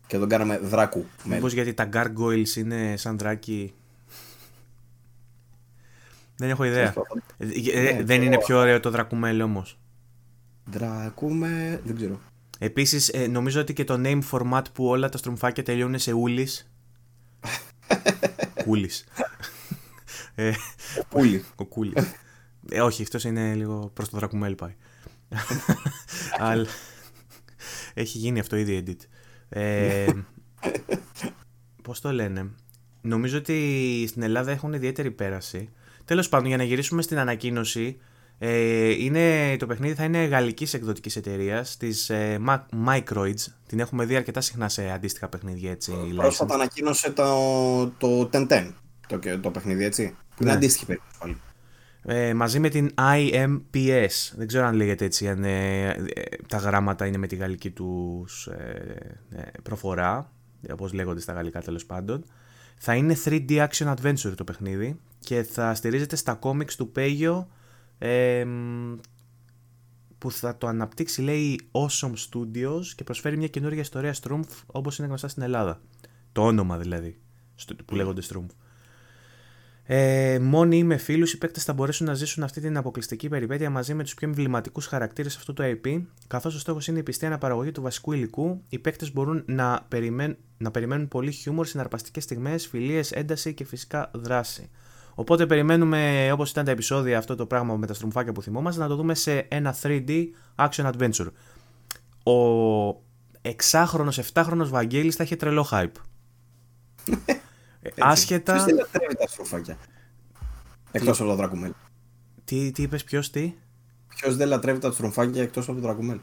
Και τον κάναμε Δράκου. Μήπως γιατί τα Gargoyles είναι σαν δράκι. Δεν έχω ιδέα. Ε, ε, ναι, δεν είναι πιο ωραίο το Δρακουμέλ όμως. Δρακούμε. Δεν ξέρω. Επίσης, ε, νομίζω ότι και το name format που όλα τα στρομφάκια τελειώνουν σε ούλης. Κούλης. Ο Κούλης. Ε, όχι, αυτός είναι λίγο προς το Δρακουμέλ πάει. Αλλά έχει γίνει αυτό ήδη edit. Ε, Πώς το λένε. Νομίζω ότι στην Ελλάδα έχουν ιδιαίτερη πέραση. Τέλος πάντων, για να γυρίσουμε στην ανακοίνωση, ε, είναι, το παιχνίδι θα είναι γαλλικής εκδοτικής εταιρείας της ε, Microids. Την έχουμε δει αρκετά συχνά σε αντίστοιχα παιχνίδια. Έτσι, Πρόσφατα ανακοίνωσε το, το Ten το, το παιχνίδι, έτσι. Ναι. Είναι αντίστοιχη περίπτωση ε, μαζί με την IMPS. Δεν ξέρω αν λέγεται έτσι, αν ε, ε, τα γράμματα είναι με τη γαλλική τους ε, προφορά, όπως λέγονται στα γαλλικά τέλος πάντων. Θα είναι 3D Action Adventure το παιχνίδι και θα στηρίζεται στα comics του Peyo που θα το αναπτύξει λέει Awesome Studios και προσφέρει μια καινούργια ιστορία Strumpf όπως είναι γνωστά στην Ελλάδα. Το όνομα δηλαδή που λέγονται Strumpf. Ε, μόνοι ή με φίλους, οι παίκτες θα μπορέσουν να ζήσουν αυτή την αποκλειστική περιπέτεια μαζί με τους πιο εμβληματικούς χαρακτήρες αυτού του IP. Καθώς ο στόχος είναι η πιστή αναπαραγωγή του βασικού υλικού, οι παίκτες μπορούν να, περιμένουν, να περιμένουν πολύ χιούμορ, συναρπαστικές στιγμές, φιλίες, ένταση και φυσικά δράση. Οπότε περιμένουμε, όπως ήταν τα επεισόδια, αυτό το πράγμα με τα στρουμφάκια που θυμόμαστε, να το δούμε σε ένα 3D action adventure. Ο εξάχρονος, 7χρονο Βαγγέλης θα έχει τρελό hype. Έτσι. Άσχετα. Ποιος δεν λατρεύει τα στροφάκια. Εκτός από το Δρακουμέλ. Τι, τι είπες, ποιος τι; Ποιος δεν λατρεύει τα στροφάκια εκτός από το Δρακουμέλ.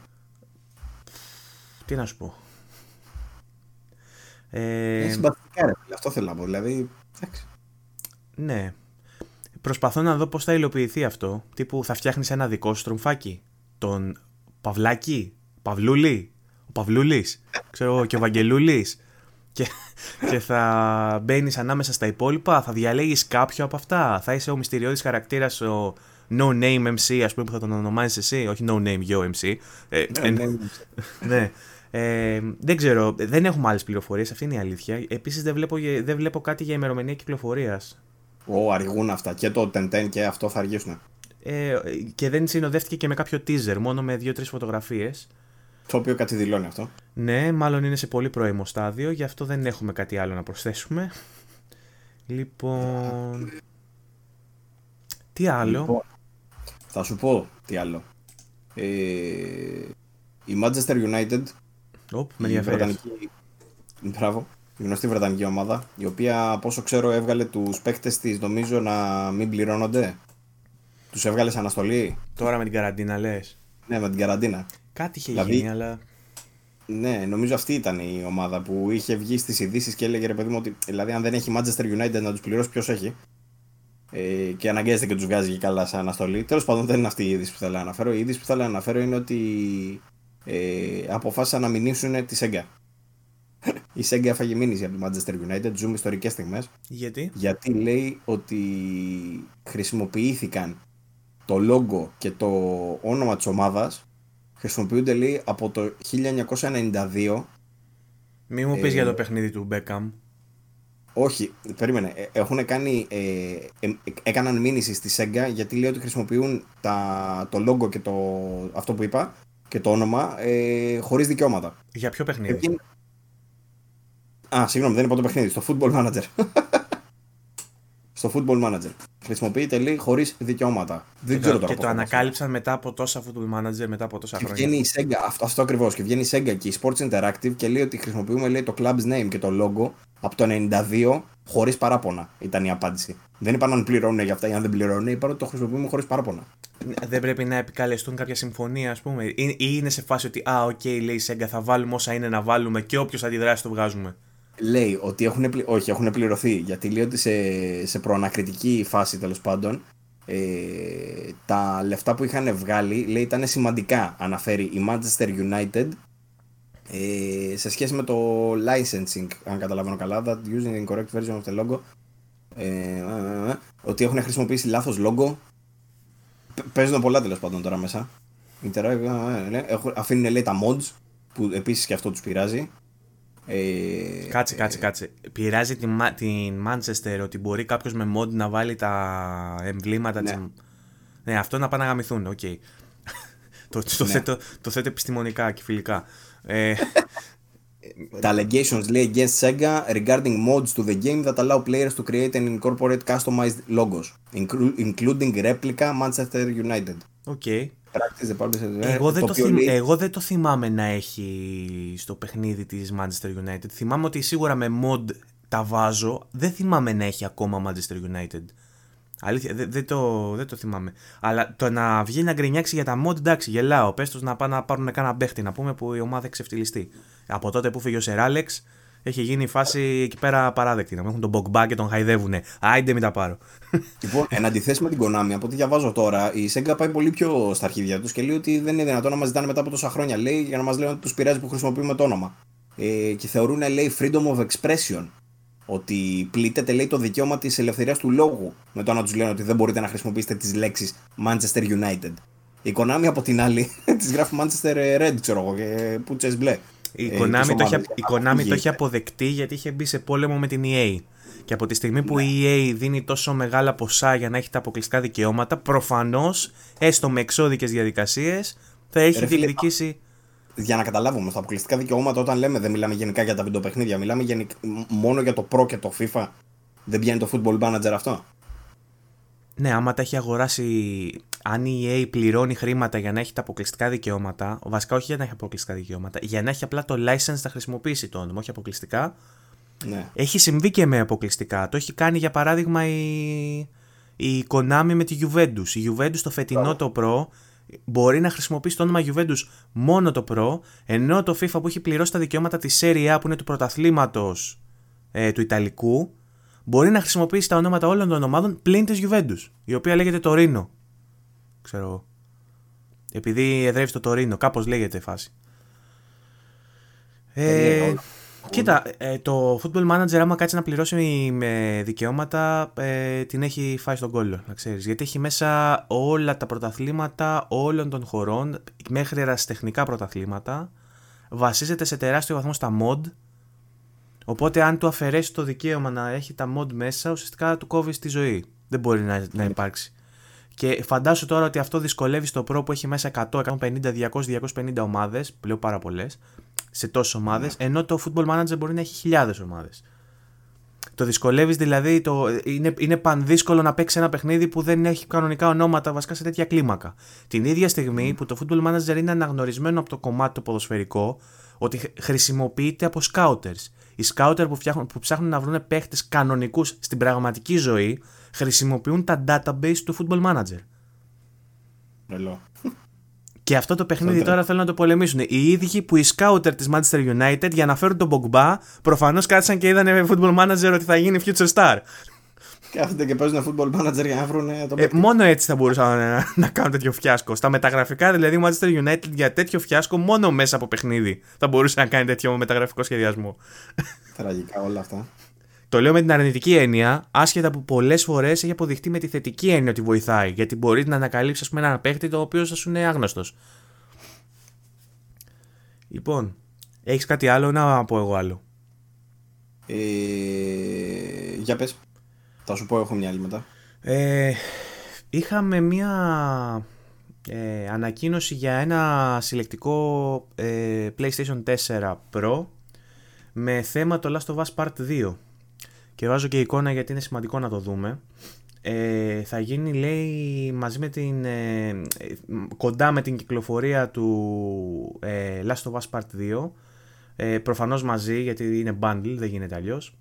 Τι να σου πω. Ε... Είναι συμπαθητικά, ρε. Αυτό θέλω να πω. Δηλαδή. Εντάξει. Ναι. Προσπαθώ να δω πώς θα υλοποιηθεί αυτό. Τύπου θα φτιάχνεις ένα δικό σου στρομφάκι. Τον Παυλάκη, Παυλούλη, ο Παυλούλης, ξέρω και ο Βαγγελούλης και, και θα μπαίνεις ανάμεσα στα υπόλοιπα, θα διαλέγεις κάποιο από αυτά. Θα είσαι ο μυστηριώδης χαρακτήρας, ο no name MC, ας πούμε, που θα τον ονομάζεις εσύ. Όχι no name yo MC. Ε, ναι, ναι. ναι. Ε, δεν ξέρω, δεν έχουμε άλλες πληροφορίες, αυτή είναι η αλήθεια. Επίσης δεν βλέπω, δεν βλέπω κάτι για ημερομηνία κυκλοφορίας. Ω, αργούν αυτά. Και το Tenten και αυτό θα αργήσουν. Ε, και δεν συνοδεύτηκε και με κάποιο teaser, μόνο με δύο-τρεις φωτογραφίες. Το οποίο κάτι δηλώνει αυτό. Ναι, μάλλον είναι σε πολύ πρώιμο στάδιο, γι' αυτό δεν έχουμε κάτι άλλο να προσθέσουμε. Λοιπόν. Τι άλλο; Λοιπόν, θα σου πω τι άλλο. Ε, η Manchester United. Οπ, με η βρετανική, μπράβο, η γνωστή βρετανική ομάδα, η οποία από όσο ξέρω έβγαλε τους παίκτες της νομίζω να μην πληρώνονται. Τους έβγαλες σε αναστολή; Τώρα με την καραντίνα λες. Ναι, με την καραντίνα. Κάτι είχε δηλαδή, γίνει, αλλά. Ναι, νομίζω αυτή ήταν η ομάδα που είχε βγει στις ειδήσεις και έλεγε ρε παιδί μου ότι δηλαδή αν δεν έχει Manchester United να τους πληρώσει, ποιος έχει; Ε, και αναγκάζεται και τους βγάζει και καλά σε αναστολή. Τέλος πάντων, δεν είναι αυτή η είδηση που θέλω να αναφέρω. Η είδηση που θέλω να αναφέρω είναι ότι ε, αποφάσισαν να μηνύσουν τη Σέγγα. η Σέγγα έφαγε μήνυση από τη Manchester United. Ζούμε ιστορικές στιγμές. Γιατί; Γιατί λέει ότι χρησιμοποιήθηκαν το logo και το όνομα της ομάδας χρησιμοποιούνται λέει από το 1992. Μη μου πεις για το ε, παιχνίδι του Beckham. Όχι, περίμενε. Ε, έχουν κάνει, ε, ε, έκαναν μήνυση στη Sega γιατί λέει ότι χρησιμοποιούν τα, το logo και το, αυτό που είπα και το όνομα ε, χωρίς δικαιώματα. Για ποιο παιχνίδι; Α, συγγνώμη, δεν είπα το παιχνίδι. Στο Football Manager. στο Football Manager. Χρησιμοποιείται λέει χωρίς δικαιώματα. Δεν ξέρω τώρα. Και το ανακάλυψαν μετά από τόσα Football Manager, μετά από τόσα και χρόνια. Βγαίνει η Sega, αυτό, αυτό ακριβώς. Και βγαίνει η Sega και η Sports Interactive και λέει ότι χρησιμοποιούμε λέει, το club's name και το logo από το 92 χωρίς παράπονα. Ήταν η απάντηση. Δεν είπαν αν πληρώνουν για αυτά ή αν δεν πληρώνουν, είπαν ότι το χρησιμοποιούμε χωρίς παράπονα. Δεν πρέπει να επικαλεστούν κάποια συμφωνία, ας πούμε. Ή είναι σε φάση ότι, Α, OK, okay, λέει η Sega, θα βάλουμε όσα είναι να βάλουμε και όποιος αντιδράσει το βγάζουμε λέει ότι έχουν, πλη... όχι, έχουν πληρωθεί γιατί λέει ότι σε, σε προανακριτική φάση τέλος πάντων ε, τα λεφτά που είχαν βγάλει λέει ήταν σημαντικά αναφέρει η Manchester United ε, σε σχέση με το licensing αν καταλαβαίνω καλά that using the incorrect version of the logo ε, ε, ε ότι έχουν χρησιμοποιήσει λάθος logo. Παίζουν πολλά τέλος πάντων τώρα μέσα. Αφήνουν λέει τα mods που επίσης και αυτό τους πειράζει ε, κάτσε, κάτσε, κάτσε. Πειράζει την, την Manchester ότι μπορεί κάποιο με mod να βάλει τα εμβλήματα ναι. Ναι, αυτό να πάνε να γαμηθούν, OK. Okay. το, το, ναι. θέτω, το θέτω επιστημονικά και φιλικά. ε, τα allegations λέει against Sega regarding mods to the game that allow players to create and incorporate customized logos, including replica Manchester United. Okay. Εγώ δεν, το Εγώ δεν το θυμάμαι να έχει στο παιχνίδι της Manchester United. Θυμάμαι ότι σίγουρα με mod τα βάζω. Δεν θυμάμαι να έχει ακόμα Manchester United. Αλήθεια, δεν, δεν, το, δεν το θυμάμαι. Αλλά το να βγει να γκρινιάξει για τα mod, εντάξει, γελάω. Πες τους να πάνε να πάρουν κανένα παίχτη, να πούμε που η ομάδα εξευτελιστεί. Από τότε που φύγει ο Σεράλεξ, έχει γίνει η φάση εκεί πέρα παράδεκτη. Να έχουν τον Μπογκμπά και τον χαϊδεύουνε. Άιντε, μην τα πάρω. Λοιπόν, εν αντιθέσει με την Konami, από ό,τι διαβάζω τώρα, η Sega πάει πολύ πιο στα αρχίδια τους και λέει ότι δεν είναι δυνατόν να μας ζητάνε μετά από τόσα χρόνια. Λέει για να μας λένε ότι τους πειράζει που χρησιμοποιούμε το όνομα. Ε, και θεωρούν, λέει, freedom of expression. Ότι πλήττεται, λέει, το δικαίωμα της ελευθερίας του λόγου. Με το να τους λένε ότι δεν μπορείτε να χρησιμοποιήσετε τις λέξεις Manchester United. Η Konami από την άλλη της γράφει Manchester Red, ξέρω εγώ, και πούτσε μπλε. Η ε, Konami, το, είχε, η Konami το είχε αποδεκτεί γιατί είχε μπει σε πόλεμο με την EA. Και από τη στιγμή που η EA δίνει τόσο μεγάλα ποσά για να έχει τα αποκλειστικά δικαιώματα, προφανώς, έστω με εξώδικες διαδικασίες, θα έχει διεκδικήσει. Για να καταλάβουμε, στα αποκλειστικά δικαιώματα, όταν λέμε δεν μιλάμε γενικά για τα βιντεοπαιχνίδια, μιλάμε γενικ... μόνο για το Pro και το FIFA. Δεν πιάνει το Football Manager αυτό; Ναι, άμα τα έχει αγοράσει αν η EA πληρώνει χρήματα για να έχει τα αποκλειστικά δικαιώματα, βασικά όχι για να έχει αποκλειστικά δικαιώματα, για να έχει απλά το license να χρησιμοποιήσει το όνομα, όχι αποκλειστικά. Ναι. Έχει συμβεί και με αποκλειστικά. Το έχει κάνει για παράδειγμα η, η Konami με τη Juventus. Η Juventus το φετινό το Pro μπορεί να χρησιμοποιήσει το όνομα Juventus μόνο το Pro, ενώ το FIFA που έχει πληρώσει τα δικαιώματα της Serie A που είναι του πρωταθλήματος ε, του Ιταλικού, μπορεί να χρησιμοποιήσει τα ονόματα όλων των ομάδων πλην της Juventus, η οποία λέγεται το Rino ξέρω Επειδή εδρεύει το Τωρίνο, κάπως λέγεται η φάση. Ε, κοίτα, ε, το Football Manager άμα κάτσει να πληρώσει με δικαιώματα ε, την έχει φάει στον κόλλο, να ξέρεις. Γιατί έχει μέσα όλα τα πρωταθλήματα όλων των χωρών, μέχρι ερασιτεχνικά πρωταθλήματα. Βασίζεται σε τεράστιο βαθμό στα mod, Οπότε, αν του αφαιρέσει το δικαίωμα να έχει τα mod μέσα, ουσιαστικά του κόβεις τη ζωή. Δεν μπορεί να, να υπάρξει. Και φαντάσου τώρα ότι αυτό δυσκολεύει στο Pro που έχει μέσα 100, 150, 200, 250 ομάδες, λέω πάρα πολλές, σε τόσες ομάδες, ναι. ενώ το Football Manager μπορεί να έχει χιλιάδες ομάδες. Το δυσκολεύεις δηλαδή, το, είναι, είναι πανδύσκολο να παίξει ένα παιχνίδι που δεν έχει κανονικά ονόματα βασικά σε τέτοια κλίμακα. Την ίδια στιγμή που το Football Manager είναι αναγνωρισμένο από το κομμάτι το ποδοσφαιρικό ότι χρησιμοποιείται από scouters. Οι scouter που, φτιάχνουν, που ψάχνουν να βρουν παίχτες κανονικούς στην πραγματική ζωή χρησιμοποιούν τα database του Football Manager. Ελό. Και αυτό το παιχνίδι τώρα θέλουν να το πολεμήσουν. Οι ίδιοι που οι scouter της Manchester United για να φέρουν τον Pogba προφανώς κάτσαν και είδαν football manager ότι θα γίνει future star. Κάθονται και παίζουν football manager για να βρουν το ε, Μόνο έτσι θα μπορούσαν να, να κάνουν τέτοιο φιάσκο. Στα μεταγραφικά δηλαδή η Manchester United για τέτοιο φιάσκο μόνο μέσα από παιχνίδι θα μπορούσε να κάνει τέτοιο μεταγραφικό σχεδιασμό. Τραγικά όλα αυτά. Το λέω με την αρνητική έννοια, άσχετα που πολλές φορές έχει αποδειχτεί με τη θετική έννοια ότι βοηθάει. Γιατί μπορείς να ανακαλύψεις, ας πούμε, έναν παίχτη το οποίος θα σου είναι άγνωστος. Λοιπόν, έχεις κάτι άλλο να πω εγώ άλλο; Ε, για πες. Θα σου πω έχω μια άλλη μετά. Ε, είχαμε μια ε, ανακοίνωση για ένα συλλεκτικό ε, PlayStation 4 Pro με θέμα το Last of Us Part 2 και βάζω και εικόνα γιατί είναι σημαντικό να το δούμε. Ε, θα γίνει λέει μαζί με την ε, κοντά με την κυκλοφορία του ε, Last of Us Part 2 ε, προφανώς μαζί γιατί είναι bundle δεν γίνεται αλλιώς.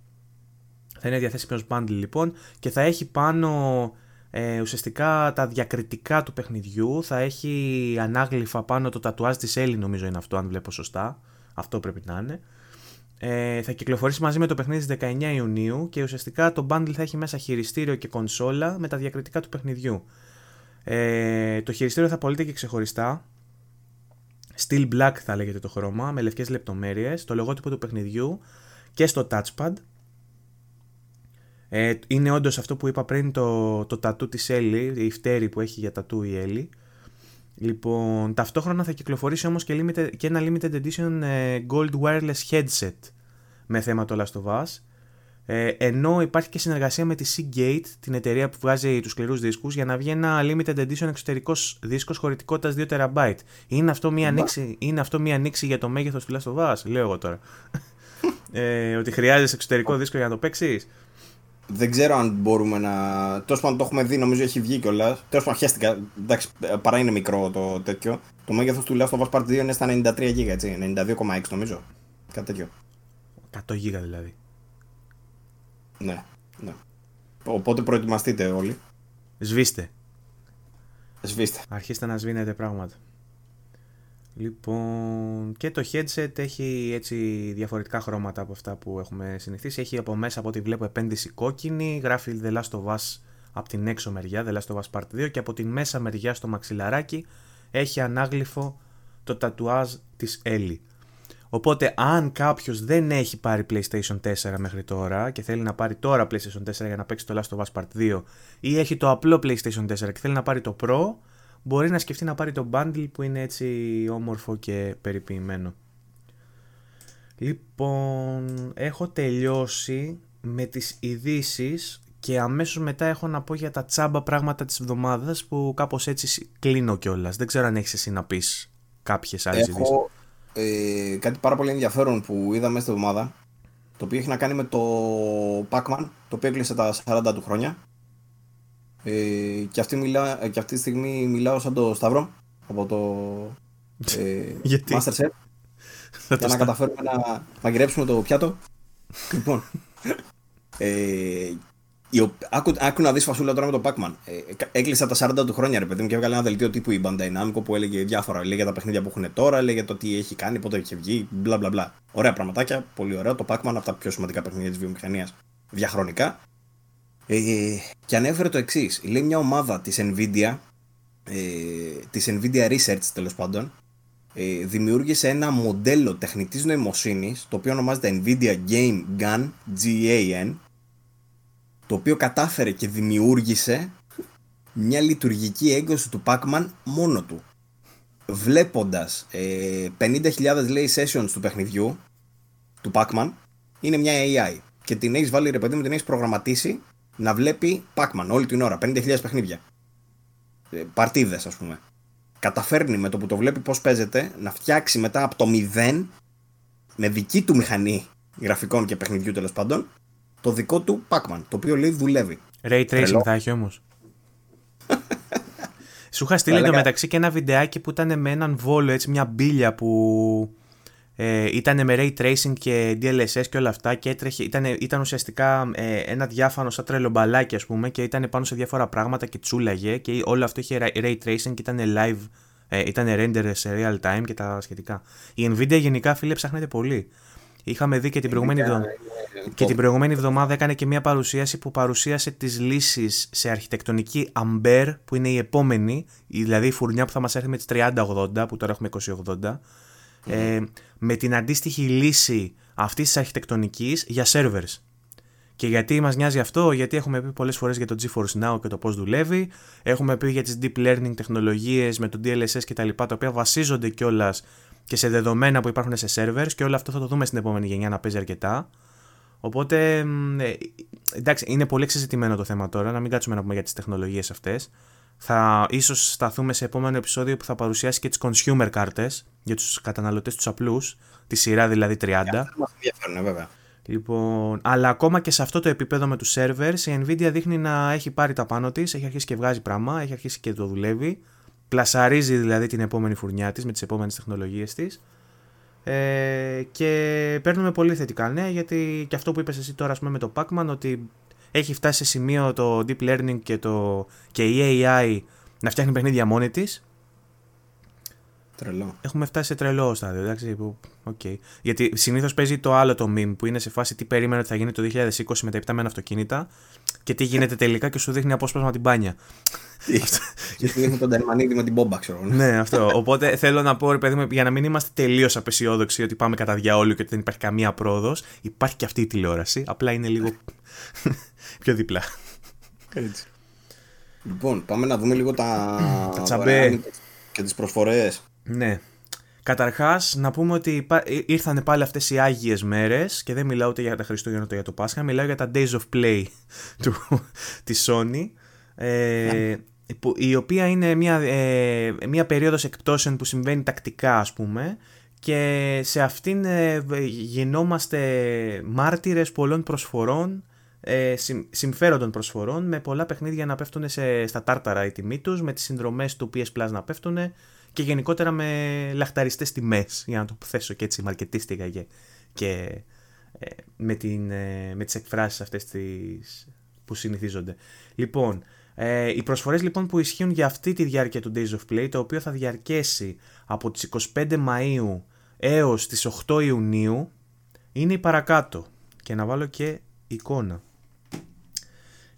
θα είναι διαθέσιμος ως bundle λοιπόν και θα έχει πάνω ε, ουσιαστικά τα διακριτικά του παιχνιδιού θα έχει ανάγλυφα πάνω το τατουάζ της Έλλη νομίζω είναι αυτό αν βλέπω σωστά αυτό πρέπει να είναι ε, θα κυκλοφορήσει μαζί με το παιχνίδι στις 19 Ιουνίου και ουσιαστικά το bundle θα έχει μέσα χειριστήριο και κονσόλα με τα διακριτικά του παιχνιδιού. Ε, το χειριστήριο θα πωλείται και ξεχωριστά. Steel black θα λέγεται το χρώμα, με λευκές λεπτομέρειες, το λογότυπο του παιχνιδιού και στο touchpad. Ε, είναι όντως αυτό που είπα πριν το, το τατού της Ellie, η φτέρη που έχει για τατού η Ellie. Λοιπόν, ταυτόχρονα θα κυκλοφορήσει όμως και, limited, και ένα limited edition ε, gold wireless headset με θέμα το Last of Us. Ε, ενώ υπάρχει και συνεργασία με τη Seagate, την εταιρεία που βγάζει τους σκληρούς δίσκους, για να βγει ένα limited edition εξωτερικός δίσκος χωρητικότητας 2 TB. Είναι αυτό μια ανοίξη, είναι αυτό μια ανοίξη για το μέγεθος του Last of Us, λέω εγώ τώρα. ε, ότι χρειάζεσαι εξωτερικό δίσκο για να το παίξεις; Δεν ξέρω αν μπορούμε να. Τέλος πάντων το έχουμε δει, νομίζω έχει βγει κιόλας. Τέλος πάντων χαίστηκα. Εντάξει, παρά είναι μικρό το τέτοιο. Το μέγεθος του Last of Us Part 2 είναι στα 93 GB, έτσι. 92,6 νομίζω. Κάτι τέτοιο. 100 GB δηλαδή. Ναι, ναι. Οπότε προετοιμαστείτε όλοι. Σβήστε. Σβήστε. Αρχίστε να σβήνετε πράγματα. Λοιπόν, και το headset έχει έτσι διαφορετικά χρώματα από αυτά που έχουμε συνηθίσει. Έχει από μέσα από ό,τι βλέπω επένδυση κόκκινη, γράφει The Last of Us από την έξω μεριά, The Last of Us Part 2 και από την μέσα μεριά στο μαξιλαράκι έχει ανάγλυφο το τατουάζ της Ellie. Οπότε αν κάποιος δεν έχει πάρει PlayStation 4 μέχρι τώρα και θέλει να πάρει τώρα PlayStation 4 για να παίξει το Last of Us Part 2 ή έχει το απλό PlayStation 4 και θέλει να πάρει το Pro, μπορεί να σκεφτεί να πάρει το bundle που είναι έτσι όμορφο και περιποιημένο. Λοιπόν, έχω τελειώσει με τις ειδήσεις και αμέσως μετά έχω να πω για τα τσάμπα πράγματα της εβδομάδας που κάπως έτσι κλείνω κιόλας. Δεν ξέρω αν έχεις εσύ να πεις κάποιες άλλες ειδήσεις. Έχω ε, κάτι πάρα πολύ ενδιαφέρον που είδα μέσα στη εβδομάδα το οποίο έχει να κάνει με το Pac-Man το οποίο έκλεισε τα 40 του χρόνια ε, και, αυτή μιλά, ε, και αυτή τη στιγμή μιλάω σαν το Σταύρο από το ε, Γιατί; Masterchef για να καταφέρουμε να μαγειρέψουμε το πιάτο. λοιπόν, ε, άκου, άκου να δεις φασούλα τώρα με το Pac-Man. Ε, έκλεισα τα 40 του χρόνια ρε παιδί μου και έβγαλε ένα δελτίο τύπου η Bandai Namco που έλεγε διάφορα. Έλεγε τα παιχνίδια που έχουν τώρα, έλεγε το τι έχει κάνει, πότε έχει βγει, μπλα μπλα μπλα. Ωραία πραγματάκια, πολύ ωραία. Το Pac-Man από τα πιο σημαντικά παιχνίδια της βιομηχανίας διαχρονικά. Ε, και ανέφερε το εξής. Λέει μια ομάδα της Nvidia, ε, της Nvidia Research τέλος πάντων, ε, δημιούργησε ένα μοντέλο τεχνητής νοημοσύνης, το οποίο ονομάζεται Nvidia Game Gun, GAN, το οποίο κατάφερε και δημιούργησε μια λειτουργική έγκωση του Pac-Man μόνο του. Βλέποντας ε, 50.000 λέει sessions του παιχνιδιού, του Pac-Man, είναι μια AI. Και την έχεις βάλει ρε παιδί μου, την έχεις προγραμματίσει να βλέπει Pac-Man όλη την ώρα, 50.000 παιχνίδια. Ε, Παρτίδες, ας πούμε. Καταφέρνει με το που το βλέπει πώς παίζεται να φτιάξει μετά από το 0 με δική του μηχανή γραφικών και παιχνιδιού τέλος πάντων το δικό του Pac-Man. Το οποίο λέει δουλεύει. Ray tracing θα έχει όμως. Σου είχα στείλει το μεταξύ και ένα βιντεάκι που ήταν με έναν βόλο, έτσι μια μπίλια που ε, ήταν με ray tracing και DLSS και όλα αυτά και έτρεχε, ήταν, ήταν ουσιαστικά ε, ένα διάφανο σαν τρελομπαλάκι ας πούμε και ήταν πάνω σε διάφορα πράγματα και τσούλαγε και όλο αυτό είχε ray tracing και ήταν live, ε, ήταν render σε real time και τα σχετικά. Η Nvidia γενικά φίλε ψάχνεται πολύ. Είχαμε δει και την, προηγούμενη εβδομάδα, και την προηγούμενη εβδομάδα έκανε και μια παρουσίαση που παρουσίασε τις λύσεις σε αρχιτεκτονική Ampere που είναι η επόμενη, δηλαδή η φουρνιά που θα μας έρθει με τις 3080 που τώρα έχουμε 2080 ε, με την αντίστοιχη λύση αυτής της αρχιτεκτονικής για servers. Και γιατί μας νοιάζει αυτό, γιατί έχουμε πει πολλές φορές για το GeForce Now και το πώς δουλεύει. Έχουμε πει για τις deep learning τεχνολογίες με το DLSS κτλ. Τα, τα οποία βασίζονται κιόλας και σε δεδομένα που υπάρχουν σε servers και όλο αυτό θα το δούμε στην επόμενη γενιά να παίζει αρκετά. Οπότε, ε, εντάξει, είναι πολύ εξεζητημένο το θέμα τώρα, να μην κάτσουμε να πούμε για τις τεχνολογίες αυτές. Θα ίσως σταθούμε σε επόμενο επεισόδιο που θα παρουσιάσει και τις consumer κάρτες για τους καταναλωτές τους απλούς, τη σειρά δηλαδή 30. ενδιαφέρουν βέβαια. Λοιπόν, αλλά ακόμα και σε αυτό το επίπεδο με τους servers η Nvidia δείχνει να έχει πάρει τα πάνω της, έχει αρχίσει και βγάζει πράγμα, έχει αρχίσει και το δουλεύει. Πλασαρίζει δηλαδή την επόμενη φουρνιά της με τις επόμενες τεχνολογίες της. Ε, και παίρνουμε πολύ θετικά νέα γιατί και αυτό που είπες εσύ τώρα πούμε, με το Pacman ότι έχει φτάσει σε σημείο το deep learning και, το, και η AI να φτιάχνει παιχνίδια μόνη της. Τρελό. Έχουμε φτάσει σε τρελό στάδιο, εντάξει. Που, okay. Γιατί συνήθως παίζει το άλλο το meme που είναι σε φάση τι περίμενε ότι θα γίνει το 2020 με τα υπτάμενα αυτοκίνητα και τι γίνεται τελικά και σου δείχνει απόσπασμα την μπάνια. Και σου δείχνει τον Τερμανίδη με την μπόμπα, ξέρω. ναι, αυτό. Οπότε θέλω να πω, ρε παιδί μου, για να μην είμαστε τελείως απεσιόδοξοι ότι πάμε κατά διαόλου και ότι δεν υπάρχει καμία πρόοδος, υπάρχει και αυτή η τηλεόραση. Απλά είναι λίγο πιο δίπλα. Έτσι. Λοιπόν, πάμε να δούμε λίγο τα, τα τσαμπέ και τις προσφορές. Ναι. Καταρχάς, να πούμε ότι ήρθαν πάλι αυτές οι άγιες μέρες και δεν μιλάω ούτε για τα Χριστούγεννα ούτε για το Πάσχα, μιλάω για τα Days of Play του, της Sony. Ε, η οποία είναι μια, ε, μια περίοδος εκπτώσεων που συμβαίνει τακτικά ας πούμε και σε αυτήν ε, γινόμαστε μάρτυρες πολλών προσφορών ε, συμφέροντων προσφορών με πολλά παιχνίδια να πέφτουν σε, στα τάρταρα η τιμή τους, με τις συνδρομές του PS Plus να πέφτουν και γενικότερα με λαχταριστές τιμές, για να το θέσω και έτσι μαρκετίστηκα και, και ε, με, την, ε, με τις εκφράσεις αυτές τις, που συνηθίζονται. Λοιπόν, ε, οι προσφορές λοιπόν που ισχύουν για αυτή τη διάρκεια του Days of Play, το οποίο θα διαρκέσει από τις 25 Μαΐου έως τις 8 Ιουνίου, είναι η παρακάτω. Και να βάλω και εικόνα.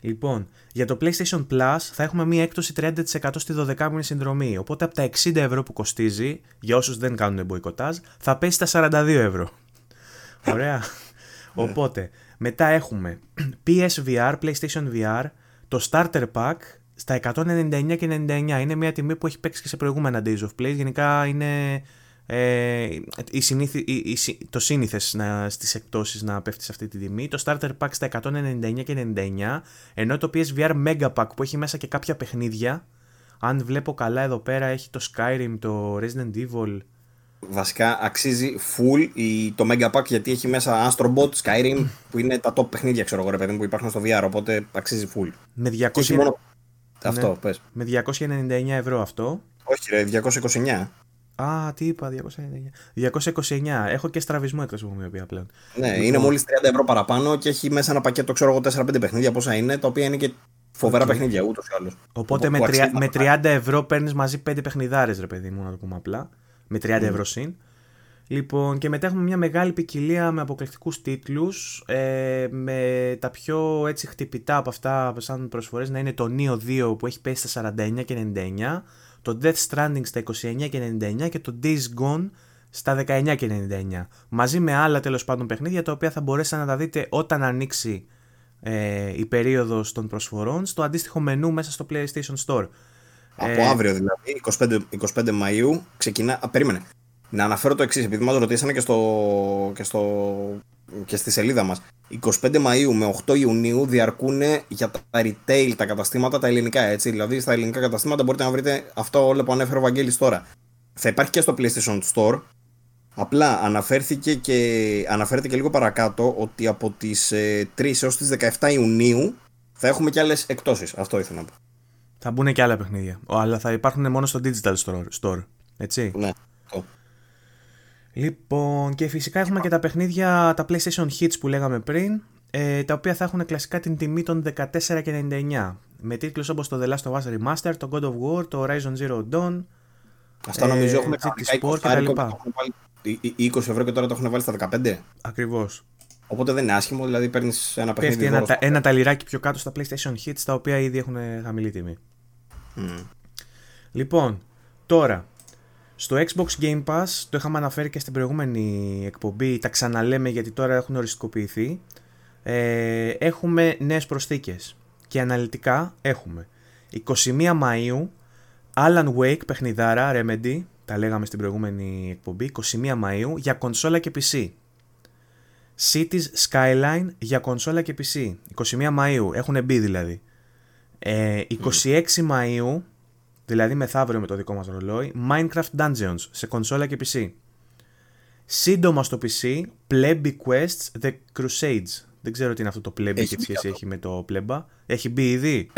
Λοιπόν, για το PlayStation Plus θα έχουμε μία έκπτωση 30% στη 12 μήνη συνδρομή. Οπότε από τα 60 ευρώ που κοστίζει, για όσους δεν κάνουν μποϊκοτάζ, θα πέσει στα 42 ευρώ. Ωραία. Ναι. Οπότε, μετά έχουμε PSVR, PlayStation VR, το Starter Pack στα 199 και 99. Είναι μια τιμή που έχει παίξει και σε προηγούμενα Days of Play. Γενικά είναι ε, η συνήθι, η, το σύνηθες να, στις εκπτώσεις να πέφτει σε αυτή τη τιμή. Το Starter Pack στα 199 και 99. Ενώ το PSVR Mega Pack που έχει μέσα και κάποια παιχνίδια. Αν βλέπω καλά εδώ πέρα έχει το Skyrim, το Resident Evil, Βασικά αξίζει full το Mega Pack γιατί έχει μέσα Astrobot, Skyrim που είναι τα top παιχνίδια ξέρω εγώ ρε παιδί που υπάρχουν στο VR οπότε αξίζει full. Με 200... Μόνο... Αυτό, ναι. πες. Με 299 ευρώ αυτό. Όχι ρε, 229. Α, τι είπα, 229. 229. Έχω και στραβισμό εκτός από μία πλέον. Ναι, λοιπόν... είναι μόλις 30 ευρώ παραπάνω και έχει μέσα ένα πακέτο, ξέρω εγώ, 4-5 παιχνίδια πόσα είναι, τα οποία είναι και φοβερά okay. παιχνίδια ούτως ή άλλως. Οπότε με, τρια... με 30 ευρώ παίρνεις μαζί 5 παιχνιδάρες, ρε παιδί μου, να το πούμε απλά με 30 mm. ευρώ συν. Λοιπόν, και μετά έχουμε μια μεγάλη ποικιλία με αποκλειστικούς τίτλους, ε, με τα πιο έτσι χτυπητά από αυτά σαν προσφορές να είναι το Neo 2 που έχει πέσει στα 49 και 99, το Death Stranding στα 29 και 99 και το Days Gone στα 19 και 99. Μαζί με άλλα τέλος πάντων παιχνίδια τα οποία θα μπορέσετε να τα δείτε όταν ανοίξει ε, η περίοδος των προσφορών στο αντίστοιχο μενού μέσα στο PlayStation Store. Από ε... αύριο δηλαδή, 25, 25 Μαΐου, ξεκινά... Α, περίμενε. Να αναφέρω το εξής, επειδή μα ρωτήσανε και στο, και στο και στη σελίδα μας. 25 Μαΐου με 8 Ιουνίου διαρκούν για τα retail, τα καταστήματα, τα ελληνικά έτσι. Δηλαδή στα ελληνικά καταστήματα μπορείτε να βρείτε αυτό όλο που ανέφερε ο Βαγγέλης τώρα. Θα υπάρχει και στο PlayStation Store. Απλά αναφέρθηκε και, αναφέρεται και λίγο παρακάτω ότι από τις 3 ε, έως τις 17 Ιουνίου θα έχουμε και άλλες εκτόσεις. Αυτό ήθελα να πω. Θα μπουν και άλλα παιχνίδια. Αλλά θα υπάρχουν μόνο στο Digital Store. Έτσι. Ναι. Λοιπόν, και φυσικά έχουμε και τα παιχνίδια, τα PlayStation Hits που λέγαμε πριν, ε, τα οποία θα έχουν κλασικά την τιμή των 14,99. Με τίτλους όπως το The Last of Us Remaster, το God of War, το Horizon Zero Dawn, Αυτά νομίζω ε, έχουμε κάνει Sport και τα λοιπά. 20 ευρώ και τώρα το έχουν βάλει στα 15. Ακριβώς. Οπότε δεν είναι άσχημο, δηλαδή παίρνεις ένα παιχνίδι. Πέφτει ένα, ένα ταλιράκι πιο κάτω στα PlayStation Hits, τα οποία ήδη έχουν χαμηλή τιμή. Mm. Λοιπόν, τώρα, στο Xbox Game Pass, το είχαμε αναφέρει και στην προηγούμενη εκπομπή, τα ξαναλέμε γιατί τώρα έχουν οριστικοποιηθεί, ε, έχουμε νέες προσθήκες και αναλυτικά έχουμε 21 Μαΐου Alan Wake παιχνιδάρα Remedy, τα λέγαμε στην προηγούμενη εκπομπή, 21 Μαΐου για κονσόλα και PC. Cities Skyline για κονσόλα και PC, 21 Μαΐου, έχουν μπει δηλαδή. Ε, 26 Μαΐου δηλαδή μεθαύριο με το δικό μας ρολόι, Minecraft Dungeons σε κονσόλα και PC. Σύντομα στο PC, Plebby Quests The Crusades. Δεν ξέρω τι είναι αυτό το Plebby και σχέση έχει με το Plebba. Έχει μπει ήδη;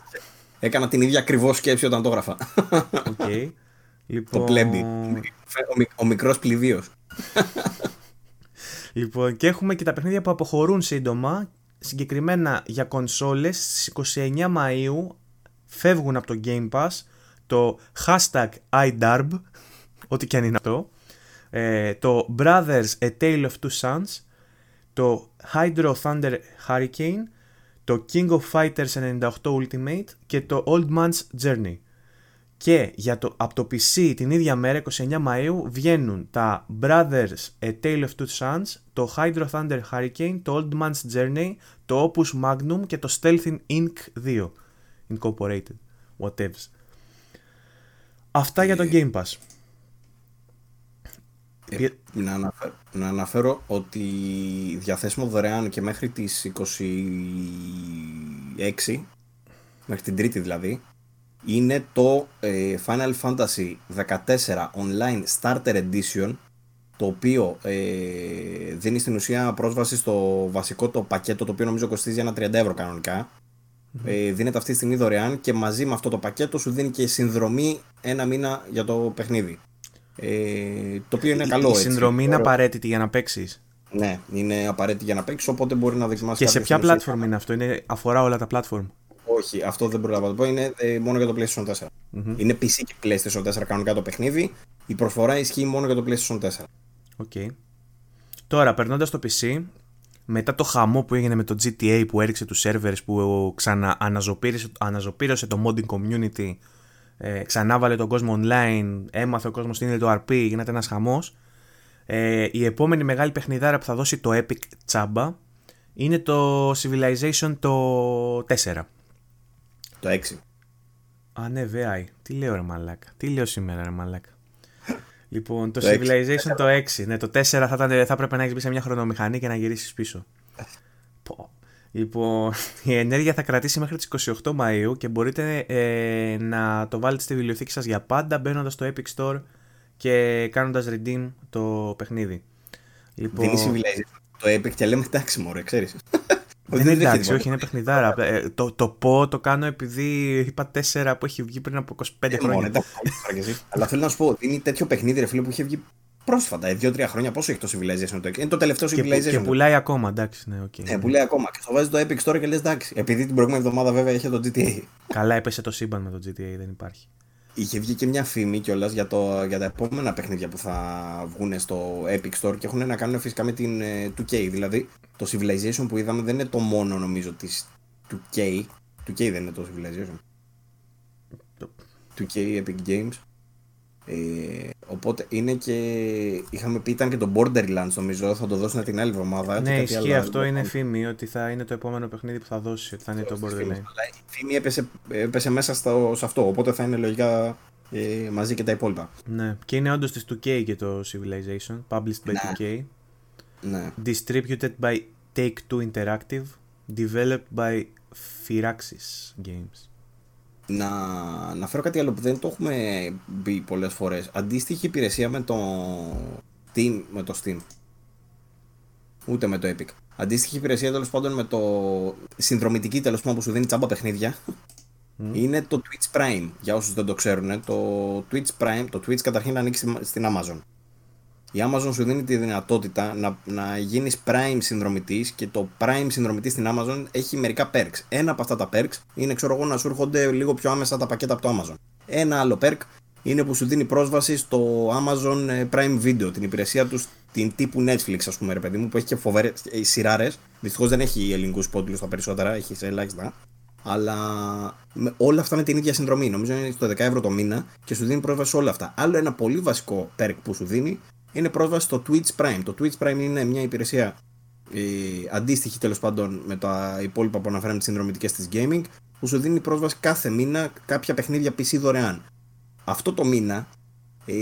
Έκανα την ίδια ακριβώς σκέψη όταν το έγραφα. Okay. Λοιπόν... Το Plebby. Ο, ο μικρός πληβίος. λοιπόν, και έχουμε και τα παιχνίδια που αποχωρούν σύντομα. Συγκεκριμένα για κονσόλες στις 29 Μαΐου φεύγουν από το Game Pass το hashtag iDarb, ό,τι και αν είναι αυτό, ε, το Brothers A Tale of Two Sons, το Hydro Thunder Hurricane, το King of Fighters 98 Ultimate και το Old Man's Journey. Και για το, από το PC την ίδια μέρα, 29 Μαΐου, βγαίνουν τα Brothers A Tale of Two Sons, το Hydro Thunder Hurricane, το Old Man's Journey, το Opus Magnum και το Stealth Inc. 2 Incorporated. Whatever. Αυτά για το Game Pass. Ε, να, αναφέρω, να αναφέρω ότι διαθέσιμο δωρεάν και μέχρι τις 26 μέχρι την τρίτη δηλαδή είναι το ε, Final Fantasy 14 Online Starter Edition το οποίο ε, δίνει στην ουσία πρόσβαση στο βασικό το πακέτο το οποίο νομίζω κοστίζει ένα 30 ευρώ κανονικά ε, δίνεται αυτή τη στιγμή δωρεάν και μαζί με αυτό το πακέτο σου δίνει και συνδρομή ένα μήνα για το παιχνίδι. Ε, το οποίο είναι η, καλό. Η συνδρομή είναι απαραίτητη για να παίξεις. Ναι, είναι απαραίτητη για να παίξει, οπότε μπορεί να δοκιμάσεις. Και σε ποια platform είναι αυτό, είναι, αφορά όλα τα platform. Όχι, αυτό δεν μπορώ να το πω. Είναι ε, μόνο για το PlayStation 4. mm Είναι PC και PlayStation 4 κανονικά το παιχνίδι. Η προσφορά ισχύει μόνο για το PlayStation 4. OK. Okay. Τώρα, περνώντας το PC, μετά το χαμό που έγινε με το GTA που έριξε τους servers που ξανααναζωπήρωσε το modding community ε, ξανάβαλε τον κόσμο online, έμαθε ο κόσμος τι είναι το RP, γίνεται ένας χαμός ε, η επόμενη μεγάλη παιχνιδάρα που θα δώσει το Epic τσάμπα είναι το Civilization το 4 Το 6 Α ναι, VI. Τι λέω ρε μαλάκα. Τι λέω σήμερα ρε μαλάκα. Λοιπόν, το, Civilization το 6. Ναι, το 4 θα, ήταν, θα έπρεπε να έχεις μπει σε μια χρονομηχανή και να γυρίσεις πίσω. Πω. Λοιπόν, η ενέργεια θα κρατήσει μέχρι τις 28 Μαΐου και μπορείτε ε, να το βάλετε στη βιβλιοθήκη σας για πάντα μπαίνοντας στο Epic Store και κάνοντας redeem το παιχνίδι. Λοιπόν... Δίνει Civilization το Epic και λέμε εντάξει μωρέ, ξέρεις. Δεν είναι εντάξει, όχι, είναι παιχνιδάρα. Ε, το, το πω το κάνω επειδή είπα 4 που έχει βγει πριν από 25 ε, χρόνια. Αλλά θέλω να σου πω, είναι τέτοιο παιχνίδι ρε φίλε που είχε βγει πρόσφατα, 2-3 ε, χρόνια. Πόσο έχει το Civilization το Είναι το τελευταίο Civilization. Και, και πουλάει ακόμα, εντάξει. Ναι, okay. ναι, πουλάει ακόμα. Και το βάζει το Epic Store και λες εντάξει. Επειδή την προηγούμενη εβδομάδα βέβαια είχε το GTA. Καλά, έπεσε το σύμπαν με το GTA, δεν υπάρχει. Είχε βγει και μια φήμη κιόλας για, για τα επόμενα παιχνίδια που θα βγουν στο Epic Store και έχουν να κάνουν φυσικά με την 2K. Δηλαδή το Civilization που είδαμε δεν είναι το μόνο νομίζω της 2K. 2K δεν είναι το Civilization. 2K Epic Games. Ε, οπότε είναι και. Είχαμε πει ήταν και το Borderlands νομίζω. Θα το δώσουν την άλλη εβδομάδα. Ναι, ισχύει αυτό. Είναι φήμη ότι θα είναι το επόμενο παιχνίδι που θα δώσει. Ότι θα είναι το Borderlands. Αλλά η φήμη έπεσε, έπεσε μέσα στο, σε αυτό. Οπότε θα είναι λογικά ε, μαζί και τα υπόλοιπα. Ναι, και είναι όντως της 2K και το Civilization. Published by ναι. 2K. Ναι. Distributed by Take-Two Interactive, developed by Firaxis Games. Να αναφέρω κάτι άλλο που δεν το έχουμε μπει πολλές φορές. Αντίστοιχη υπηρεσία με το Steam, με το Steam. Ούτε με το Epic. Αντίστοιχη υπηρεσία τέλος πάντων με το συνδρομητική τέλος πάντων που σου δίνει τσάμπα παιχνίδια. Είναι το Twitch Prime. Για όσους δεν το ξέρουν, το Twitch Prime, το Twitch καταρχήν ανοίξει στην Amazon. Η Amazon σου δίνει τη δυνατότητα να, να γίνεις Prime συνδρομητής και το Prime συνδρομητή στην Amazon έχει μερικά perks. Ένα από αυτά τα perks είναι, ξέρω εγώ, να σου έρχονται λίγο πιο άμεσα τα πακέτα από το Amazon. Ένα άλλο perk είναι που σου δίνει πρόσβαση στο Amazon ε, Prime Video, την υπηρεσία τους, την τύπου Netflix, ας πούμε, ρε παιδί μου, που έχει και φοβερές ε, σειράρες. Δυστυχώς δεν έχει ελληνικούς υπότιτλου τα περισσότερα, έχει σε ελάχιστα. Αλλά με, όλα αυτά με την ίδια συνδρομή. Νομίζω είναι στο 10 ευρώ το μήνα και σου δίνει πρόσβαση σε όλα αυτά. Άλλο ένα πολύ βασικό perk που σου δίνει είναι πρόσβαση στο Twitch Prime. Το Twitch Prime είναι μια υπηρεσία ε, αντίστοιχη τέλος πάντων με τα υπόλοιπα που αναφέραμε τις συνδρομητικές της gaming, που σου δίνει πρόσβαση κάθε μήνα κάποια παιχνίδια PC δωρεάν. Αυτό το μήνα ε,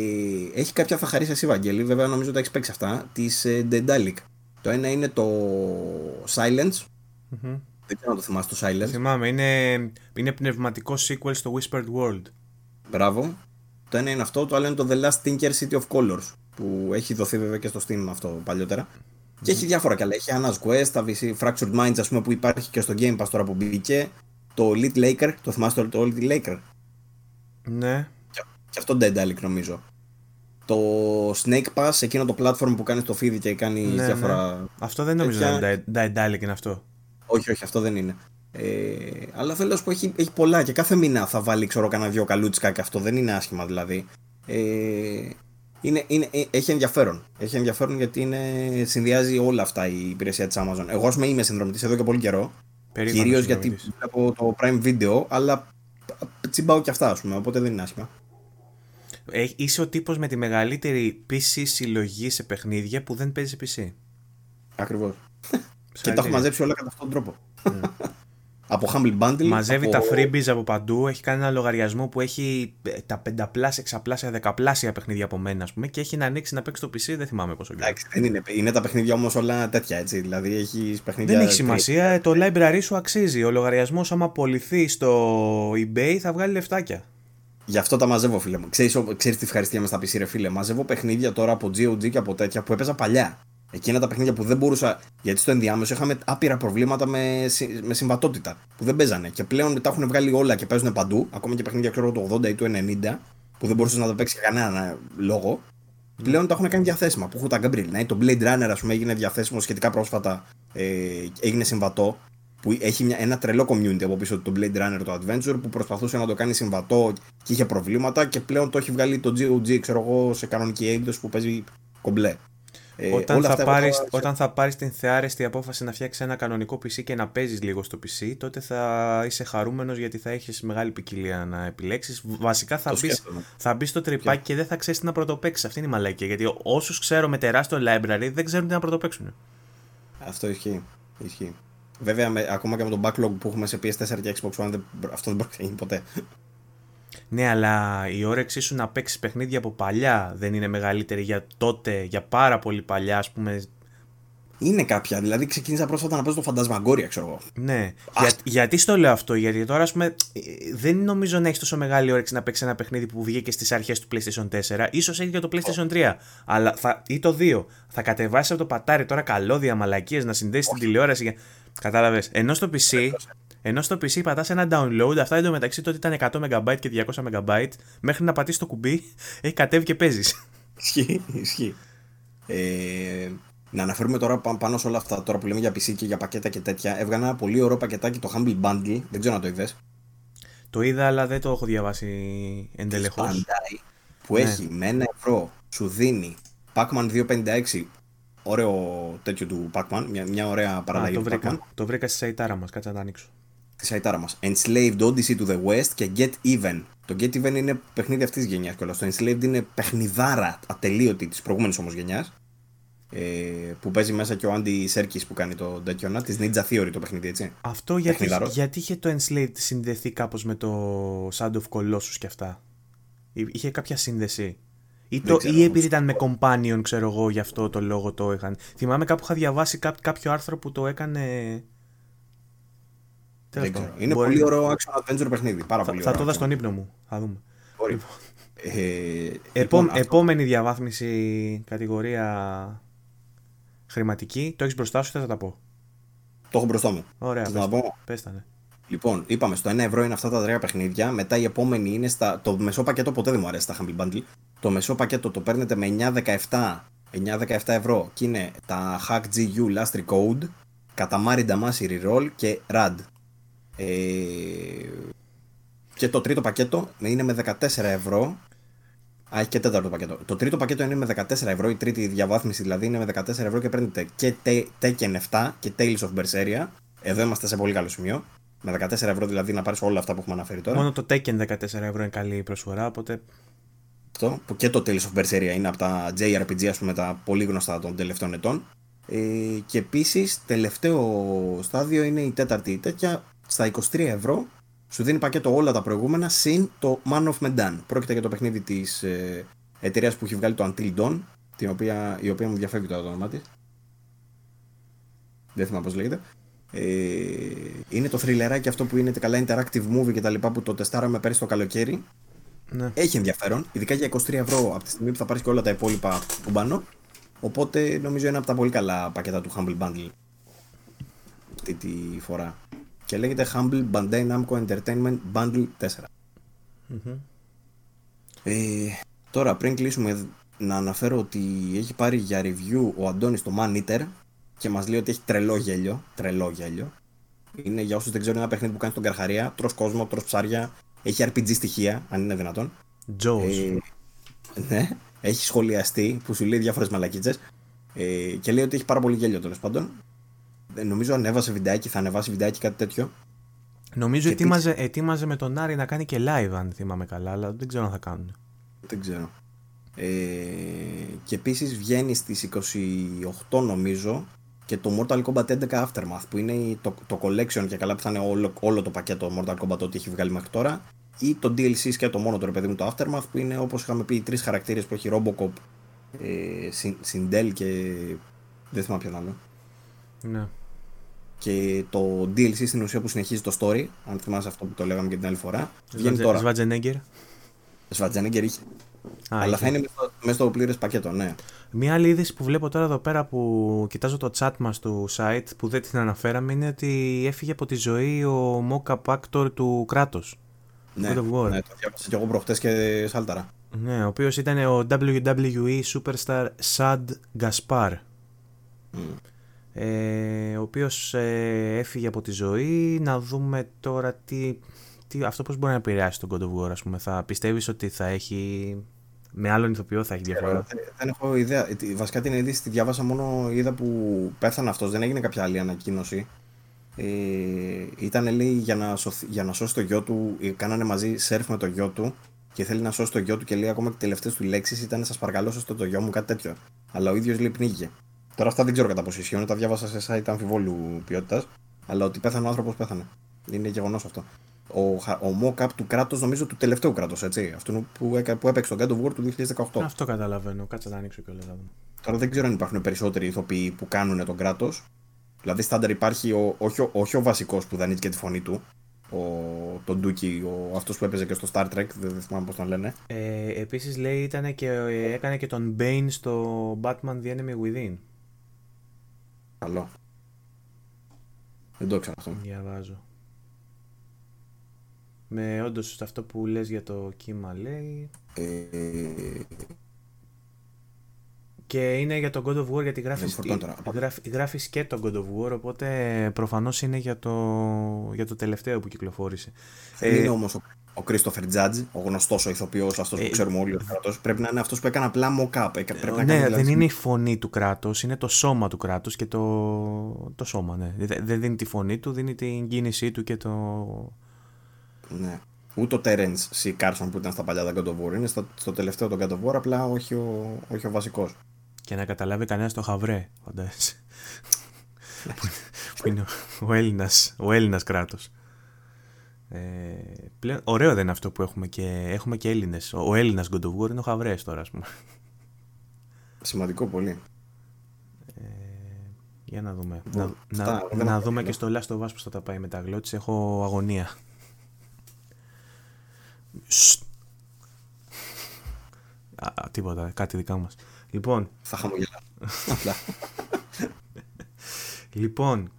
έχει κάποια θα χαρίσει εσύ, Βαγγέλη, βέβαια νομίζω ότι έχεις παίξει αυτά, της ε, Dendalic. Το ένα είναι το Silence. Mm-hmm. Δεν ξέρω αν το θυμάσαι το Silence. Θυμάμαι, είναι, είναι πνευματικό sequel στο Whispered World. Μπράβο. Το ένα είναι αυτό, το άλλο είναι το The Last Tinker City of Colors που έχει δοθεί βέβαια και στο Steam αυτό παλιότερα. Mm-hmm. Και έχει διάφορα καλά. Έχει Anna's Quest, τα VC, Fractured Minds, ας πούμε, που υπάρχει και στο Game Pass τώρα που μπήκε. Το Little Laker, το θυμάστε το, το Little Laker; Ναι. Και αυτό Daedalic νομίζω. Το Snake Pass, εκείνο το platform που κάνεις το feed και κάνει ναι, διάφορα. Ναι. Αυτό δεν νομίζω να είναι Daedalic είναι αυτό. Όχι, όχι, αυτό δεν είναι. Ε, αλλά θέλω να σου πω έχει, έχει πολλά και κάθε μήνα θα βάλει ξέρω κανένα δυο καλούτσικα και αυτό δεν είναι άσχημα δηλαδή. Ε, είναι, είναι, ε, έχει ενδιαφέρον. Έχει ενδιαφέρον γιατί είναι, συνδυάζει όλα αυτά η υπηρεσία της Amazon. Εγώ, ας πούμε, είμαι συνδρομητής εδώ και πολύ καιρό. Κυρίως γιατί βλέπω το Prime Video, αλλά τσιμπάω και αυτά, ας πούμε, οπότε δεν είναι άσχημα. Είσαι ο τύπος με τη μεγαλύτερη PC συλλογή σε παιχνίδια που δεν παίζει PC. Ακριβώς. και τα έχω μαζέψει όλα κατά αυτόν τον τρόπο. Mm. Από Humble Bundle. Μαζεύει τα freebies από παντού. Έχει κάνει ένα λογαριασμό που έχει ε, τα πενταπλάσια, εξαπλάσια, δεκαπλάσια παιχνίδια από μένα, ας πούμε, και έχει να ανοίξει να παίξει το PC. Δεν θυμάμαι πόσο καιρό. δεν είναι. Είναι τα παιχνίδια όμως όλα τέτοια έτσι. Δηλαδή έχει παιχνίδια. Δεν έχει σημασία. Το library σου αξίζει. Ο λογαριασμός, άμα απολυθεί στο eBay, θα βγάλει λεφτάκια. Γι' αυτό τα μαζεύω, φίλε μου. Ξέρεις, ξέρεις τι ευχαριστία με στα PC, ρε φίλε. Μαζεύω παιχνίδια τώρα από GOG και από τέτοια που έπαιζα παλιά. Εκείνα τα παιχνίδια που δεν μπορούσα. Γιατί στο ενδιάμεσο είχαμε άπειρα προβλήματα με, με συμβατότητα. Που δεν παίζανε. Και πλέον τα έχουν βγάλει όλα και παίζουν παντού. Ακόμα και παιχνίδια ξέρω του 80 ή του 90. Που δεν μπορούσες να τα παίξεις κανένα λόγο. Πλέον τα έχουν κάνει διαθέσιμα. Που έχω τα Gabriel. Ναι, το Blade Runner, ας πούμε, έγινε διαθέσιμο σχετικά πρόσφατα. Ε, έγινε συμβατό που έχει μια, ένα τρελό community από πίσω του Blade Runner το Adventure που προσπαθούσε να το κάνει συμβατό και είχε προβλήματα και πλέον το έχει βγάλει το GOG ξέρω εγώ σε κανονική έκδοση που παίζει κομπλέ. Ε, όταν, θα πάρεις, θα... όταν θα πάρεις την θεάρεστη απόφαση να φτιάξεις ένα κανονικό PC και να παίζεις λίγο στο PC τότε θα είσαι χαρούμενος γιατί θα έχεις μεγάλη ποικιλία να επιλέξεις. Βασικά θα μπει θα μπεις στο τρυπάκι και... δεν θα ξέρεις τι να πρωτοπαίξεις. Αυτή είναι η μαλακία γιατί όσους ξέρω με τεράστιο library δεν ξέρουν τι να πρωτοπαίξουν. Αυτό ισχύει, ισχύει. Βέβαια, με, ακόμα και με τον backlog που έχουμε σε PS4 και Xbox One, δεν, αυτό δεν μπορεί να γίνει ποτέ. Ναι, αλλά η όρεξή σου να παίξεις παιχνίδια από παλιά δεν είναι μεγαλύτερη για τότε, για πάρα πολύ παλιά, ας πούμε. Είναι κάποια. Δηλαδή, ξεκίνησα πρόσφατα να παίζω το φαντασμαγκόρια, ξέρω εγώ. Ναι. Για, γιατί στο λέω αυτό, Γιατί τώρα, ας πούμε, δεν νομίζω να έχεις τόσο μεγάλη όρεξη να παίξεις ένα παιχνίδι που βγήκε στις αρχές του PlayStation 4. σω έχει και το PlayStation 3. Αλλά θα, ή το 2. Θα κατεβάσεις από το πατάρι τώρα καλώδια μαλακίες να συνδέσεις την τηλεόραση. Κατάλαβες. Ενώ στο PC, ενώ στο PC πατάς ένα download, αυτά εντωμεταξύ τότε ήταν 100 MB και 200 MB, μέχρι να πατήσεις το κουμπί, έχει κατέβει και παίζεις. Ισχύει, ισχύει. Ε, να αναφέρουμε τώρα πάνω σε όλα αυτά τώρα που λέμε για PC και για πακέτα και τέτοια. Έβγανα ένα πολύ ωραίο πακετάκι το Humble Bundle. Δεν ξέρω αν το είδες. Το είδα, αλλά δεν το έχω διαβάσει εντελεχώς. Που ναι. έχει με ένα ευρώ σου δίνει Pac-Man 256 ωραίο τέτοιο του Pac-Man, μια, μια ωραία παραλλαγή του Pac-Man. Το βρήκα στη σαϊτάρα μας, κάτσε να το ανοίξω. Στη σαϊτάρα μας. Enslaved Odyssey to the West και Get Even. Το Get Even είναι παιχνίδι αυτής της γενιάς κιόλας. Το Enslaved είναι παιχνιδάρα ατελείωτη της προηγούμενης όμως γενιάς. Ε, που παίζει μέσα και ο Άντι Σέρκη που κάνει το τέτοιο της Ninja Theory το παιχνίδι, έτσι. Αυτό γιατί, γιατί είχε το Enslaved συνδεθεί κάπως με το Sound of Colossus και αυτά; Είχε κάποια σύνδεση; Ή, το, ή επειδή ήταν με companion, ξέρω εγώ, γι' αυτό το λόγο το είχαν. Θυμάμαι κάπου είχα διαβάσει κάποιο άρθρο που το έκανε. Δεν ξέρω. Είναι Μπορεί... πολύ ωραίο action adventure παιχνίδι. Πάρα θα, πολύ θα το δω στον ύπνο μου. Θα δούμε. Μπορεί. Ε, Επό, λοιπόν, επόμενη διαβάθμιση κατηγορία χρηματική. Το έχεις μπροστά σου, θα τα πω. Το έχω μπροστά μου. Ωραία. Θα πω. Πες τα, ναι. Λοιπόν, είπαμε στο 1 ευρώ είναι αυτά τα τρία παιχνίδια. Μετά η επόμενη είναι στα. Το μεσό πακέτο ποτέ δεν μου αρέσει τα Humble Bundle. Το μεσό πακέτο το παίρνετε με 9-17 9-17 ευρώ και είναι τα Hack GU Last Recode, Katamari Damacy Reroll και RAD. Ε, και το τρίτο πακέτο είναι με 14 ευρώ. Α, έχει και τέταρτο πακέτο. Το τρίτο πακέτο είναι με 14 ευρώ, η τρίτη διαβάθμιση δηλαδή είναι με 14 ευρώ και παίρνετε και Tekken 7 και Tales of Berseria. Εδώ είμαστε σε πολύ καλό σημείο. Με 14 ευρώ δηλαδή να πάρεις όλα αυτά που έχουμε αναφέρει τώρα. Μόνο το Tekken 14 ευρώ είναι καλή προσφορά, οπότε. Αυτό, που και το Tales of Berseria είναι από τα JRPG, ας πούμε, τα πολύ γνωστά των τελευταίων ετών. Ε, και επίσης, τελευταίο στάδιο είναι η τέταρτη τέτοια στα 23 ευρώ. Σου δίνει πακέτο όλα τα προηγούμενα συν το Man of Medan. Πρόκειται για το παιχνίδι της ε, εταιρείας που έχει βγάλει το Until Dawn, την οποία, η οποία μου διαφεύγει το όνομά της. Δεν θυμάμαι πώς λέγεται. Ε, είναι το θρυλεράκι αυτό που είναι καλά interactive movie και τα λοιπά που το τεστάραμε πέρυσι το καλοκαίρι. Ναι. Έχει ενδιαφέρον, ειδικά για 23 ευρώ από τη στιγμή που θα πάρεις και όλα τα υπόλοιπα που πάνω. Οπότε νομίζω είναι από τα πολύ καλά πακέτα του Humble Bundle αυτή τη φορά. Και λέγεται Humble Bandai Namco Entertainment Bundle 4. mm Ε, τώρα πριν κλείσουμε να αναφέρω ότι έχει πάρει για review ο Αντώνης το Man Eater και μας λέει ότι έχει τρελό γέλιο. Τρελό γέλιο. Είναι για όσους δεν ξέρουν ένα παιχνίδι που κάνει στον Καρχαρία. Τρώ κόσμο, τρώ ψάρια. Έχει RPG στοιχεία, αν είναι δυνατόν. Ε, ναι, έχει σχολιαστεί που σου λέει διάφορες μαλακίτσες. Ε, και λέει ότι έχει πάρα πολύ γέλιο τέλος πάντων. Ε, νομίζω ανέβασε βιντεάκι, θα ανεβάσει βιντεάκι κάτι τέτοιο. Νομίζω ετοίμαζε, ετοίμαζε με τον Άρη να κάνει και live, αν θυμάμαι καλά, αλλά δεν ξέρω αν θα κάνουν. Δεν ξέρω. Ε, και επίσης βγαίνει στις 28 νομίζω και το Mortal Kombat 11 Aftermath που είναι το, το collection και καλά που θα είναι όλο, όλο το πακέτο Mortal Kombat ό,τι έχει βγάλει μέχρι τώρα ή το DLC και το μόνο το ρε παιδί μου το Aftermath που είναι όπως είχαμε πει οι τρεις χαρακτήρες που έχει Robocop, ε, Sindel και δεν θυμάμαι ποιον άλλο. Ναι. Και το DLC στην ουσία που συνεχίζει το story, αν θυμάσαι αυτό που το λέγαμε και την άλλη φορά, βγαίνει τώρα. Schwarzenegger. Schwarzenegger είχε. Α, Αλλά θα είναι μέσα στο πλήρες πακέτο, ναι. Μία άλλη είδηση που βλέπω τώρα εδώ πέρα που κοιτάζω το chat μας του site που δεν την αναφέραμε είναι ότι έφυγε από τη ζωή ο mock-up actor του κράτος. Ναι, ναι, το διάβασα και εγώ προχτές και σάλταρα. Ναι, ο οποίος ήταν ο WWE Superstar Sad Gaspar. Mm. Ε, ο οποίος ε, έφυγε από τη ζωή. Να δούμε τώρα τι, τι, αυτό πώς μπορεί να επηρεάσει τον God of War, ας πούμε. Θα πιστεύεις ότι θα έχει με άλλον ηθοποιό θα έχει διαφορά; Δεν, έχω ιδέα. Βασικά την είδηση τη διάβασα μόνο είδα που πέθανε αυτός. Δεν έγινε κάποια άλλη ανακοίνωση. Ε, ήταν λέει για να, σωθ, για να σώσει το γιο του. Ε, κάνανε μαζί σερφ με το γιο του και θέλει να σώσει το γιο του και λέει ακόμα και τελευταίες του λέξεις ήταν Σας παρακαλώ, σώστε το γιο μου, κάτι τέτοιο. Αλλά ο ίδιος λέει πνίγηκε. Τώρα αυτά δεν ξέρω κατά πόσο ισχύουν. Τα διάβασα σε site αμφιβόλου ποιότητας. Αλλά ότι πέθανε ο άνθρωπος πέθανε. Είναι γεγονός αυτό ο, ο mock-up του κράτους, νομίζω του τελευταίου κράτους, έτσι. Αυτό που, που έπαιξε τον God of War του 2018. Αυτό καταλαβαίνω. Κάτσε να ανοίξω κιόλας. Τώρα δεν ξέρω αν υπάρχουν περισσότεροι ηθοποιοί που κάνουν τον κράτος. Δηλαδή, στάνταρ υπάρχει ο, όχι, όχι ο βασικός που δανείζει και τη φωνή του, ο, τον Ντούκι, ο, αυτός που έπαιζε και στο Star Trek, δεν, θυμάμαι πώς τον λένε. Ε, επίσης λέει ήταν και, έκανε και τον Bane στο Batman The Enemy Within. Καλό. Δεν το ξέρω αυτό. Διαβάζω. Με όντως αυτό που λες για το κύμα λέει. Και είναι για το God of War γιατί γράφει, γράφεις, γράφεις και το God of War οπότε προφανώς είναι για το, για το τελευταίο που κυκλοφόρησε. Δεν είναι όμως ο, ο Christopher Judge, ο γνωστός ο ηθοποιός αυτός που ε, ξέρουμε όλοι ο κράτος. Πρέπει να είναι αυτός που έκανε απλά mock-up. Πρέπει να ναι, δεν είναι η φωνή του κράτους, είναι το σώμα του κράτους και το, το σώμα. Ναι. Δεν δίνει τη φωνή του, δίνει την κίνησή του και το, ναι. Ούτε ο Terence C. Carson που ήταν στα παλιά τα God of War είναι στο, στο τελευταίο το God of War, απλά όχι ο, όχι ο βασικός. Και να καταλάβει κανένας το χαβρέ, φαντάζεσαι. που, είναι ο Έλληνας ο Έλληνας κράτος. Ε, Πλέον, ωραίο δεν είναι αυτό που έχουμε και, έχουμε και Έλληνες. Ο, ο Έλληνας God of War είναι ο Χαβρέας τώρα, ας πούμε. Σημαντικό πολύ. Ε, για να δούμε. να, να, να δούμε και στο Last of Us πώς θα τα πάει με τα γλώτης. Έχω αγωνία. Α, τίποτα, κάτι δικά μας. Λοιπόν. Θα χαμογελάω. λοιπόν,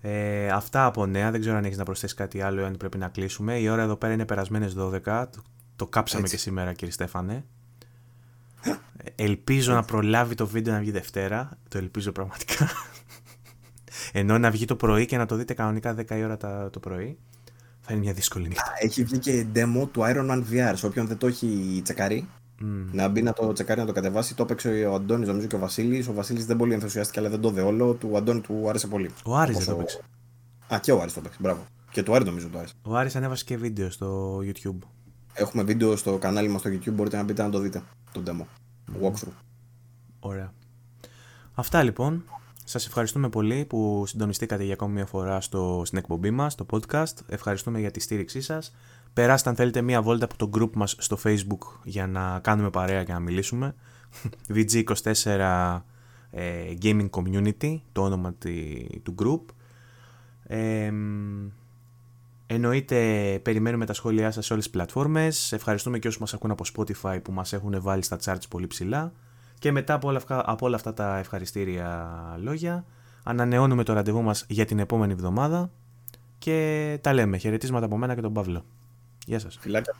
ε, αυτά από νέα. Δεν ξέρω αν έχεις να προσθέσεις κάτι άλλο ή αν πρέπει να κλείσουμε. Η ώρα εδώ πέρα είναι περασμένες 12. Το, το κάψαμε Έτσι. και σήμερα, κύριε Στέφανε. Ελπίζω να προλάβει το βίντεο να βγει Δευτέρα. Το ελπίζω πραγματικά. Ενώ να βγει το πρωί και να το δείτε κανονικά 10 η ώρα το πρωί. Θα είναι μια δύσκολη νύχτα. Έχει βγει και demo του Iron Man VR. Σε όποιον δεν το έχει τσεκάρει, Mm. Να μπει να το τσεκάρει, να το κατεβάσει. Το έπαιξε ο Αντώνης, νομίζω και ο Βασίλης. Ο Βασίλης δεν πολύ ενθουσιάστηκε, αλλά δεν το δε όλο. Του Αντώνη του άρεσε πολύ. Ο Άρης δεν το έπαιξε. Α, και ο Άρης το έπαιξε. Μπράβο. Και του Άρη νομίζω το άρεσε. Ο Άρης ανέβασε και βίντεο στο YouTube. Έχουμε βίντεο στο κανάλι μας στο YouTube. Μπορείτε να μπείτε να το δείτε. Το demo. Mm. Walkthrough. Ωραία. Αυτά λοιπόν. Σας ευχαριστούμε πολύ που συντονιστήκατε για ακόμη μια φορά στο, στην εκπομπή μας, στο podcast. Ευχαριστούμε για τη στήριξή σας. Περάστε αν θέλετε μία βόλτα από το group μας στο facebook για να κάνουμε παρέα και να μιλήσουμε. VG24 ε, Gaming Community, το όνομα του group. Ε, εννοείται περιμένουμε τα σχόλιά σας σε όλες τις πλατφόρμες. Ευχαριστούμε και όσους μας ακούν από Spotify που μας έχουν βάλει στα charts πολύ ψηλά. Και μετά από όλα, αυτά, από όλα αυτά τα ευχαριστήρια λόγια ανανεώνουμε το ραντεβού μας για την επόμενη εβδομάδα και τα λέμε. Χαιρετίσματα από μένα και τον Παύλο. Γεια σας. Φιλάκια.